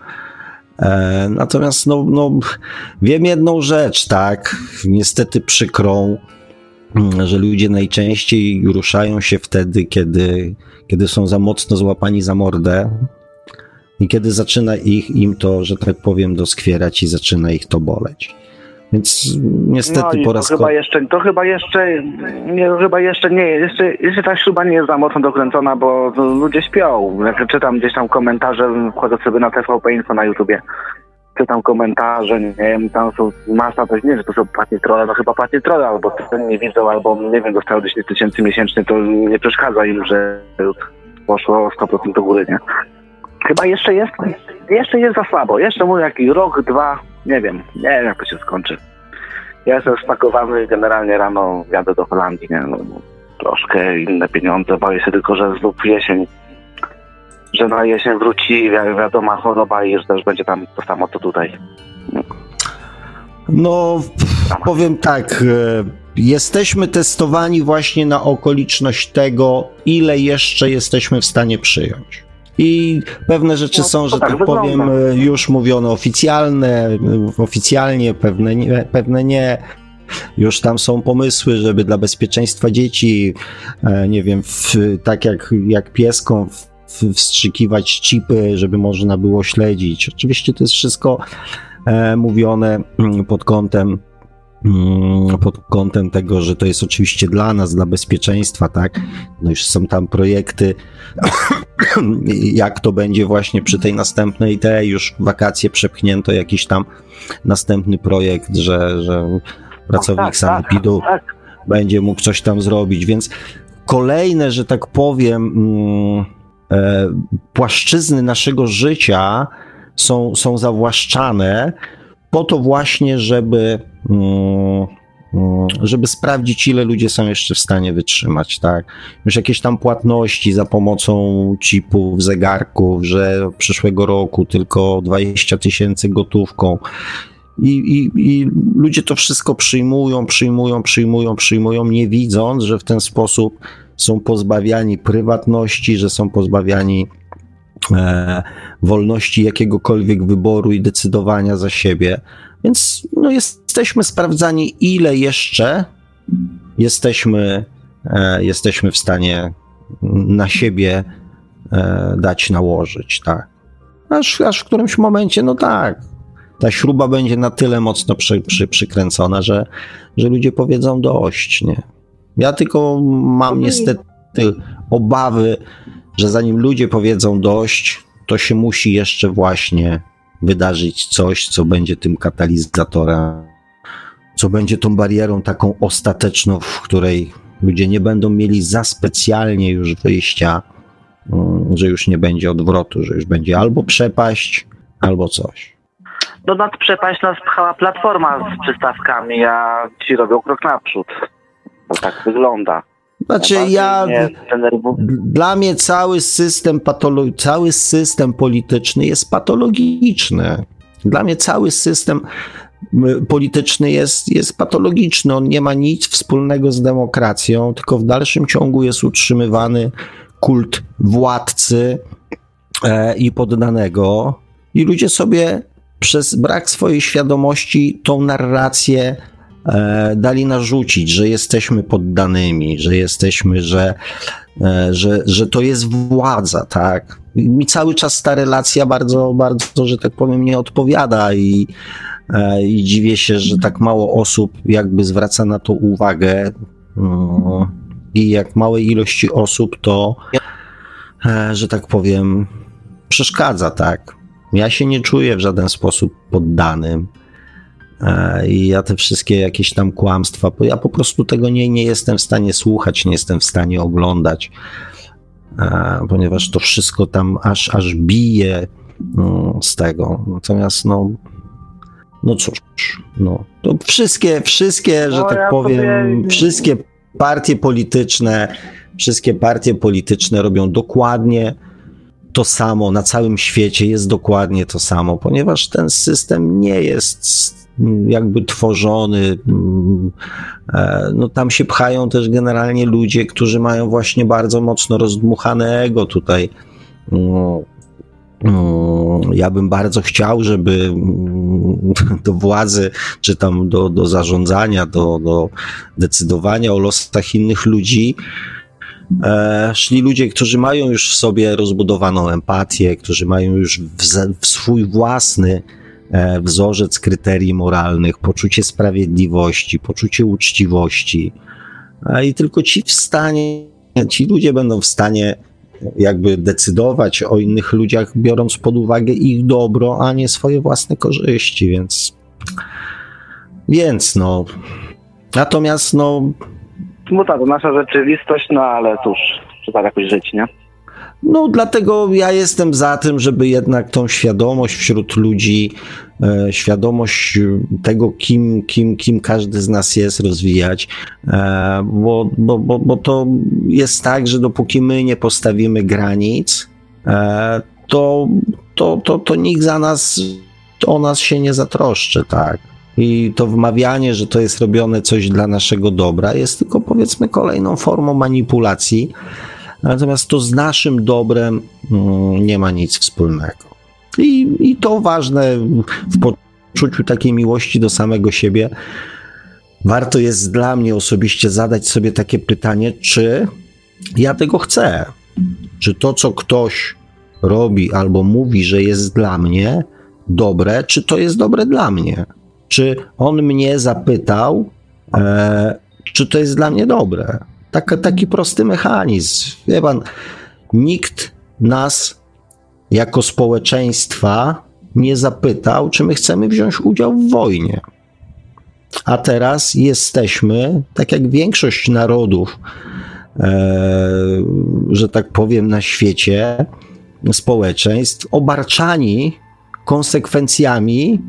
E, natomiast no, no, wiem jedną rzecz, tak, niestety przykrą, Mm, że ludzie najczęściej ruszają się wtedy, kiedy, kiedy są za mocno złapani za mordę i kiedy zaczyna ich, im to, że tak powiem, doskwierać i zaczyna ich to boleć. Więc niestety no po raz to chyba jeszcze, to chyba jeszcze, nie, chyba jeszcze nie, jeszcze, jeszcze ta śruba nie jest za mocno dokręcona, bo ludzie śpią. Jak czytam gdzieś tam komentarze, wchodzę sobie na TVP Info na YouTubie, czytam komentarze, nie wiem, tam są masa, to nie, że to są płatni trolle, no chyba płatni trolle, albo nie widzą, albo nie wiem, dostają 10 tysięcy miesięcznie, to nie przeszkadza im, że poszło 100% do góry, nie? Chyba jeszcze jest, jeszcze jest za słabo, jeszcze mówię jakiś rok, dwa, nie wiem, nie wiem jak to się skończy. Ja jestem spakowany generalnie rano jadę do Holandii, nie? No, troszkę inne pieniądze, boję się tylko, że znów jesień że na jesień wróci wiadoma choroba i że też będzie tam to samo co tutaj. No, powiem tak. E, jesteśmy testowani właśnie na okoliczność tego, ile jeszcze jesteśmy w stanie przyjąć. I pewne rzeczy no, są, że tak, tak powiem, e, już mówione oficjalne, oficjalnie, pewne nie, pewne nie. Już tam są pomysły, żeby dla bezpieczeństwa dzieci, e, nie wiem, w, tak jak, jak pieską, w wstrzykiwać chipy, żeby można było śledzić. Oczywiście to jest wszystko e, mówione mm, pod kątem mm, pod kątem tego, że to jest oczywiście dla nas, dla bezpieczeństwa, tak? No już są tam projekty, jak to będzie właśnie przy tej następnej te już wakacje przepchnięto jakiś tam następny projekt, że, że pracownik tak, sanepidu tak, tak. będzie mógł coś tam zrobić, więc kolejne, że tak powiem, mm, płaszczyzny naszego życia są, są zawłaszczane po to właśnie, żeby, mm, mm, żeby sprawdzić, ile ludzie są jeszcze w stanie wytrzymać, tak? Już jakieś tam płatności za pomocą chipów, zegarków, że przyszłego roku tylko 20 tysięcy gotówką. I, i, I ludzie to wszystko przyjmują, przyjmują, przyjmują, przyjmują, nie widząc, że w ten sposób są pozbawiani prywatności, że są pozbawiani e, wolności jakiegokolwiek wyboru i decydowania za siebie. Więc no, jesteśmy sprawdzani, ile jeszcze jesteśmy, e, jesteśmy w stanie na siebie e, dać nałożyć, tak. Aż, aż w którymś momencie, no tak, ta śruba będzie na tyle mocno przy, przy, przykręcona, że, że ludzie powiedzą dość, nie? Ja tylko mam niestety obawy, że zanim ludzie powiedzą dość, to się musi jeszcze właśnie wydarzyć coś, co będzie tym katalizatorem, co będzie tą barierą taką ostateczną, w której ludzie nie będą mieli za specjalnie już wyjścia, mm, że już nie będzie odwrotu, że już będzie albo przepaść, albo coś. No nad przepaść nas pchała platforma z przystawkami, a ci robią krok naprzód. To tak wygląda. Znaczy ja, dla mnie cały system, patolo- cały system polityczny jest patologiczny. Dla mnie cały system polityczny jest, jest patologiczny. On nie ma nic wspólnego z demokracją, tylko w dalszym ciągu jest utrzymywany kult władcy e, i poddanego. I ludzie sobie przez brak swojej świadomości tą narrację dali narzucić, że jesteśmy poddanymi, że jesteśmy, że, e, że, że to jest władza, tak. Mi cały czas ta relacja bardzo, bardzo, że tak powiem, nie odpowiada i, e, i dziwię się, że tak mało osób jakby zwraca na to uwagę. No, I jak małej ilości osób to, że tak powiem, przeszkadza, tak. Ja się nie czuję w żaden sposób poddanym. E, I ja te wszystkie jakieś tam kłamstwa, ja po prostu tego nie, nie jestem w stanie słuchać, nie jestem w stanie oglądać, e, ponieważ to wszystko tam aż, aż bije no, z tego. Natomiast no, no cóż, no, to wszystkie, wszystkie, że no, tak ja powiem, sobie... wszystkie partie polityczne, wszystkie partie polityczne robią dokładnie to samo na całym świecie, jest dokładnie to samo, ponieważ ten system nie jest jakby tworzony. Mm, e, no tam się pchają też generalnie ludzie, którzy mają właśnie bardzo mocno rozdmuchane ego tutaj. No, no, ja bym bardzo chciał, żeby mm, do władzy, czy tam do, do zarządzania, do, do decydowania o losach innych ludzi, e, szli ludzie, którzy mają już w sobie rozbudowaną empatię, którzy mają już w, w swój własny wzorzec kryterii moralnych, poczucie sprawiedliwości, poczucie uczciwości. I tylko ci w stanie, ci ludzie będą w stanie jakby decydować o innych ludziach, biorąc pod uwagę ich dobro, a nie swoje własne korzyści, więc więc no natomiast no no tak, nasza rzeczywistość, no ale cóż, trzeba jakoś żyć, nie? No, dlatego ja jestem za tym, żeby jednak tą świadomość wśród ludzi, e, świadomość tego, kim, kim, kim każdy z nas jest, rozwijać, e, bo, bo, bo, bo to jest tak, że dopóki my nie postawimy granic, e, to, to, to, to nikt za nas, o nas się nie zatroszczy, tak. I to wmawianie, że to jest robione coś dla naszego dobra, jest tylko powiedzmy kolejną formą manipulacji Natomiast to z naszym dobrem mm, nie ma nic wspólnego. I, i to ważne w poczuciu takiej miłości do samego siebie. Warto jest dla mnie osobiście zadać sobie takie pytanie, czy ja tego chcę? Czy to, co ktoś robi albo mówi, że jest dla mnie dobre, czy to jest dobre dla mnie? Czy on mnie zapytał, e, czy to jest dla mnie dobre? Tak, taki prosty mechanizm. Wie pan, nikt nas jako społeczeństwa nie zapytał, czy my chcemy wziąć udział w wojnie. A teraz jesteśmy, tak jak większość narodów, e, że tak powiem, na świecie, społeczeństw, obarczani konsekwencjami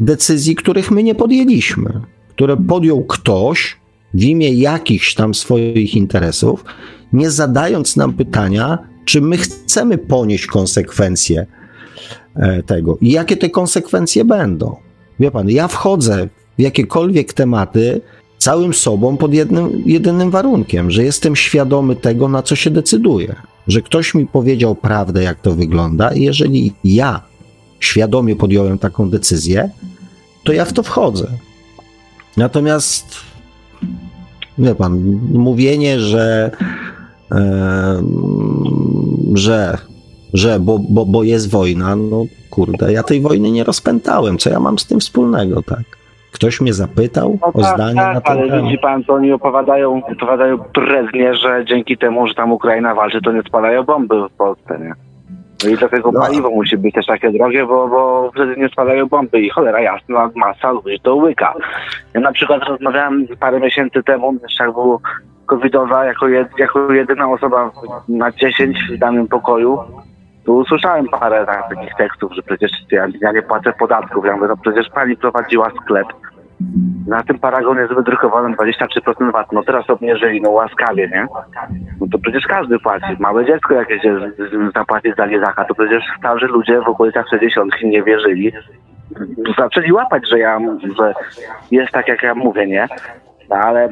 decyzji, których my nie podjęliśmy, które podjął ktoś, w imię jakichś tam swoich interesów, nie zadając nam pytania, czy my chcemy ponieść konsekwencje e, tego i jakie te konsekwencje będą. Wie pan, ja wchodzę w jakiekolwiek tematy całym sobą pod jednym, jedynym warunkiem, że jestem świadomy tego, na co się decyduję. Że ktoś mi powiedział prawdę, jak to wygląda, i jeżeli ja świadomie podjąłem taką decyzję, to ja w to wchodzę. Natomiast wie pan, mówienie, że, e, że, że bo, bo, bo jest wojna, no kurde, ja tej wojny nie rozpętałem. Co ja mam z tym wspólnego, tak? Ktoś mnie zapytał no o tak, zdanie tak, na ten ale widzi pan, to oni opowiadają, opowiadają preznie, że dzięki temu, że tam Ukraina walczy, to nie spadają bomby w Polsce, nie? No i dlatego no. paliwo musi być też takie drogie, bo, bo wtedy nie spadają bomby i cholera jasna, masa ludzi to łyka. Ja na przykład rozmawiałem parę miesięcy temu, jeszcze jak było covidowa, jako, jed, jako jedyna osoba na 10 w danym pokoju, to usłyszałem parę tak, takich tekstów, że przecież ja, ja nie płacę podatków. Ja mówię, no przecież pani prowadziła sklep, na tym paragonie jest wydrukowany 23% VAT. No teraz obniżyli, no łaskawie, nie? No to przecież każdy płaci. Małe dziecko jakieś zapłaci za niezaka, to przecież starzy ludzie w okolicach 60 nie wierzyli. Zaczęli łapać, że ja, że jest tak, jak ja mówię, nie? No, ale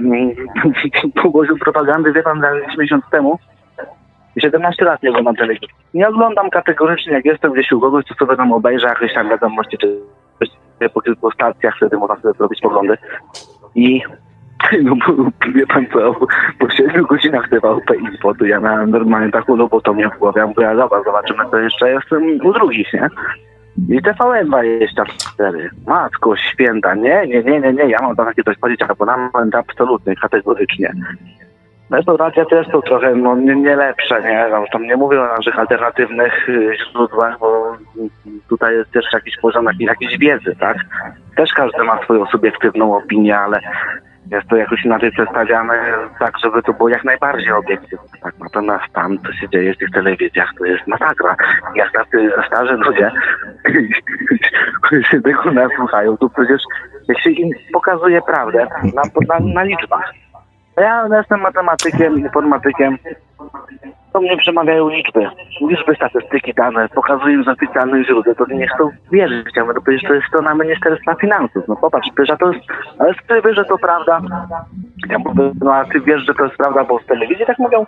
po głosu propagandy, wie pan, jakiś miesiąc temu, 17 lat nie oglądam telewizji. Nie oglądam kategorycznie, jak jestem gdzieś u kogoś, to sobie tam obejrzę jakieś tam wiadomości, czy po kilku stacjach, wtedy można sobie zrobić poglądy. I no bo wie pan co, po 7 godzinach TVP Info, to ja miałem normalnie taką robotę mnie w głowie, ja mówię, dobra, zobaczymy co jeszcze jestem u drugich, nie? I TVN 24, matko święta, nie, nie, nie, nie, nie, ja mam tam takie coś powiedzieć, abonament absolutny, kategorycznie. Restauracja też są trochę no, nie, nie lepsze, nie? No, tam nie mówię o naszych alternatywnych y, źródłach, bo tutaj jest też jakiś poziom jakiejś wiedzy, tak? Też każdy ma swoją subiektywną opinię, ale jest to jakoś inaczej przedstawiane, tak żeby to było jak najbardziej obiektywne. Tak? Natomiast tam, co się dzieje w tych telewizjach, to jest masakra. Jak tacy starzy ludzie się tego nasłuchają, to przecież się im pokazuje prawdę na, na, na liczbach, ja jestem matematykiem, informatykiem. To mnie przemawiają liczby. Liczby, statystyki, dane, pokazuję z oficjalnych źródeł, to nie chcą wierzyć. Ja mówię, przecież to jest strona Ministerstwa Finansów. No popatrz, że to jest, ale ty wiesz, że to prawda. Ja mówię, no a ty wiesz, że to jest prawda, bo w telewizji tak mówią.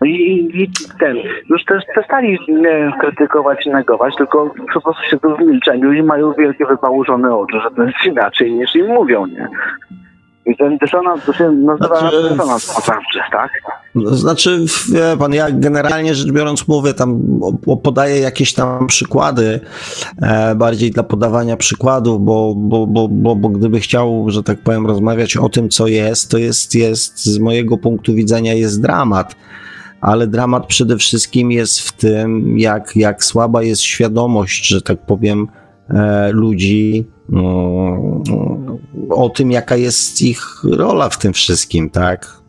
No i, i ten, już też przestali mnie krytykować i negować, tylko po prostu siedzą w milczeniu i mają wielkie wypałużone oczy, że to jest inaczej niż im mówią, nie? I ten dysonans to się nazywa znaczy, dysonans poznawczy, tak? Znaczy, wie pan, ja generalnie rzecz biorąc mówię, tam podaję jakieś tam przykłady, e, bardziej dla podawania przykładów, bo, bo, bo, bo, bo gdyby chciał, że tak powiem, rozmawiać o tym, co jest, to jest, jest z mojego punktu widzenia jest dramat ale dramat przede wszystkim jest w tym, jak, jak słaba jest świadomość, że tak powiem, e, ludzi o tym, jaka jest ich rola w tym wszystkim, tak?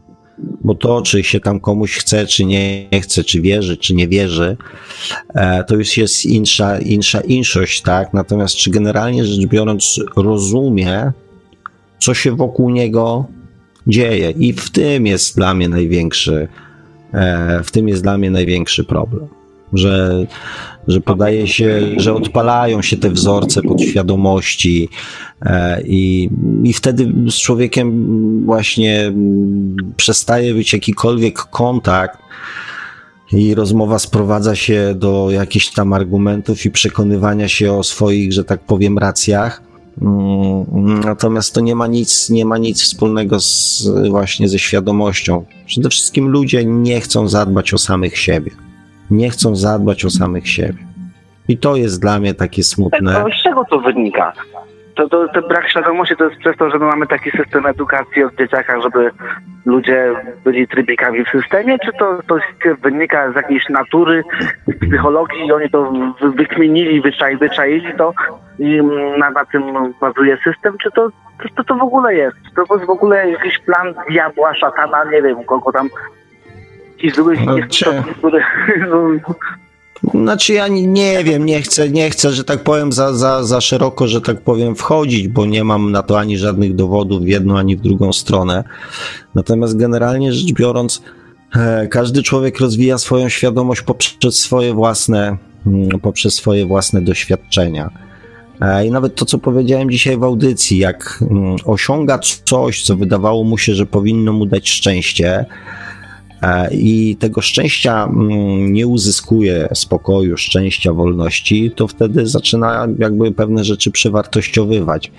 Bo to, czy się tam komuś chce, czy nie chce, czy wierzy, czy nie wierzy, e, to już jest insza, insza inszość, tak? Natomiast czy generalnie rzecz biorąc rozumie, co się wokół niego dzieje i w tym jest dla mnie największy, e, w tym jest dla mnie największy problem że, że podaje się, że odpalają się te wzorce podświadomości e, i, i wtedy z człowiekiem właśnie przestaje być jakikolwiek kontakt i rozmowa sprowadza się do jakichś tam argumentów i przekonywania się o swoich, że tak powiem, racjach. Mm, natomiast to nie ma nic, nie ma nic wspólnego z, właśnie ze świadomością. Przede wszystkim ludzie nie chcą zadbać o samych siebie nie chcą zadbać o samych siebie. I to jest dla mnie takie smutne. Tak, z czego to wynika? To, to, to brak świadomości to jest przez to, że my mamy taki system edukacji od dzieciaka, żeby ludzie byli trybikami w systemie, czy to, to wynika z jakiejś natury, psychologii i oni to wykminili, wyczai, wyczaili to i na, na tym bazuje system, czy to, to, to w ogóle jest? Czy to jest w ogóle jakiś plan diabła, szatana, nie wiem, kogo tam i złych no, które... Znaczy ja nie, nie, wiem, nie chcę, nie chcę, że tak powiem, za, za, za szeroko, że tak powiem, wchodzić, bo nie mam na to ani żadnych dowodów w jedną, ani w drugą stronę. Natomiast generalnie rzecz biorąc, e, każdy człowiek rozwija swoją świadomość poprzez swoje własne, mm, poprzez swoje własne doświadczenia. E, I nawet to, co powiedziałem dzisiaj w audycji, jak mm, osiąga coś, co wydawało mu się, że powinno mu dać szczęście, i tego szczęścia mm, nie uzyskuje spokoju, szczęścia, wolności, to wtedy zaczyna jakby pewne rzeczy przewartościowywać.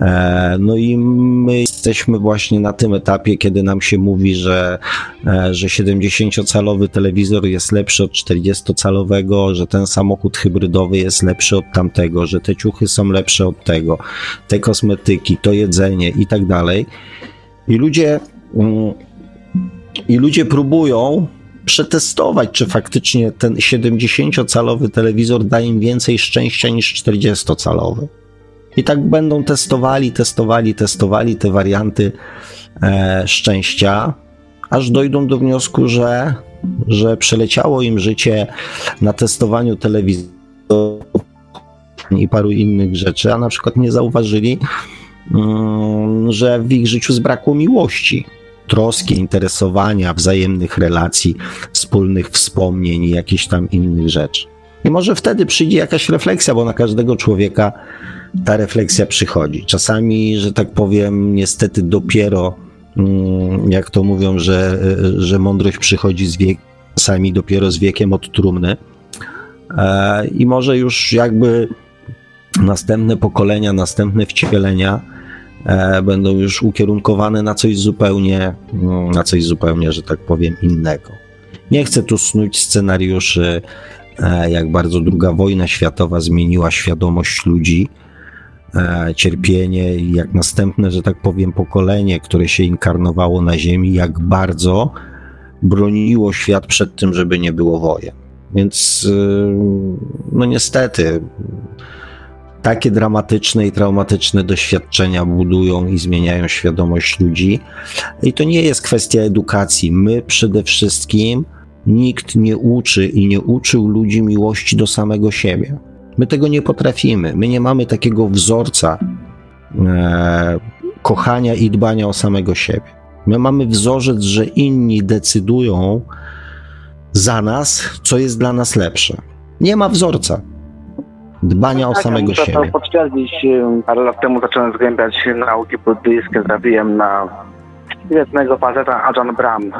E, no i my jesteśmy właśnie na tym etapie, kiedy nam się mówi, że, e, że 70-calowy telewizor jest lepszy od 40-calowego, że ten samochód hybrydowy jest lepszy od tamtego, że te ciuchy są lepsze od tego, te kosmetyki, to jedzenie i tak dalej. I ludzie mm, i ludzie próbują przetestować, czy faktycznie ten 70-calowy telewizor da im więcej szczęścia niż 40-calowy. I tak będą testowali, testowali, testowali te warianty e, szczęścia, aż dojdą do wniosku, że, że przeleciało im życie na testowaniu telewizorów i paru innych rzeczy, a na przykład nie zauważyli, mm, że w ich życiu zbrakło miłości troski, interesowania, wzajemnych relacji, wspólnych wspomnień i jakichś tam innych rzeczy. I może wtedy przyjdzie jakaś refleksja, bo na każdego człowieka ta refleksja przychodzi. Czasami, że tak powiem, niestety dopiero, mm, jak to mówią, że, że mądrość przychodzi z wiekiem, czasami dopiero z wiekiem od trumny. E, I może już jakby następne pokolenia, następne wcielenia będą już ukierunkowane na coś zupełnie, no, na coś zupełnie, że tak powiem, innego. Nie chcę tu snuć scenariuszy, e, jak bardzo druga wojna światowa zmieniła świadomość ludzi, e, cierpienie i jak następne, że tak powiem, pokolenie, które się inkarnowało na Ziemi, jak bardzo broniło świat przed tym, żeby nie było wojen. Więc y, no niestety takie dramatyczne i traumatyczne doświadczenia budują i zmieniają świadomość ludzi. I to nie jest kwestia edukacji. My przede wszystkim nikt nie uczy i nie uczył ludzi miłości do samego siebie. My tego nie potrafimy. My nie mamy takiego wzorca e, kochania i dbania o samego siebie. My mamy wzorzec, że inni decydują za nas, co jest dla nas lepsze. Nie ma wzorca dbania o tak, samego muszę siebie. to potwierdzić. Parę lat temu zacząłem zgłębiać nauki buddyjskie. Trafiłem na świetnego faceta Ajahn Brahm.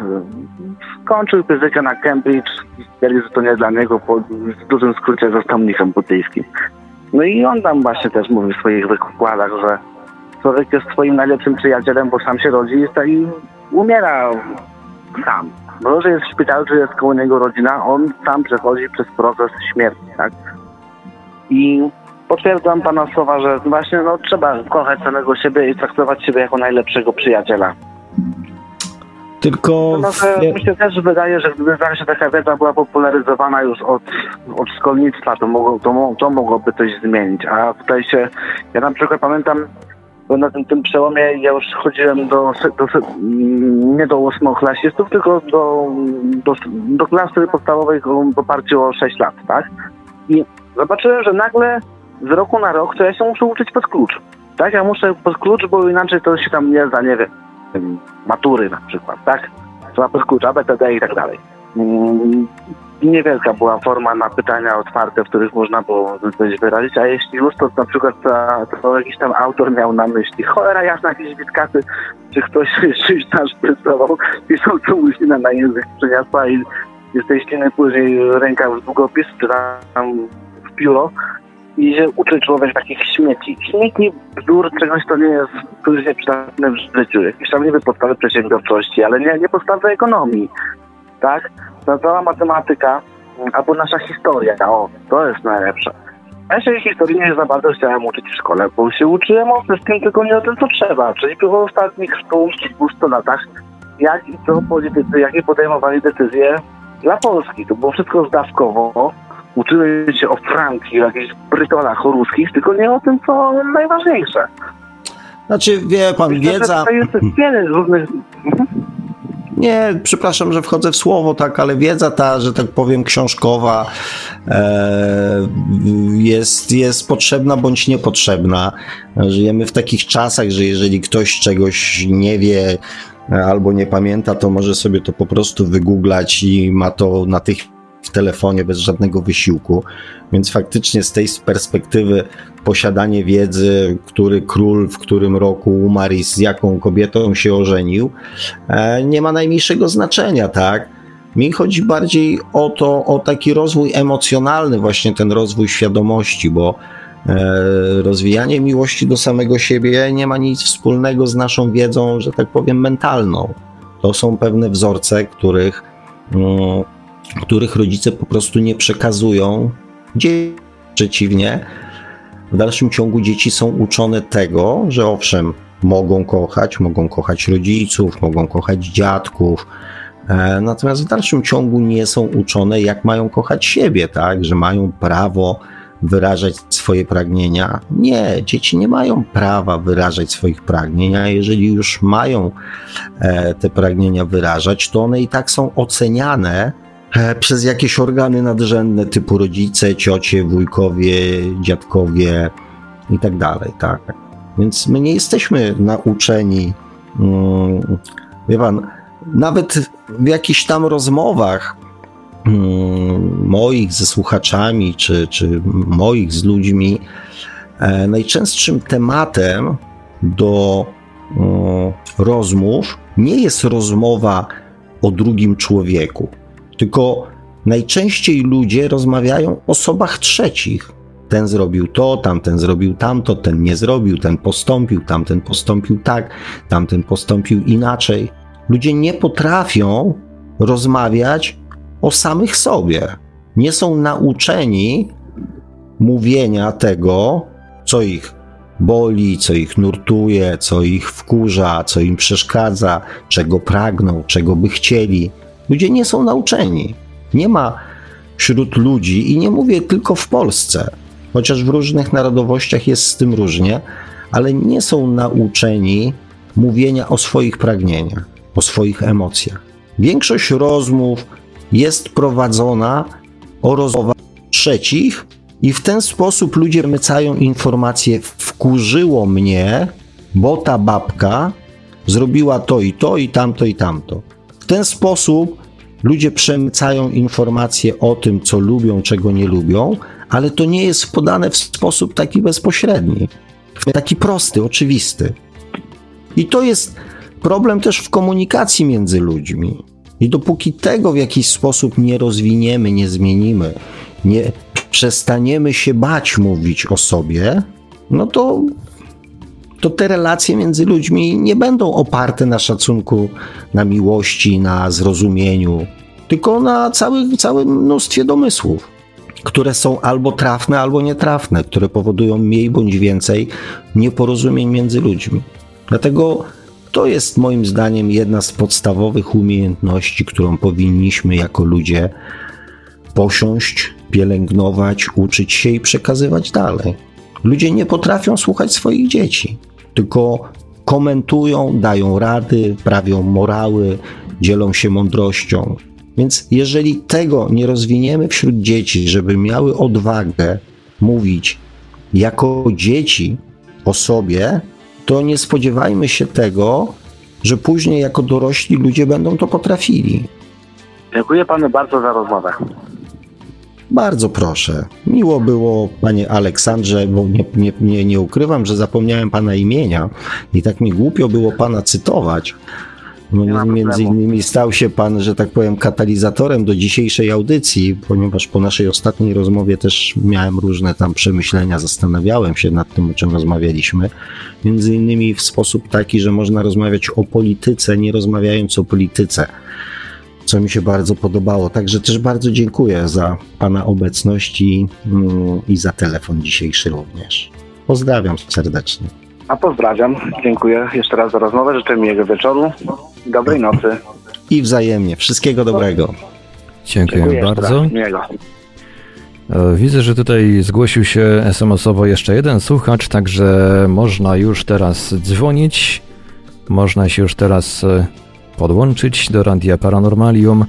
Skończył fizykę na Cambridge stwierdził, że to nie dla niego. Po w dużym skrócie został mnichem buddyjskim. No i on tam właśnie też mówi w swoich wykładach, że człowiek jest swoim najlepszym przyjacielem, bo sam się rodzi i umiera sam. Może jest w szpitalu, czy jest koło niego rodzina, on sam przechodzi przez proces śmierci, tak? I potwierdzam Pana słowa, że właśnie no, trzeba kochać samego siebie i traktować siebie jako najlepszego przyjaciela. Tylko. No, że mi się też wydaje, że gdyby się taka wiedza była popularyzowana już od, od szkolnictwa, to, mogło, to, to mogłoby coś zmienić. A tutaj się. Ja na przykład pamiętam, bo na tym, tym przełomie ja już chodziłem do, do nie do ósmoklasistów, tylko do, do, do klasy podstawowej w oparciu o 6 lat, tak? I zobaczyłem, że nagle z roku na rok to ja się muszę uczyć pod klucz. Tak, ja muszę pod klucz, bo inaczej to się tam nie zda, nie wiem, matury na przykład, tak? Trzeba pod klucz, ABCD i tak dalej. Mm, niewielka była forma na pytania otwarte, w których można było coś wyrazić, a jeśli już, to na przykład to, to jakiś tam autor miał na myśli, cholera jasna, jakieś witkaty, czy ktoś czyś tam szprycował, co łyśnina na język przeniosła i z później ręka w długopis, czy tam pióro i się uczy człowiek takich śmieci. Śmieci, bzdur, czegoś to nie jest przydatne w życiu. Jakieś tam niby podstawy przedsiębiorczości, ale nie, nie podstawy ekonomii. Tak? Ta cała matematyka albo nasza historia, o, to jest najlepsze. Ja się historii nie za bardzo chciałem uczyć w szkole, bo się uczyłem o wszystkim, tylko nie o tym, co trzeba. Czyli po ostatnich 100 latach, jak i co politycy, jakie podejmowali decyzje dla Polski. To było wszystko zdawkowo, uczyły się o Francji, o jakichś brytolach o ruskich, tylko nie o tym, co najważniejsze. Znaczy, wie pan, Myślę, wiedza... To jest wiele różnych... Mhm. Nie, przepraszam, że wchodzę w słowo, tak, ale wiedza ta, że tak powiem, książkowa e, jest, jest potrzebna bądź niepotrzebna. Żyjemy w takich czasach, że jeżeli ktoś czegoś nie wie albo nie pamięta, to może sobie to po prostu wygooglać i ma to natychmiast w telefonie bez żadnego wysiłku. Więc faktycznie z tej perspektywy posiadanie wiedzy, który król w którym roku umarł i z jaką kobietą się ożenił, e, nie ma najmniejszego znaczenia, tak? Mi chodzi bardziej o to, o taki rozwój emocjonalny, właśnie ten rozwój świadomości, bo e, rozwijanie miłości do samego siebie nie ma nic wspólnego z naszą wiedzą, że tak powiem, mentalną. To są pewne wzorce, których mm, których rodzice po prostu nie przekazują dzieci. Przeciwnie, w dalszym ciągu dzieci są uczone tego, że owszem, mogą kochać, mogą kochać rodziców, mogą kochać dziadków, e, natomiast w dalszym ciągu nie są uczone, jak mają kochać siebie, tak, że mają prawo wyrażać swoje pragnienia. Nie, dzieci nie mają prawa wyrażać swoich pragnień, a jeżeli już mają e, te pragnienia wyrażać, to one i tak są oceniane przez jakieś organy nadrzędne typu rodzice, ciocie, wujkowie, dziadkowie i tak dalej, tak. Więc my nie jesteśmy nauczeni, mm, wie pan, nawet w jakichś tam rozmowach mm, moich ze słuchaczami, czy, czy moich z ludźmi, e, najczęstszym tematem do mm, rozmów nie jest rozmowa o drugim człowieku tylko najczęściej ludzie rozmawiają o osobach trzecich. Ten zrobił to, tamten zrobił tamto, ten nie zrobił, ten postąpił, tamten postąpił tak, tamten postąpił inaczej. Ludzie nie potrafią rozmawiać o samych sobie. Nie są nauczeni mówienia tego, co ich boli, co ich nurtuje, co ich wkurza, co im przeszkadza, czego pragną, czego by chcieli. Ludzie nie są nauczeni. Nie ma wśród ludzi, i nie mówię tylko w Polsce, chociaż w różnych narodowościach jest z tym różnie, ale nie są nauczeni mówienia o swoich pragnieniach, o swoich emocjach. Większość rozmów jest prowadzona o rozmowach trzecich, i w ten sposób ludzie mycają informacje: wkurzyło mnie, bo ta babka zrobiła to i to, i tamto, i tamto. W ten sposób ludzie przemycają informacje o tym, co lubią, czego nie lubią, ale to nie jest podane w sposób taki bezpośredni, taki prosty, oczywisty. I to jest problem też w komunikacji między ludźmi. I dopóki tego w jakiś sposób nie rozwiniemy, nie zmienimy, nie przestaniemy się bać mówić o sobie, no to, to te relacje między ludźmi nie będą oparte na szacunku, na miłości, na zrozumieniu, tylko na całych, całym mnóstwie domysłów, które są albo trafne, albo nietrafne, które powodują mniej bądź więcej nieporozumień między ludźmi. Dlatego to jest moim zdaniem jedna z podstawowych umiejętności, którą powinniśmy jako ludzie posiąść, pielęgnować, uczyć się i przekazywać dalej. Ludzie nie potrafią słuchać swoich dzieci, tylko komentują, dają rady, prawią morały, dzielą się mądrością. Więc jeżeli tego nie rozwiniemy wśród dzieci, żeby miały odwagę mówić jako dzieci o sobie, to nie spodziewajmy się tego, że później jako dorośli ludzie będą to potrafili. Dziękuję panu bardzo za rozmowę. Bardzo proszę. Miło było, panie Aleksandrze, bo nie, nie, nie, nie ukrywam, że zapomniałem pana imienia i tak mi głupio było pana cytować. No, między innymi stał się pan, że tak powiem, katalizatorem do dzisiejszej audycji, ponieważ po naszej ostatniej rozmowie też miałem różne tam przemyślenia, zastanawiałem się nad tym, o czym rozmawialiśmy. Między innymi w sposób taki, że można rozmawiać o polityce, nie rozmawiając o polityce co mi się bardzo podobało. Także też bardzo dziękuję za Pana obecność i, mm, i za telefon dzisiejszy również. Pozdrawiam serdecznie. A pozdrawiam. Dziękuję jeszcze raz za rozmowę. Życzę miłego wieczoru. Dobrej nocy. I wzajemnie. Wszystkiego dobrego. Dziękuję, Dziękuję bardzo. Miłego. E, widzę, że tutaj zgłosił się SMS-owo jeszcze jeden słuchacz, także można już teraz dzwonić. Można się już teraz e, podłączyć do Radia Paranormalium.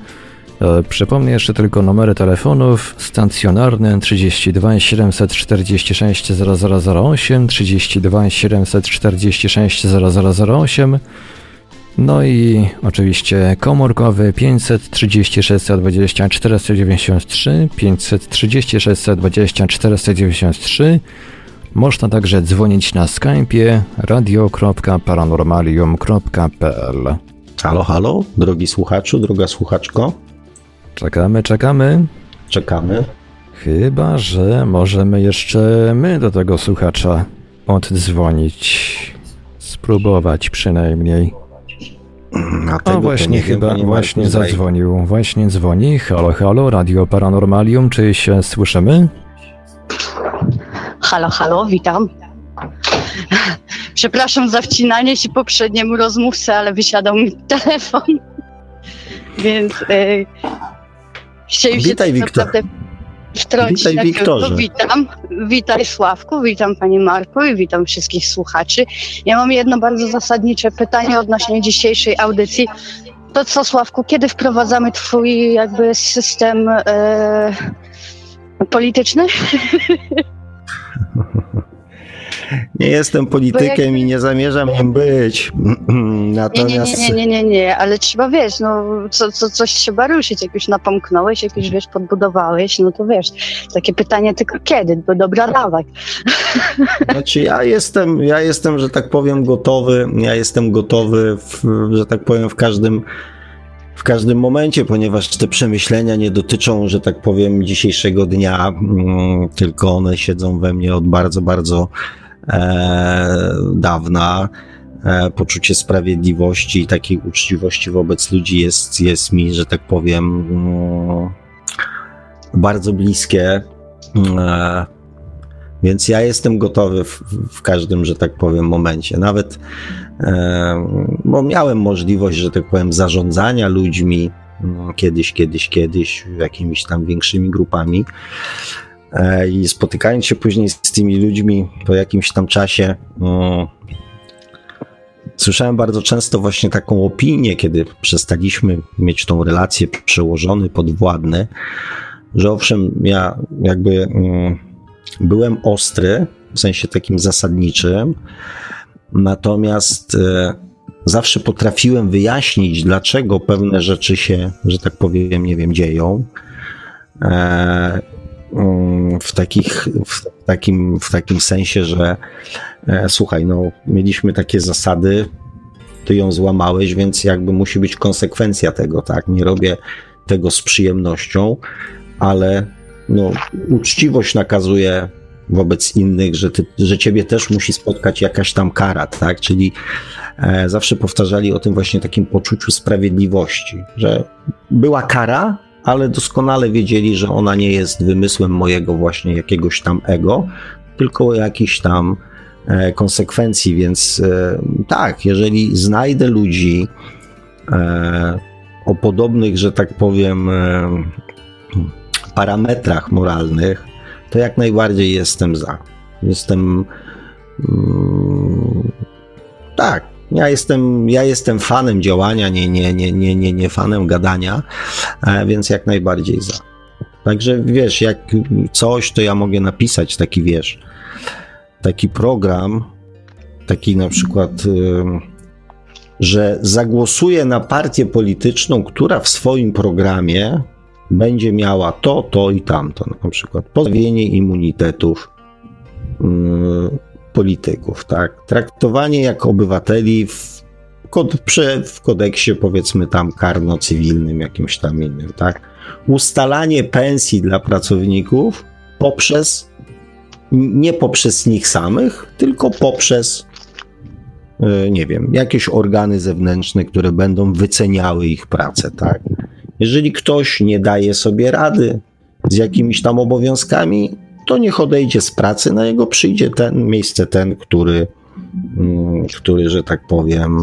E, przypomnę jeszcze tylko numery telefonów stacjonarne 32 746 0008, 32 746 0008, no i oczywiście komórkowy 536 20 493, 536 20 493. Można także dzwonić na Skype'ie radio.paranormalium.pl. Halo, halo, drogi słuchaczu, droga słuchaczko. Czekamy, czekamy. Czekamy. Chyba, że możemy jeszcze my do tego słuchacza oddzwonić. Spróbować przynajmniej. A właśnie chyba, właśnie zadzwonił, właśnie dzwoni. Halo, halo, Radio Paranormalium, czy się słyszymy? Halo, halo, witam. Przepraszam za wcinanie się poprzedniemu rozmówcy, ale wysiadał mi telefon. Więc yy, chciałem Witaj, się Wiktor. naprawdę wtrącić. Witaj, Wiktorze. Witam. Witaj, Sławku, witam Panie Marku i witam wszystkich słuchaczy. Ja mam jedno bardzo zasadnicze pytanie odnośnie dzisiejszej audycji. To co, Sławku, kiedy wprowadzamy Twój jakby system yy, polityczny? Nie jestem politykiem jak... i nie zamierzam nim być. Natomiast... Nie, nie, nie, nie, nie, nie, ale trzeba, wiesz, no, co, co, coś trzeba ruszyć, jak już napomknąłeś, jak już, wiesz, podbudowałeś, no to wiesz, takie pytanie tylko kiedy, bo dobra, dawaj. Znaczy ja jestem, ja jestem, że tak powiem, gotowy, ja jestem gotowy, w, że tak powiem, w każdym w każdym momencie, ponieważ te przemyślenia nie dotyczą, że tak powiem, dzisiejszego dnia, mm, tylko one siedzą we mnie od bardzo, bardzo e, dawna. E, poczucie sprawiedliwości i takiej uczciwości wobec ludzi jest, jest mi, że tak powiem, mm, bardzo bliskie. E, Więc ja jestem gotowy w, w każdym, że tak powiem, momencie. Nawet, e, bo miałem możliwość, że tak powiem, zarządzania ludźmi no, kiedyś, kiedyś, kiedyś, jakimiś tam większymi grupami. E, I spotykając się później z tymi ludźmi po jakimś tam czasie, no, słyszałem bardzo często właśnie taką opinię, kiedy przestaliśmy mieć tą relację przełożony, podwładny, że owszem, ja jakby mm, byłem ostry, w sensie takim zasadniczym, natomiast e, zawsze potrafiłem wyjaśnić, dlaczego pewne rzeczy się, że tak powiem, nie wiem, dzieją. E, w, takich, w, takim, w takim sensie, że e, słuchaj, no, mieliśmy takie zasady, ty ją złamałeś, więc jakby musi być konsekwencja tego, tak? Nie robię tego z przyjemnością, ale no, uczciwość nakazuje wobec innych, że, ty, że ciebie też musi spotkać jakaś tam kara, tak? Czyli e, zawsze powtarzali o tym właśnie takim poczuciu sprawiedliwości, że była kara, ale doskonale wiedzieli, że ona nie jest wymysłem mojego właśnie jakiegoś tam ego, tylko jakiś tam e, konsekwencji, więc e, tak, jeżeli znajdę ludzi e, o podobnych, że tak powiem, parametrach moralnych, to jak najbardziej jestem za. Jestem. Mm, tak, ja jestem, ja jestem fanem działania, nie, nie, nie, nie, nie, nie fanem gadania, e, więc jak najbardziej za. Także wiesz, jak coś, to ja mogę napisać taki, wiesz, taki program, taki na przykład, że zagłosuję na partię polityczną, która w swoim programie będzie miała to, to i tamto. Na przykład pozbawienie immunitetów yy, polityków, tak? Traktowanie jak obywateli w, kod, w kodeksie, powiedzmy tam karno-cywilnym, jakimś tam innym, tak? Ustalanie pensji dla pracowników poprzez, nie poprzez nich samych, tylko poprzez yy, nie wiem, jakieś organy zewnętrzne, które będą wyceniały ich pracę, tak? Jeżeli ktoś nie daje sobie rady z jakimiś tam obowiązkami, to niech odejdzie z pracy, na jego przyjdzie ten miejsce ten, który, mm, który, że tak powiem,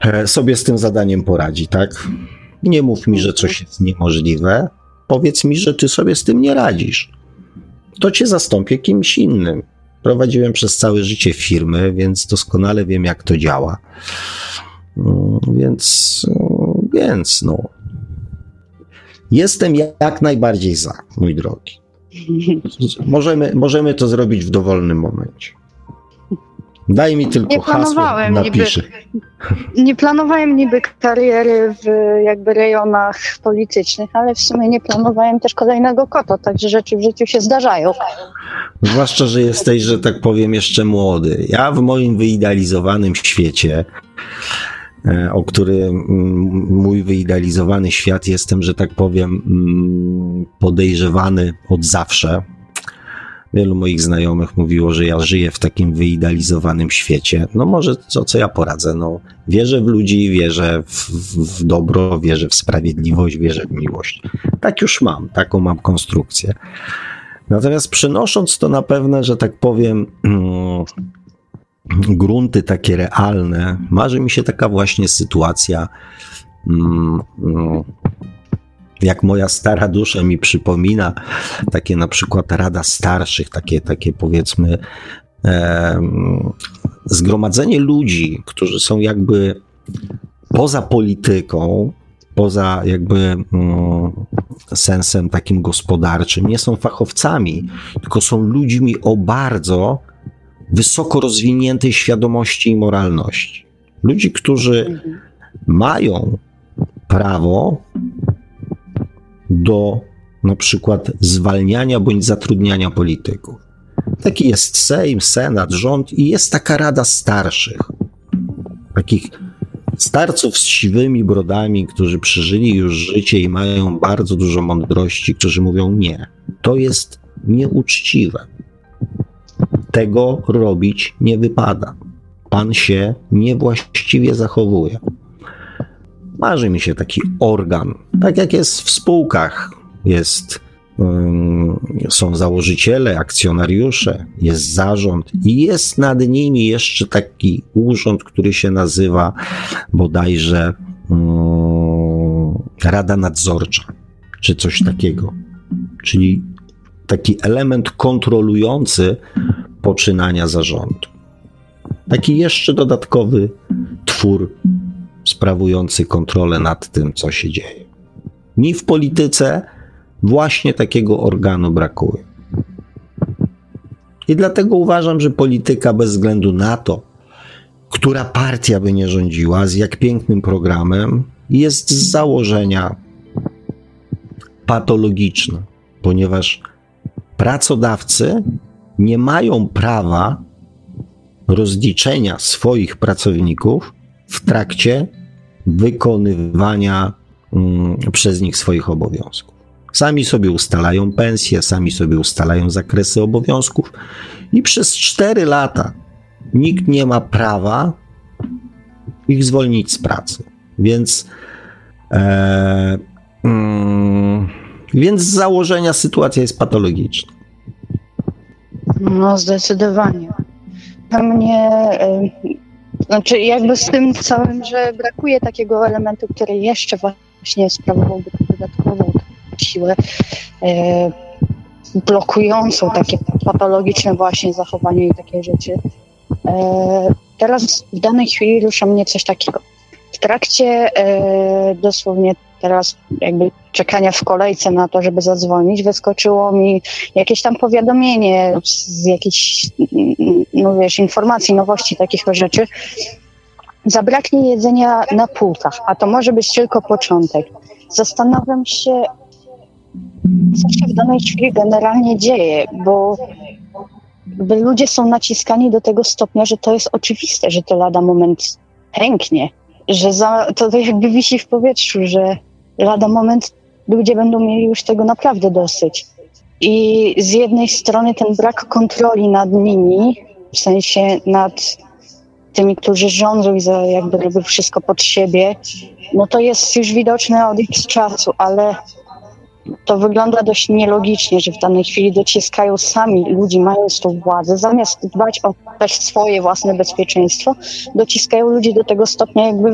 e, sobie z tym zadaniem poradzi, tak? Nie mów mi, że coś jest niemożliwe. Powiedz mi, że ty sobie z tym nie radzisz. To cię zastąpię kimś innym. Prowadziłem przez całe życie firmy, więc doskonale wiem, jak to działa. Mm, więc więc no. Jestem jak najbardziej za, mój drogi. Możemy, możemy to zrobić w dowolnym momencie. Daj mi tylko nie hasło, napiszę. Niby, nie planowałem niby kariery w jakby rejonach politycznych, ale w sumie nie planowałem też kolejnego kota, także rzeczy w życiu się zdarzają. Zwłaszcza, że jesteś, że tak powiem, jeszcze młody. Ja w moim wyidealizowanym świecie o który mm, mój wyidealizowany świat jestem, że tak powiem, mm, podejrzewany od zawsze. Wielu moich znajomych mówiło, że ja żyję w takim wyidealizowanym świecie. No może co, co ja poradzę? No, wierzę w ludzi, wierzę w, w dobro, wierzę w sprawiedliwość, wierzę w miłość. Tak już mam, taką mam konstrukcję. Natomiast przenosząc to na pewne, że tak powiem, mm, grunty takie realne, marzy mi się taka właśnie sytuacja, mm, mm, jak moja stara dusza mi przypomina, takie na przykład rada starszych, takie, takie powiedzmy zgromadzenie ludzi, którzy są jakby poza polityką, poza jakby mm, sensem takim gospodarczym, nie są fachowcami, tylko są ludźmi o bardzo wysoko rozwiniętej świadomości i moralności. Ludzi, którzy mają prawo do na przykład zwalniania bądź zatrudniania polityków. Taki jest Sejm, Senat, rząd i jest taka rada starszych. Takich starców z siwymi brodami, którzy przeżyli już życie i mają bardzo dużo mądrości, którzy mówią nie. To jest nieuczciwe. Tego robić nie wypada. Pan się niewłaściwie zachowuje. Marzy mi się taki organ, tak jak jest w spółkach. Jest są założyciele, akcjonariusze, jest zarząd i jest nad nimi jeszcze taki urząd, który się nazywa bodajże Rada Nadzorcza, czy coś takiego. Czyli taki element kontrolujący poczynania zarządu. Taki jeszcze dodatkowy twór sprawujący kontrolę nad tym, co się dzieje. Mi w polityce właśnie takiego organu brakuje. I dlatego uważam, że polityka bez względu na to, która partia by nie rządziła, z jak pięknym programem, jest z założenia patologiczna, ponieważ pracodawcy nie mają prawa rozliczenia swoich pracowników w trakcie wykonywania mm, przez nich swoich obowiązków. Sami sobie ustalają pensje, sami sobie ustalają zakresy obowiązków i przez 4 lata nikt nie ma prawa ich zwolnić z pracy. Więc, e, mm, więc z założenia sytuacja jest patologiczna. No, zdecydowanie. Dla mnie, y, znaczy jakby z tym całym, że brakuje takiego elementu, który jeszcze właśnie sprawowałby dodatkową siłę y, blokującą takie patologiczne właśnie zachowanie i takie rzeczy. Y, teraz w danej chwili rusza mnie coś takiego. W trakcie dosłownie teraz jakby czekania w kolejce na to, żeby zadzwonić, wyskoczyło mi jakieś tam powiadomienie z jakichś, no wiesz, informacji, nowości, takich rzeczy. Zabraknie jedzenia na półkach, a to może być tylko początek. Zastanawiam się, co się w danej chwili generalnie dzieje, bo ludzie są naciskani do tego stopnia, że to jest oczywiste, że to lada moment pęknie, że za, to jakby wisi w powietrzu, że lada moment ludzie będą mieli już tego naprawdę dosyć. I z jednej strony ten brak kontroli nad nimi, w sensie nad tymi, którzy rządzą i za, jakby robią wszystko pod siebie, no to jest już widoczne od x czasu, ale to wygląda dość nielogicznie, że w danej chwili dociskają sami ludzi, mając tą władzę, zamiast dbać o też swoje własne bezpieczeństwo, dociskają ludzi do tego stopnia, jakby,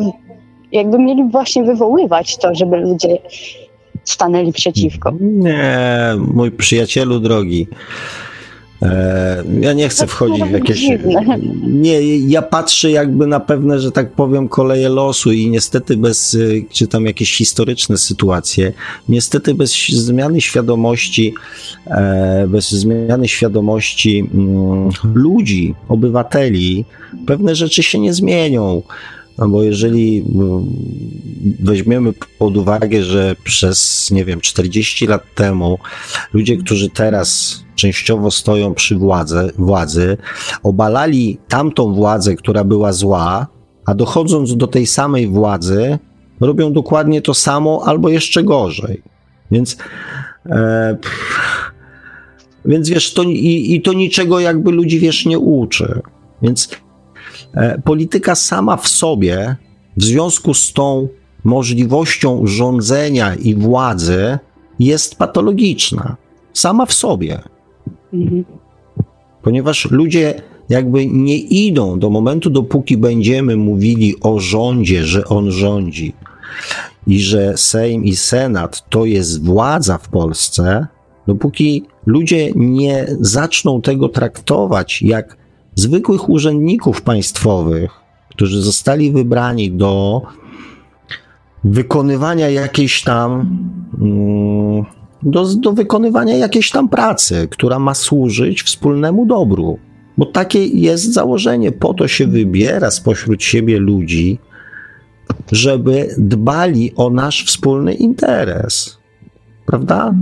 jakby mieli właśnie wywoływać to, żeby ludzie stanęli przeciwko. Nie, mój przyjacielu drogi. E, ja nie chcę wchodzić w jakieś. Nie, ja patrzę jakby na pewne, że tak powiem, koleje losu i niestety bez, y, czy tam jakieś historyczne sytuacje, niestety bez zmiany świadomości, e, bez zmiany świadomości mm, ludzi, obywateli, pewne rzeczy się nie zmienią. No bo jeżeli no, weźmiemy pod uwagę, że przez, nie wiem, 40 lat temu ludzie, którzy teraz częściowo stoją przy władzy, władzy obalali tamtą władzę, która była zła, a dochodząc do tej samej władzy, robią dokładnie to samo albo jeszcze gorzej. Więc, e, więc wiesz, to, i, i to niczego jakby ludzi, wiesz, nie uczy. Więc polityka sama w sobie, w związku z tą możliwością rządzenia i władzy, jest patologiczna. Sama w sobie. Mhm. Ponieważ ludzie jakby nie idą do momentu, dopóki będziemy mówili o rządzie, że on rządzi i że Sejm i Senat to jest władza w Polsce, dopóki ludzie nie zaczną tego traktować jak zwykłych urzędników państwowych, którzy zostali wybrani do wykonywania jakiejś tam mm, do, do wykonywania jakiejś tam pracy, która ma służyć wspólnemu dobru. Bo takie jest założenie, po to się wybiera spośród siebie ludzi, żeby dbali o nasz wspólny interes. Prawda?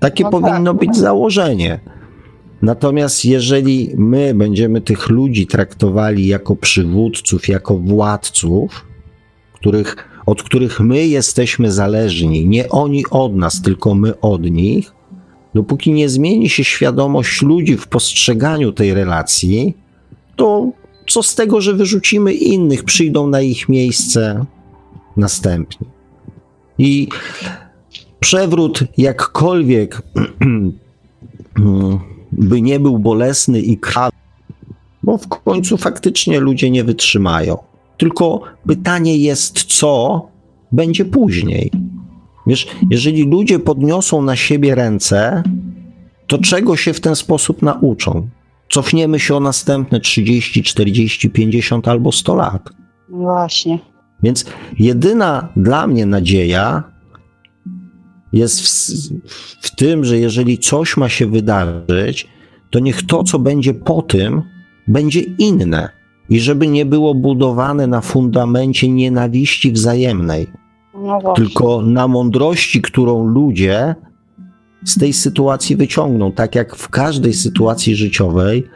Takie no powinno tak. być założenie. Natomiast jeżeli my będziemy tych ludzi traktowali jako przywódców, jako władców, których, od których my jesteśmy zależni, nie oni od nas, tylko my od nich, dopóki nie zmieni się świadomość ludzi w postrzeganiu tej relacji, to co z tego, że wyrzucimy innych, przyjdą na ich miejsce następni. I przewrót jakkolwiek by nie był bolesny i krwawy, bo w końcu faktycznie ludzie nie wytrzymają. Tylko pytanie jest, co będzie później. Wiesz, jeżeli ludzie podniosą na siebie ręce, to czego się w ten sposób nauczą? Cofniemy się o następne 30, 40, 50 albo 100 lat. Właśnie. Więc jedyna dla mnie nadzieja jest w, w, tym, że jeżeli coś ma się wydarzyć, to niech to, co będzie po tym, będzie inne i żeby nie było budowane na fundamencie nienawiści wzajemnej, no tylko na mądrości, którą ludzie z tej sytuacji wyciągną. Tak jak w każdej sytuacji życiowej,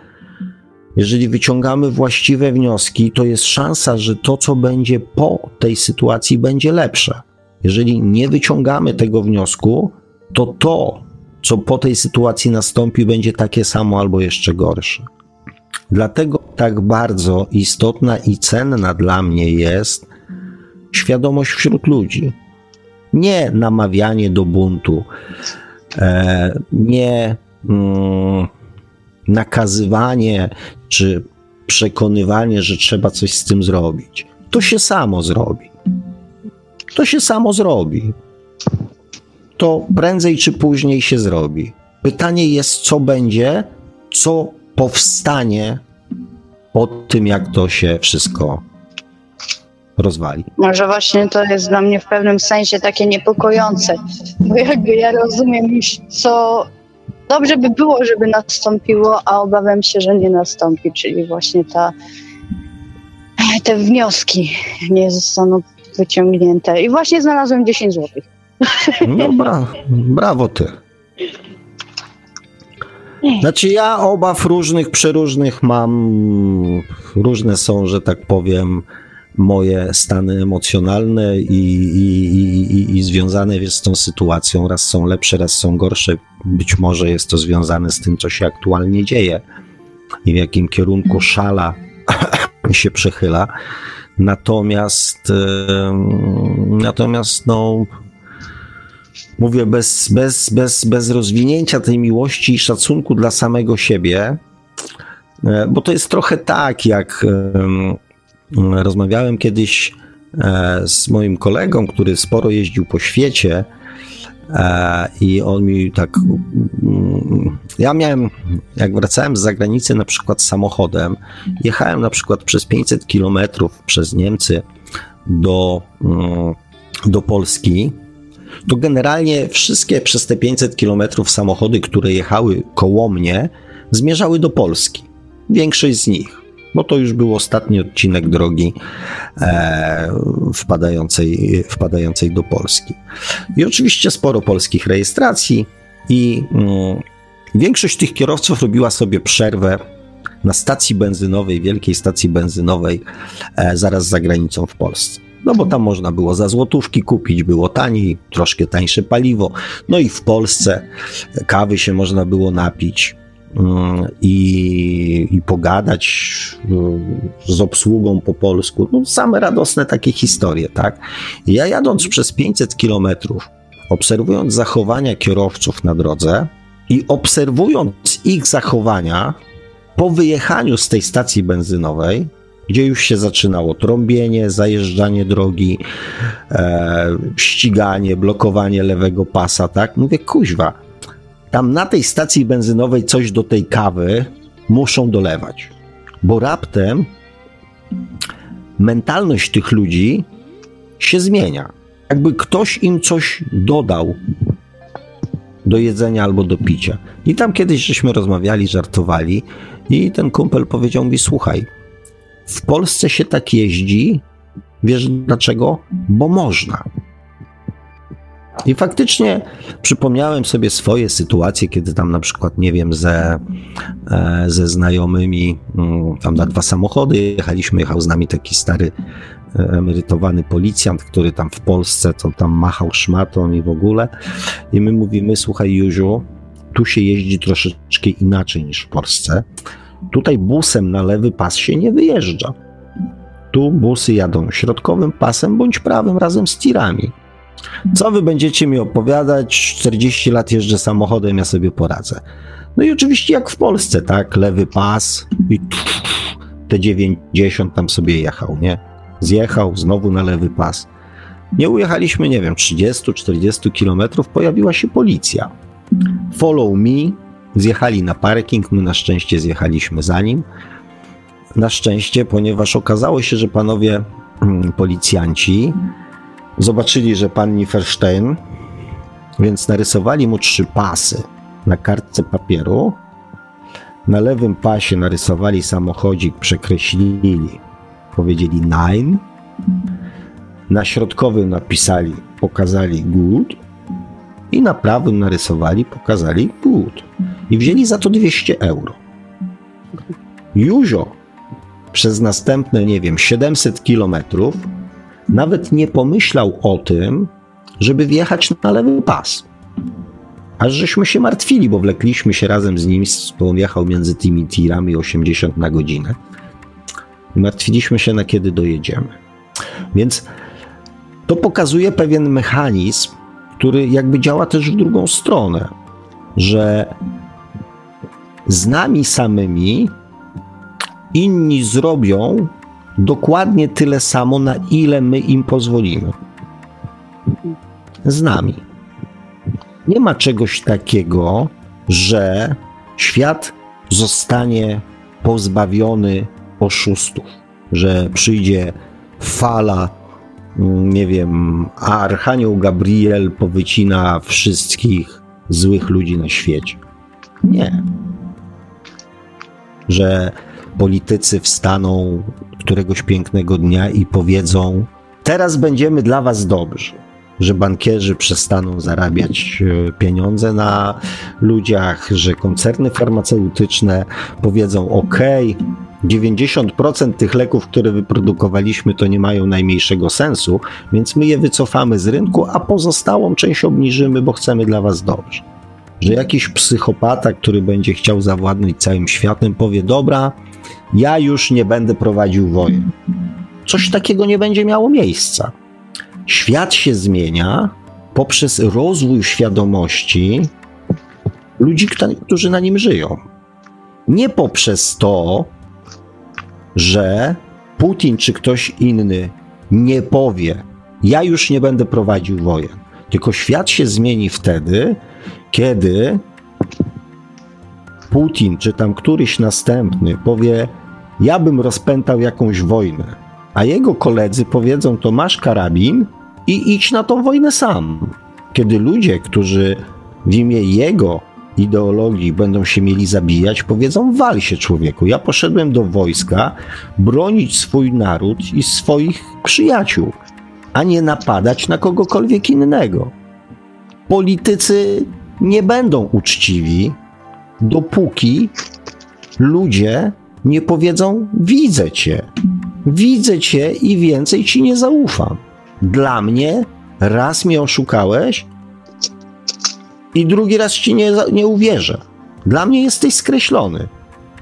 jeżeli wyciągamy właściwe wnioski, to jest szansa, że to, co będzie po tej sytuacji, będzie lepsze. Jeżeli nie wyciągamy tego wniosku, to to, co po tej sytuacji nastąpi, będzie takie samo albo jeszcze gorsze. Dlatego tak bardzo istotna i cenna dla mnie jest świadomość wśród ludzi. Nie namawianie do buntu, e, nie mm, nakazywanie czy przekonywanie, że trzeba coś z tym zrobić. To się samo zrobi. To się samo zrobi. To prędzej czy później się zrobi. Pytanie jest, co będzie, co powstanie po tym, jak to się wszystko rozwali. Może właśnie to jest dla mnie w pewnym sensie takie niepokojące, bo jakby ja rozumiem już, co dobrze by było, żeby nastąpiło, a obawiam się, że nie nastąpi, czyli właśnie ta, te wnioski nie zostaną wyciągnięte. I właśnie znalazłem 10 zł. No bra brawo ty. Znaczy ja obaw różnych, przeróżnych mam, różne są, że tak powiem, moje stany emocjonalne i, i, i, i, związane jest z tą sytuacją. Raz są lepsze, raz są gorsze. Być może jest to związane z tym, co się aktualnie dzieje i w jakim kierunku szala się przechyla. Natomiast, natomiast no, mówię, bez, bez, bez, bez rozwinięcia tej miłości i szacunku dla samego siebie, e, bo to jest trochę tak, jak rozmawiałem kiedyś e, z moim kolegą, który sporo jeździł po świecie. E, I on mi tak. Mm, ja miałem, jak wracałem z zagranicy, na przykład samochodem, jechałem na przykład przez 500 kilometrów przez Niemcy do, mm, do Polski to generalnie wszystkie przez te 500 kilometrów samochody, które jechały koło mnie, zmierzały do Polski. Większość z nich, bo to już był ostatni odcinek drogi e, wpadającej, wpadającej do Polski. I oczywiście sporo polskich rejestracji, i mm, większość tych kierowców robiła sobie przerwę na stacji benzynowej, wielkiej stacji benzynowej, e, zaraz za granicą w Polsce. No bo tam można było za złotówki kupić, było taniej, troszkę tańsze paliwo. No i w Polsce kawy się można było napić i, i pogadać mm, z obsługą po polsku. No, same radosne takie historie, tak? Ja jadąc przez 500 kilometrów, obserwując zachowania kierowców na drodze i obserwując ich zachowania po wyjechaniu z tej stacji benzynowej, gdzie już się zaczynało trąbienie, zajeżdżanie drogi, e, ściganie, blokowanie lewego pasa, tak? Mówię, kuźwa, tam na tej stacji benzynowej coś do tej kawy muszą dolewać, bo raptem mentalność tych ludzi się zmienia. Jakby ktoś im coś dodał do jedzenia albo do picia. I tam kiedyś żeśmy rozmawiali, żartowali, i ten kumpel powiedział mi: Słuchaj, w Polsce się tak jeździ. Wiesz dlaczego? Bo można. I faktycznie przypomniałem sobie swoje sytuacje, kiedy tam na przykład, nie wiem, ze, e, ze znajomymi, mm, tam na dwa samochody jechaliśmy, jechał z nami taki stary e, emerytowany policjant, który tam w Polsce to tam machał szmatą i w ogóle. I my mówimy, słuchaj Józiu, tu się jeździ troszeczkę inaczej niż w Polsce. Tutaj busem na lewy pas się nie wyjeżdża. Tu busy jadą środkowym pasem bądź prawym razem z tirami. Co wy będziecie mi opowiadać? 40 lat jeżdżę samochodem, ja sobie poradzę. No i oczywiście jak w Polsce, tak? Lewy pas i te 90 tam sobie jechał, nie? Zjechał, znowu na lewy pas. Nie ujechaliśmy, nie wiem, 30-40 kilometrów, pojawiła się policja. Follow me, zjechali na parking, my na szczęście zjechaliśmy za nim. Na szczęście, ponieważ okazało się, że panowie mm, policjanci zobaczyli, że pan Nieferstein, więc narysowali mu trzy pasy na kartce papieru. Na lewym pasie narysowali samochodzik, przekreślili, powiedzieli nine. Na środkowym napisali, pokazali good. I na prawym narysowali, pokazali good. I wzięli za to 200 euro. Juzio przez następne, nie wiem, 700 kilometrów nawet nie pomyślał o tym, żeby wjechać na lewy pas. Aż żeśmy się martwili, bo wlekliśmy się razem z nim, bo on jechał między tymi tirami 80 na godzinę. Martwiliśmy się, na kiedy dojedziemy. Więc to pokazuje pewien mechanizm, który jakby działa też w drugą stronę, że z nami samymi inni zrobią dokładnie tyle samo, na ile my im pozwolimy. Z nami. Nie ma czegoś takiego, że świat zostanie pozbawiony oszustów, że przyjdzie fala, nie wiem, a Archanioł Gabriel powycina wszystkich złych ludzi na świecie. Nie. Że politycy wstaną któregoś pięknego dnia i powiedzą: Teraz będziemy dla was dobrzy. Że bankierzy przestaną zarabiać e, pieniądze na ludziach, że koncerny farmaceutyczne powiedzą: OK, 90% tych leków, które wyprodukowaliśmy, to nie mają najmniejszego sensu, więc my je wycofamy z rynku, a pozostałą część obniżymy, bo chcemy dla was dobrze. Że jakiś psychopata, który będzie chciał zawładnąć całym światem, powie: Dobra, ja już nie będę prowadził wojen. Coś takiego nie będzie miało miejsca. Świat się zmienia poprzez rozwój świadomości ludzi, którzy na nim żyją. Nie poprzez to, że Putin czy ktoś inny nie powie, ja już nie będę prowadził wojen. Tylko świat się zmieni wtedy, kiedy Putin czy tam któryś następny powie, ja bym rozpętał jakąś wojnę, a jego koledzy powiedzą, to masz karabin i idź na tą wojnę sam. Kiedy ludzie, którzy w imię jego ideologii będą się mieli zabijać, powiedzą: wal się człowieku. Ja poszedłem do wojska bronić swój naród i swoich przyjaciół, a nie napadać na kogokolwiek innego. Politycy nie będą uczciwi, dopóki ludzie nie powiedzą: Widzę cię, widzę cię i więcej ci nie zaufam. Dla mnie raz mnie oszukałeś i drugi raz ci nie, nie uwierzę. Dla mnie jesteś skreślony.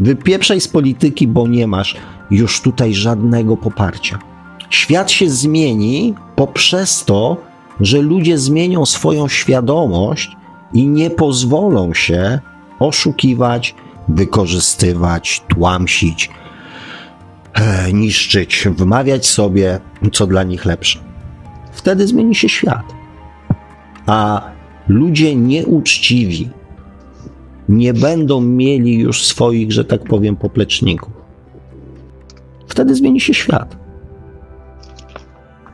Wypieprzaj z polityki, bo nie masz już tutaj żadnego poparcia. Świat się zmieni poprzez to, że ludzie zmienią swoją świadomość i nie pozwolą się oszukiwać, wykorzystywać, tłamsić, e, niszczyć, wmawiać sobie, co dla nich lepsze. Wtedy zmieni się świat. A ludzie nieuczciwi nie będą mieli już swoich, że tak powiem, popleczników. Wtedy zmieni się świat.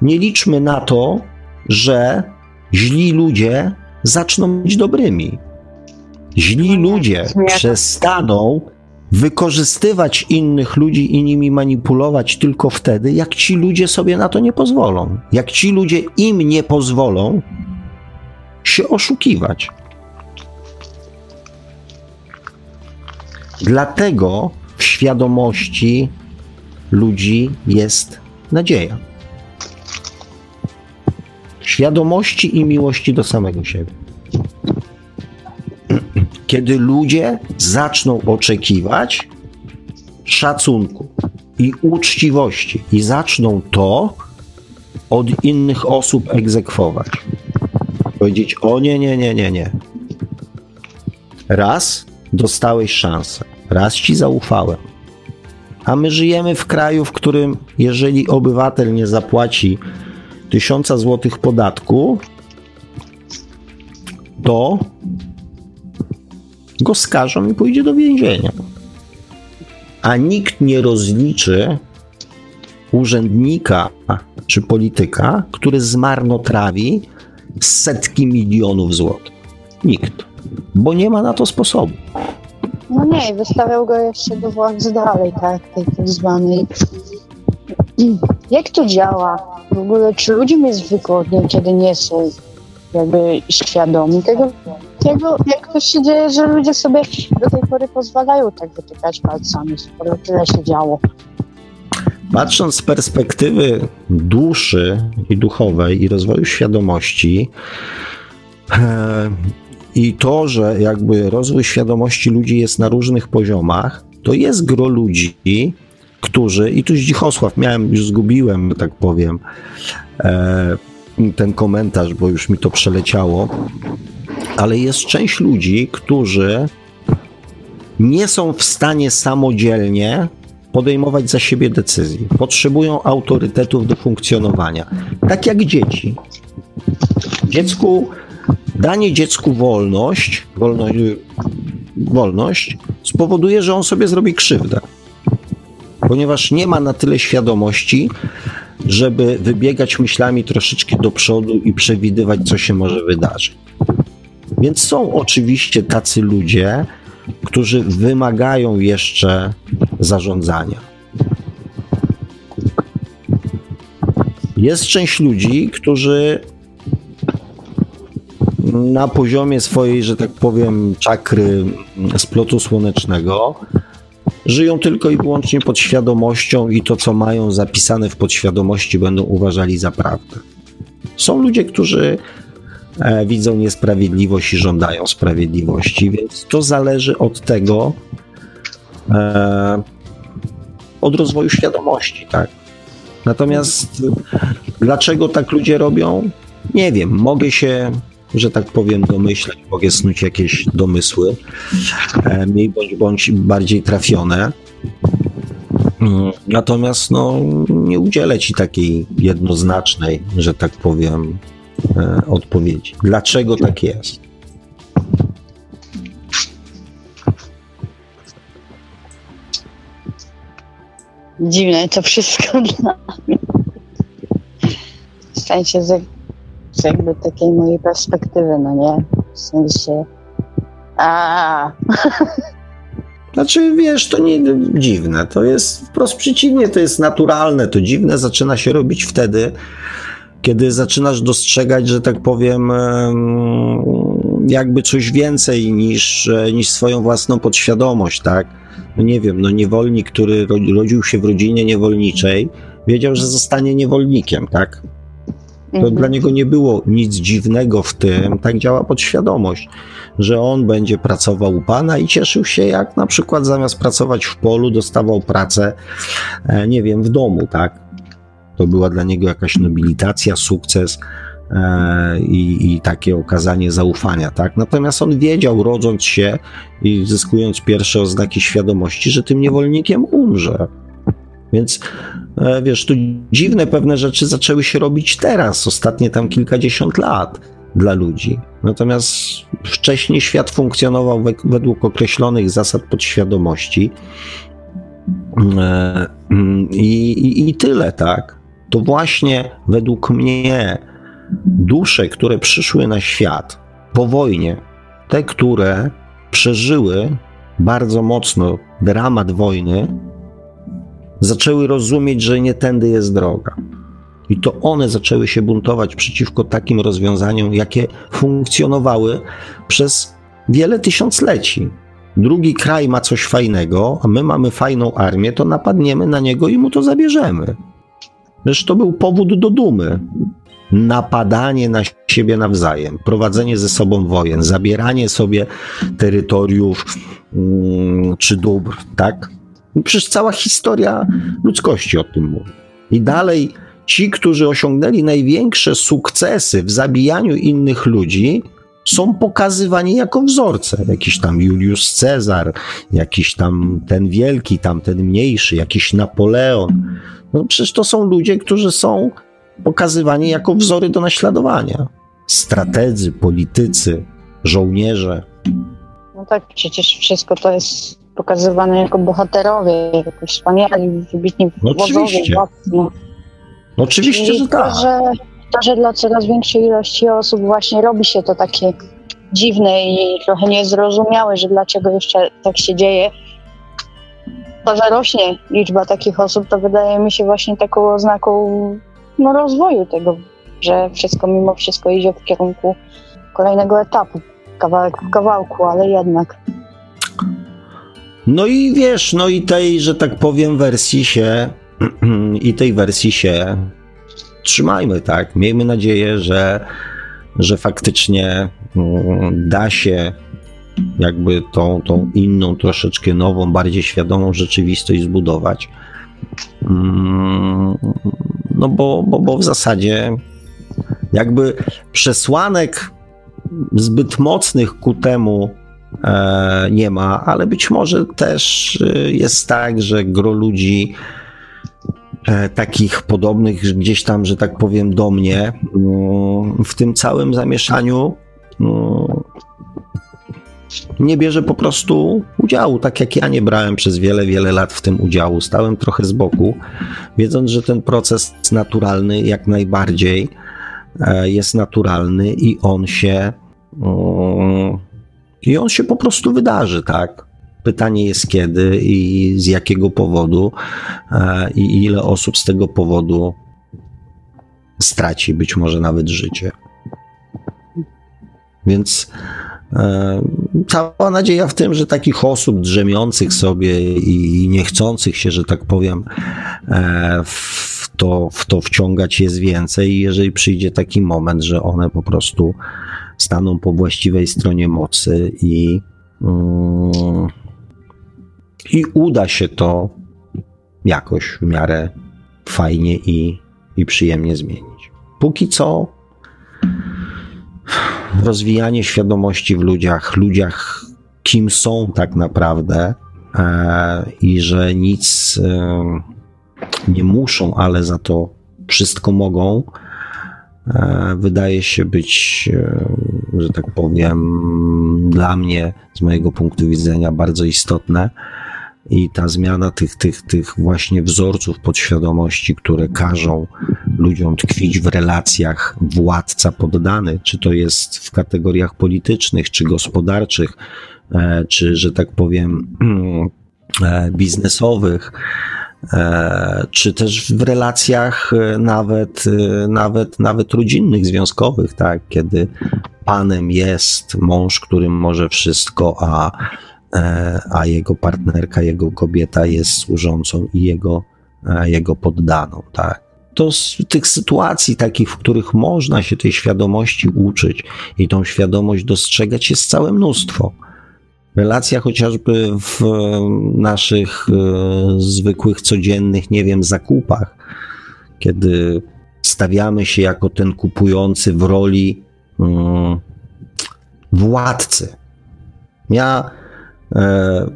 Nie liczmy na to, że źli ludzie zaczną być dobrymi. Źli ludzie przestaną wykorzystywać innych ludzi i nimi manipulować tylko wtedy, jak ci ludzie sobie na to nie pozwolą. Jak ci ludzie im nie pozwolą się oszukiwać. Dlatego w świadomości ludzi jest nadzieja. Świadomości i miłości do samego siebie kiedy ludzie zaczną oczekiwać szacunku i uczciwości i zaczną to od innych osób egzekwować. Powiedzieć: O nie, nie, nie, nie, nie. Raz dostałeś szansę, raz ci zaufałem. A my żyjemy w kraju, w którym jeżeli obywatel nie zapłaci tysiąca złotych podatku, to go skażą i pójdzie do więzienia. A nikt nie rozliczy urzędnika czy polityka, który zmarnotrawi setki milionów złotych. Nikt. Bo nie ma na to sposobu. No nie, wystawiał go jeszcze do władzy dalej, tak, tej tak zwanej. Jak to działa? W ogóle, czy ludziom jest wygodnie, kiedy nie są jakby świadomi tego, tego, jak to się dzieje, że ludzie sobie do tej pory pozwalają tak wytykać palcami, skoro tyle się działo. Patrząc z perspektywy duszy i duchowej i rozwoju świadomości, e, i to, że jakby rozwój świadomości ludzi jest na różnych poziomach, to jest gro ludzi, którzy, i tu Zdzichosław, miałem, już zgubiłem, tak powiem, e, ten komentarz, bo już mi to przeleciało, ale jest część ludzi, którzy nie są w stanie samodzielnie podejmować za siebie decyzji. Potrzebują autorytetów do funkcjonowania. Tak jak dzieci. Dziecku, danie dziecku wolność, wolność, wolność spowoduje, że on sobie zrobi krzywdę. Ponieważ nie ma na tyle świadomości, żeby wybiegać myślami troszeczkę do przodu i przewidywać, co się może wydarzyć. Więc są oczywiście tacy ludzie, którzy wymagają jeszcze zarządzania. Jest część ludzi, którzy na poziomie swojej, że tak powiem, czakry splotu słonecznego żyją tylko i wyłącznie pod świadomością i to, co mają zapisane w podświadomości, będą uważali za prawdę. Są ludzie, którzy e, widzą niesprawiedliwość i żądają sprawiedliwości, więc to zależy od tego, e, od rozwoju świadomości, tak. Natomiast dlaczego tak ludzie robią? Nie wiem. Mogę się że tak powiem, domyślać, mogę snuć jakieś domysły, e, mniej bądź, bądź bardziej trafione. Mm, natomiast no, nie udzielę ci takiej jednoznacznej, że tak powiem, e, odpowiedzi. Dlaczego tak jest? Dziwne to wszystko dla mnie. W sensie, że z jakby takiej mojej perspektywy, no nie? W sensie... A. Znaczy, wiesz, to nie dziwne, to jest wprost przeciwnie, to jest naturalne, to dziwne zaczyna się robić wtedy, kiedy zaczynasz dostrzegać, że tak powiem, jakby coś więcej niż, niż swoją własną podświadomość, tak? No nie wiem, no niewolnik, który rodził się w rodzinie niewolniczej, wiedział, że zostanie niewolnikiem, tak? To mhm. dla niego nie było nic dziwnego w tym, tak działa podświadomość, że on będzie pracował u pana i cieszył się, jak na przykład zamiast pracować w polu, dostawał pracę, e, nie wiem, w domu, tak? To była dla niego jakaś nobilitacja, sukces e, i, i takie okazanie zaufania, tak? Natomiast on wiedział, rodząc się i zyskując pierwsze oznaki świadomości, że tym niewolnikiem umrze. Więc e, wiesz, tu dziwne pewne rzeczy zaczęły się robić teraz, ostatnie tam kilkadziesiąt lat dla ludzi. Natomiast wcześniej świat funkcjonował według określonych zasad podświadomości. E, I, i, I tyle, tak? To właśnie według mnie dusze, które przyszły na świat po wojnie, te, które przeżyły bardzo mocno dramat wojny, zaczęły rozumieć, że nie tędy jest droga. I to one zaczęły się buntować przeciwko takim rozwiązaniom, jakie funkcjonowały przez wiele tysiącleci. Drugi kraj ma coś fajnego, a my mamy fajną armię, to napadniemy na niego i mu to zabierzemy. Zresztą to był powód do dumy. Napadanie na siebie nawzajem, prowadzenie ze sobą wojen, zabieranie sobie terytoriów mm, czy dóbr, tak? Przecież cała historia ludzkości o tym mówi. I dalej ci, którzy osiągnęli największe sukcesy w zabijaniu innych ludzi, są pokazywani jako wzorce. Jakiś tam Juliusz Cezar, jakiś tam ten wielki, tam ten mniejszy, jakiś Napoleon. No przecież to są ludzie, którzy są pokazywani jako wzory do naśladowania. Strategzy, politycy, żołnierze. No tak, przecież wszystko to jest pokazywane jako bohaterowie, jako wspaniali, wybitni no oczywiście. No. no oczywiście, że tak. To że, to, że dla coraz większej ilości osób właśnie robi się to takie dziwne i trochę niezrozumiałe, że dlaczego jeszcze tak się dzieje, to, że rośnie liczba takich osób, to wydaje mi się właśnie taką oznaką no, rozwoju tego, że wszystko mimo wszystko idzie w kierunku kolejnego etapu, kawałek w kawałku, ale jednak. No i wiesz, no i tej, że tak powiem, wersji się i tej wersji się trzymajmy, tak? Miejmy nadzieję, że, że faktycznie mm, da się jakby tą, tą inną, troszeczkę nową, bardziej świadomą rzeczywistość zbudować. Mm, no bo, bo, bo w zasadzie jakby przesłanek zbyt mocnych ku temu nie ma, ale być może też e, jest tak, że gro ludzi e, takich podobnych gdzieś tam, że tak powiem, do mnie mm, w tym całym zamieszaniu mm, nie bierze po prostu udziału, tak jak ja nie brałem przez wiele, wiele lat w tym udziału. Stałem trochę z boku, wiedząc, że ten proces naturalny jak najbardziej e, jest naturalny i on się mm, i on się po prostu wydarzy, tak? Pytanie jest kiedy i z jakiego powodu e, i ile osób z tego powodu straci być może nawet życie. Więc E, cała nadzieja w tym, że takich osób drzemiących sobie i niechcących się, że tak powiem, e, w to, w to wciągać jest więcej. I jeżeli przyjdzie taki moment, że one po prostu staną po właściwej stronie mocy i, mm, i uda się to jakoś w miarę fajnie i, i przyjemnie zmienić. Póki co rozwijanie świadomości w ludziach, ludziach, kim są tak naprawdę e, i że nic e, nie muszą, ale za to wszystko mogą, wydaje się być, e, że tak powiem, dla mnie, z mojego punktu widzenia, bardzo istotne. I ta zmiana tych, tych, tych właśnie wzorców podświadomości, które każą ludziom tkwić w relacjach władca-poddany, czy to jest w kategoriach politycznych, czy gospodarczych, e, czy, że tak powiem, e, biznesowych, e, czy też w relacjach nawet, nawet, nawet rodzinnych, związkowych, tak, kiedy panem jest mąż, którym może wszystko, a E, a jego partnerka, jego kobieta jest służącą i jego, e, jego poddaną, tak. To z tych sytuacji takich, w których można się tej świadomości uczyć i tą świadomość dostrzegać jest całe mnóstwo. Relacja chociażby w naszych e, zwykłych, codziennych, nie wiem, zakupach, kiedy stawiamy się jako ten kupujący w roli mm, władcy. Ja E,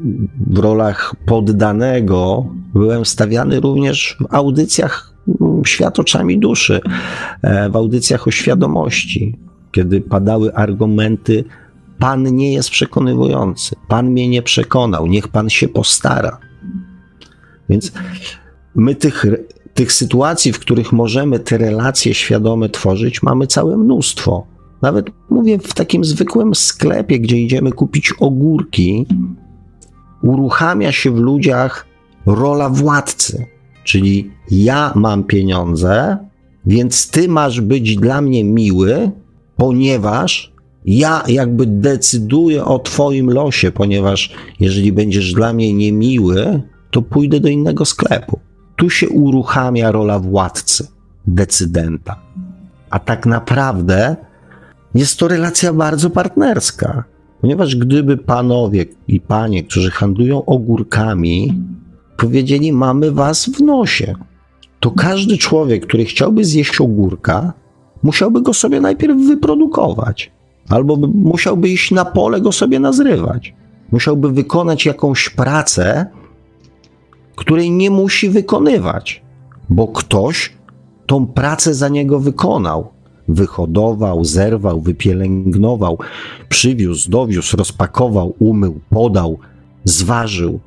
w rolach poddanego byłem stawiany również w audycjach mm, świat oczami duszy, e, w audycjach o świadomości, kiedy padały argumenty Pan nie jest przekonywujący, Pan mnie nie przekonał, niech Pan się postara. Więc my tych, tych sytuacji, w których możemy te relacje świadome tworzyć, mamy całe mnóstwo. Nawet mówię w takim zwykłym sklepie, gdzie idziemy kupić ogórki, uruchamia się w ludziach rola władcy. Czyli ja mam pieniądze, więc ty masz być dla mnie miły, ponieważ ja jakby decyduję o twoim losie, ponieważ jeżeli będziesz dla mnie niemiły, to pójdę do innego sklepu. Tu się uruchamia rola władcy, decydenta. A tak naprawdę jest to relacja bardzo partnerska, ponieważ gdyby panowie i panie, którzy handlują ogórkami, powiedzieli: Mamy was w nosie, to każdy człowiek, który chciałby zjeść ogórka, musiałby go sobie najpierw wyprodukować, albo by, musiałby iść na pole go sobie nazrywać. Musiałby wykonać jakąś pracę, której nie musi wykonywać, bo ktoś tą pracę za niego wykonał. Wyhodował, zerwał, wypielęgnował, przywiózł, dowiózł, rozpakował, umył, podał, zważył.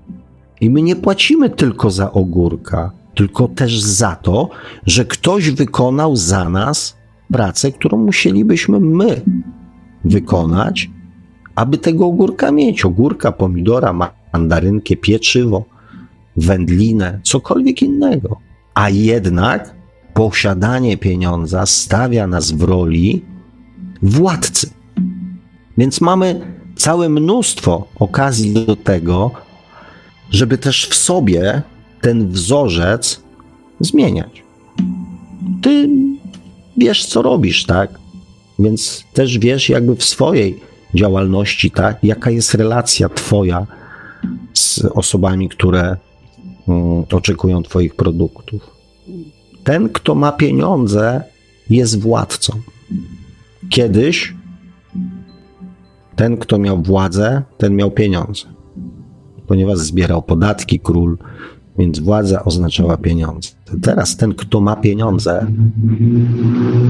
I my nie płacimy tylko za ogórka, tylko też za to, że ktoś wykonał za nas pracę, którą musielibyśmy my wykonać, aby tego ogórka mieć. Ogórka, pomidora, mandarynkę, pieczywo, wędlinę, cokolwiek innego. A jednak posiadanie pieniądza stawia nas w roli władcy. Więc mamy całe mnóstwo okazji do tego, żeby też w sobie ten wzorzec zmieniać. Ty wiesz, co robisz, tak? Więc też wiesz, jakby w swojej działalności, tak? Jaka jest relacja Twoja z osobami, które um, oczekują Twoich produktów. Ten, kto ma pieniądze, jest władcą. Kiedyś ten, kto miał władzę, ten miał pieniądze. Ponieważ zbierał podatki, król, więc władza oznaczała pieniądze. Teraz ten, kto ma pieniądze,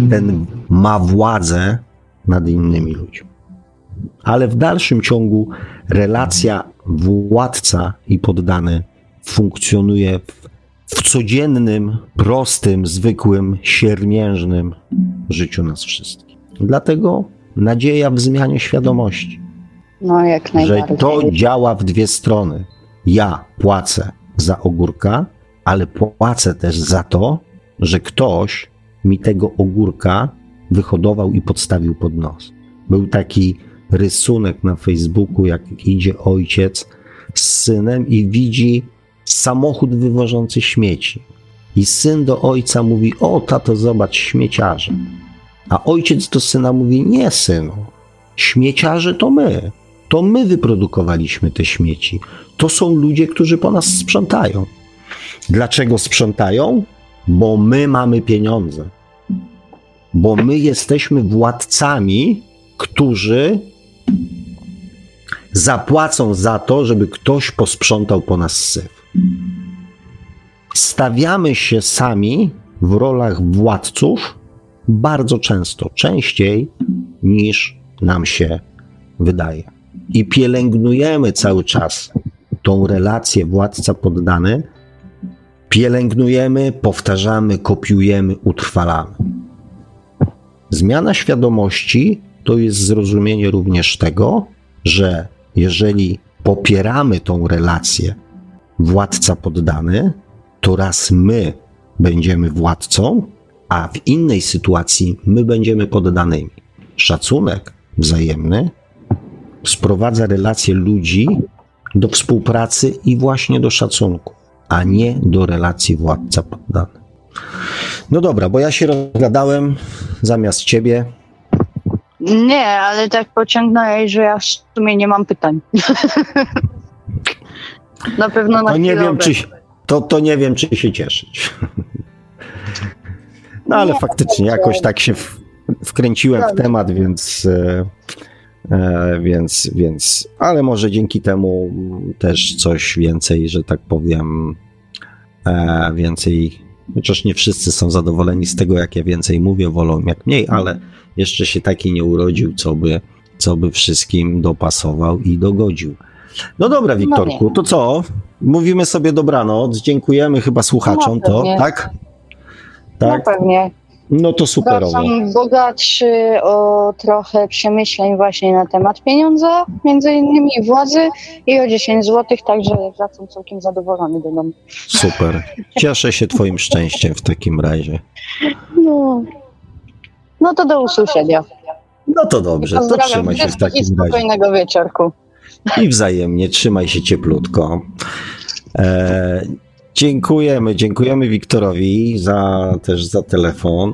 ten ma władzę nad innymi ludźmi. Ale w dalszym ciągu relacja władca i poddany funkcjonuje w, w codziennym, prostym, zwykłym, siermiężnym życiu nas wszystkich. Dlatego nadzieja w zmianie świadomości. No, jak najbardziej. Że to działa w dwie strony. Ja płacę za ogórka, ale płacę też za to, że ktoś mi tego ogórka wyhodował i podstawił pod nos. Był taki rysunek na Facebooku, jak idzie ojciec z synem i widzi samochód wywożący śmieci. I syn do ojca mówi: O, tato, zobacz, śmieciarze. A ojciec do syna mówi: Nie, synu, śmieciarze to my. To my wyprodukowaliśmy te śmieci. To są ludzie, którzy po nas sprzątają. Dlaczego sprzątają? Bo my mamy pieniądze. Bo my jesteśmy władcami, którzy zapłacą za to, żeby ktoś posprzątał po nas syf. Stawiamy się sami w rolach władców bardzo często, częściej niż nam się wydaje. I pielęgnujemy cały czas tą relację władca-poddany, pielęgnujemy, powtarzamy, kopiujemy, utrwalamy. Zmiana świadomości to jest zrozumienie również tego, że jeżeli popieramy tą relację władca-poddany, to raz my będziemy władcą, a w innej sytuacji my będziemy poddanymi. Szacunek wzajemny sprowadza relacje ludzi do współpracy i właśnie do szacunku, a nie do relacji władca-poddany. No dobra, bo ja się rozgadałem zamiast ciebie. Nie, ale tak pociągnąłeś, że ja w sumie nie mam pytań. na pewno na to nie wiem, czy, to, to nie wiem, czy się cieszyć. No ale nie, faktycznie jakoś tak się wkręciłem w temat, więc, e, więc, więc, ale może dzięki temu też coś więcej, że tak powiem, e, więcej, chociaż nie wszyscy są zadowoleni z tego, jak ja więcej mówię, wolą jak mniej, ale jeszcze się taki nie urodził, co by, co by wszystkim dopasował i dogodził. No dobra, no Wiktorku, to co? Mówimy sobie dobranoc, dziękujemy chyba słuchaczom, no, to, tak? Tak? No pewnie. No to superowo. Wracam bogatszy o trochę przemyśleń właśnie na temat pieniądza, między innymi władzy i o 10 zł, także wracam całkiem zadowolony do domu. Super. Cieszę się twoim szczęściem w takim razie. No, no to do usłyszenia. No to dobrze, to trzymaj się w takim razie. spokojnego wieczorku. I wzajemnie, trzymaj się cieplutko. E, dziękujemy, dziękujemy Wiktorowi za, też za telefon.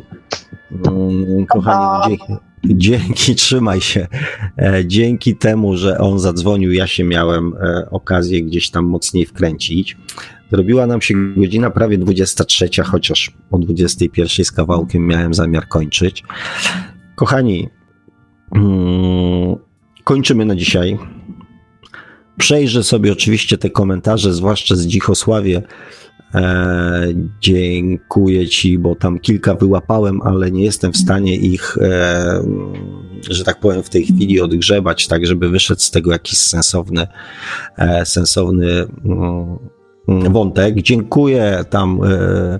Mm, kochani, dzięki, dzięki, trzymaj się. E, dzięki temu, że on zadzwonił, ja się miałem e, okazję gdzieś tam mocniej wkręcić. Zrobiła nam się godzina prawie 23, chociaż o 21 z kawałkiem miałem zamiar kończyć. Kochani, mm, kończymy na dzisiaj. Przejrzę sobie oczywiście te komentarze, zwłaszcza z Dzichosławie. E, dziękuję Ci, bo tam kilka wyłapałem, ale nie jestem w stanie ich, e, że tak powiem, w tej chwili odgrzebać, tak żeby wyszedł z tego jakiś sensowny, e, sensowny mm, wątek. Dziękuję tam. E,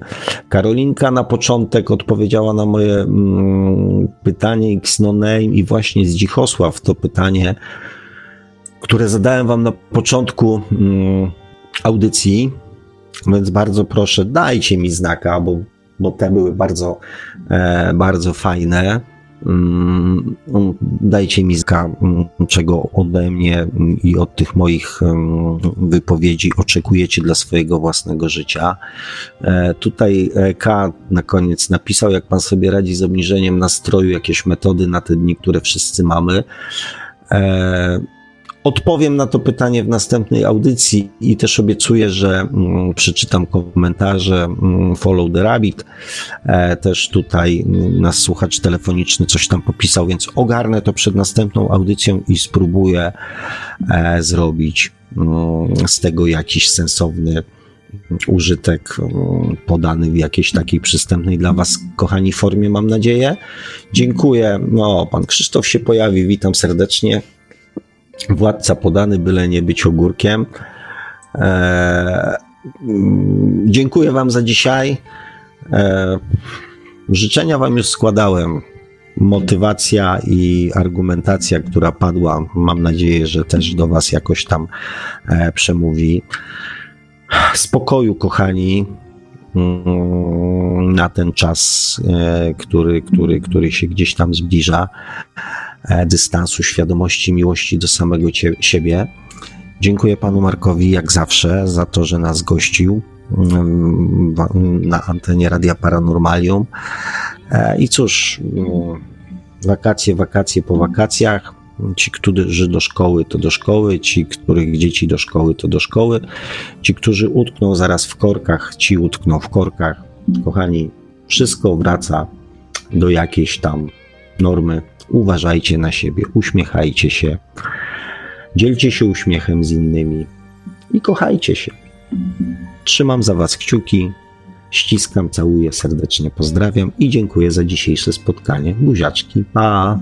Karolinka na początek odpowiedziała na moje mm, pytanie X no name i właśnie z Dzichosław to pytanie które zadałem Wam na początku mm, audycji, więc bardzo proszę, dajcie mi znaka, bo, bo te były bardzo, e, bardzo fajne. Mm, dajcie mi znaka, mm, czego ode mnie i od tych moich wypowiedzi oczekujecie dla swojego własnego życia. E, tutaj K na koniec napisał, jak pan sobie radzi z obniżeniem nastroju, jakieś metody na te dni, które wszyscy mamy. E, Odpowiem na to pytanie w następnej audycji i też obiecuję, że mm, przeczytam komentarze mm, Follow the Rabbit. E, też tutaj mm, nasz słuchacz telefoniczny coś tam popisał, więc ogarnę to przed następną audycją i spróbuję e, zrobić z tego jakiś sensowny użytek podany w jakiejś takiej przystępnej dla Was, kochani, formie, mam nadzieję. Dziękuję. No, pan Krzysztof się pojawi, witam serdecznie. Władca podany, byle nie być ogórkiem. Eee, dziękuję Wam za dzisiaj. Eee, życzenia Wam już składałem. Motywacja i argumentacja, która padła, mam nadzieję, że też do Was jakoś tam e, przemówi. Spokoju, kochani, mm, na ten czas, e, który, który, który się gdzieś tam zbliża. E, dystansu, świadomości, miłości do samego siebie. Dziękuję panu Markowi, jak zawsze, za to, że nas gościł mm, na antenie Radia Paranormalium. E, I cóż, mm, wakacje, wakacje po wakacjach. Ci, którzy do szkoły, to do szkoły, ci, których dzieci do szkoły, to do szkoły. Ci, którzy utkną zaraz w korkach, ci utkną w korkach. Kochani, wszystko wraca do jakiejś tam normy Uważajcie na siebie, uśmiechajcie się, dzielcie się uśmiechem z innymi i kochajcie się. Trzymam za Was kciuki, ściskam, całuję serdecznie, pozdrawiam i dziękuję za dzisiejsze spotkanie. Buziaczki, pa!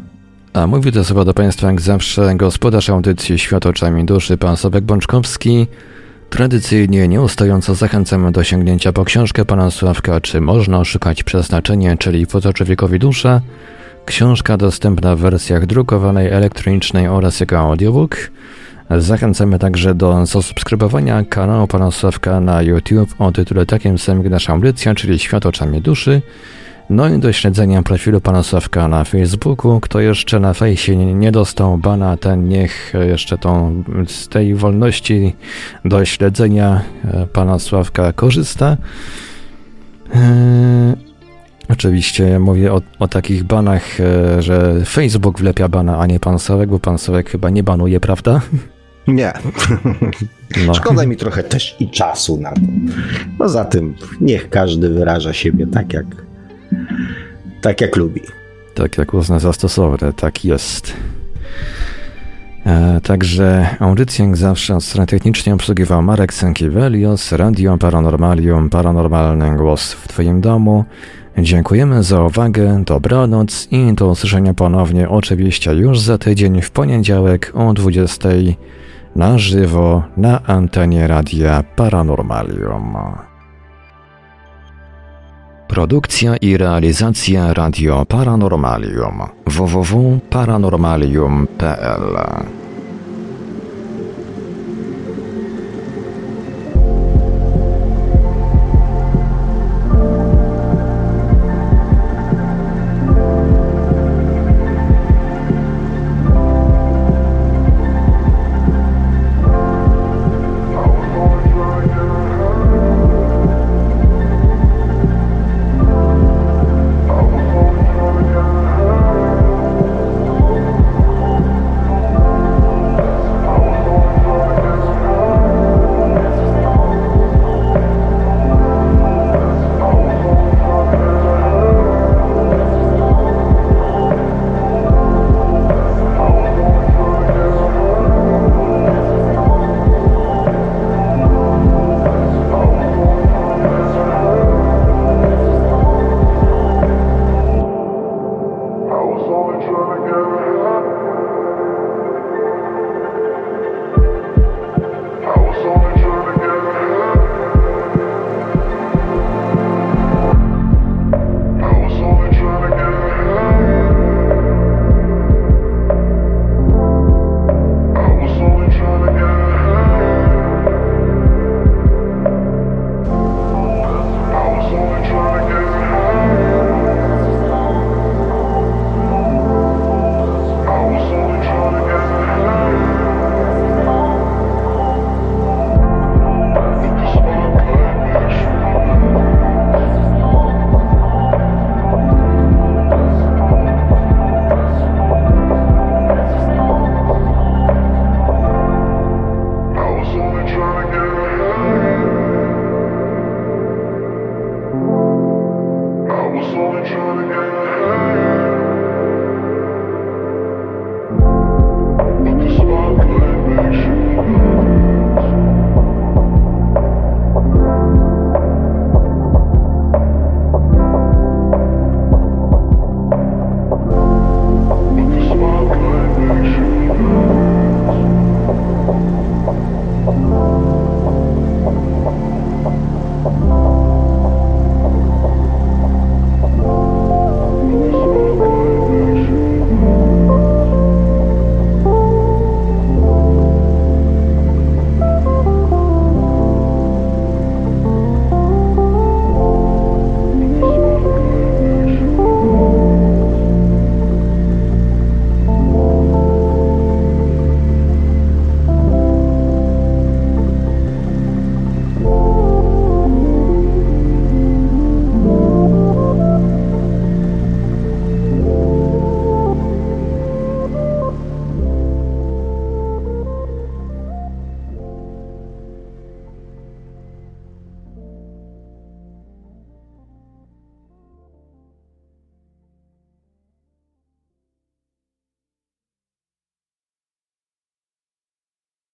A mówi to sobie do Państwa jak zawsze gospodarz audycji Świat oczami duszy, pan Sobek Bączkowski. Tradycyjnie nieustająco zachęcamy do sięgnięcia po książkę pana Sławka Czy można szukać przeznaczenie, czyli po człowiekowi dusza. Książka dostępna w wersjach drukowanej, elektronicznej oraz jako audiobook. Zachęcamy także do zasubskrybowania kanału Pana Sławka na YouTube o tytule takim samym jak nasza audycja, czyli Świat oczami duszy. No i do śledzenia profilu Pana Sławka na Facebooku. Kto jeszcze na fejsie nie dostał bana, ten niech jeszcze tą, z tej wolności do śledzenia e, Pana Sławka korzysta. Eee, Oczywiście mówię o, o, takich banach, e, że Facebook wlepia bana, a nie pan Sałek, bo pan Sałek chyba nie banuje, prawda? Nie. No. Szkoda mi trochę też i czasu na to. Poza tym, niech każdy wyraża siebie tak jak, tak jak lubi. Tak jak uzna za stosowne, tak jest. E, także audycję jak zawsze strategicznie obsługiwał Marek Sankiewelios, Radio Paranormalium, Paranormalny Głos w Twoim domu. Dziękujemy za uwagę, dobranoc i do usłyszenia ponownie oczywiście już za tydzień w poniedziałek o 20 na żywo na antenie Radia Paranormalium. Produkcja i realizacja Radio Paranormalium www.paranormalium.pl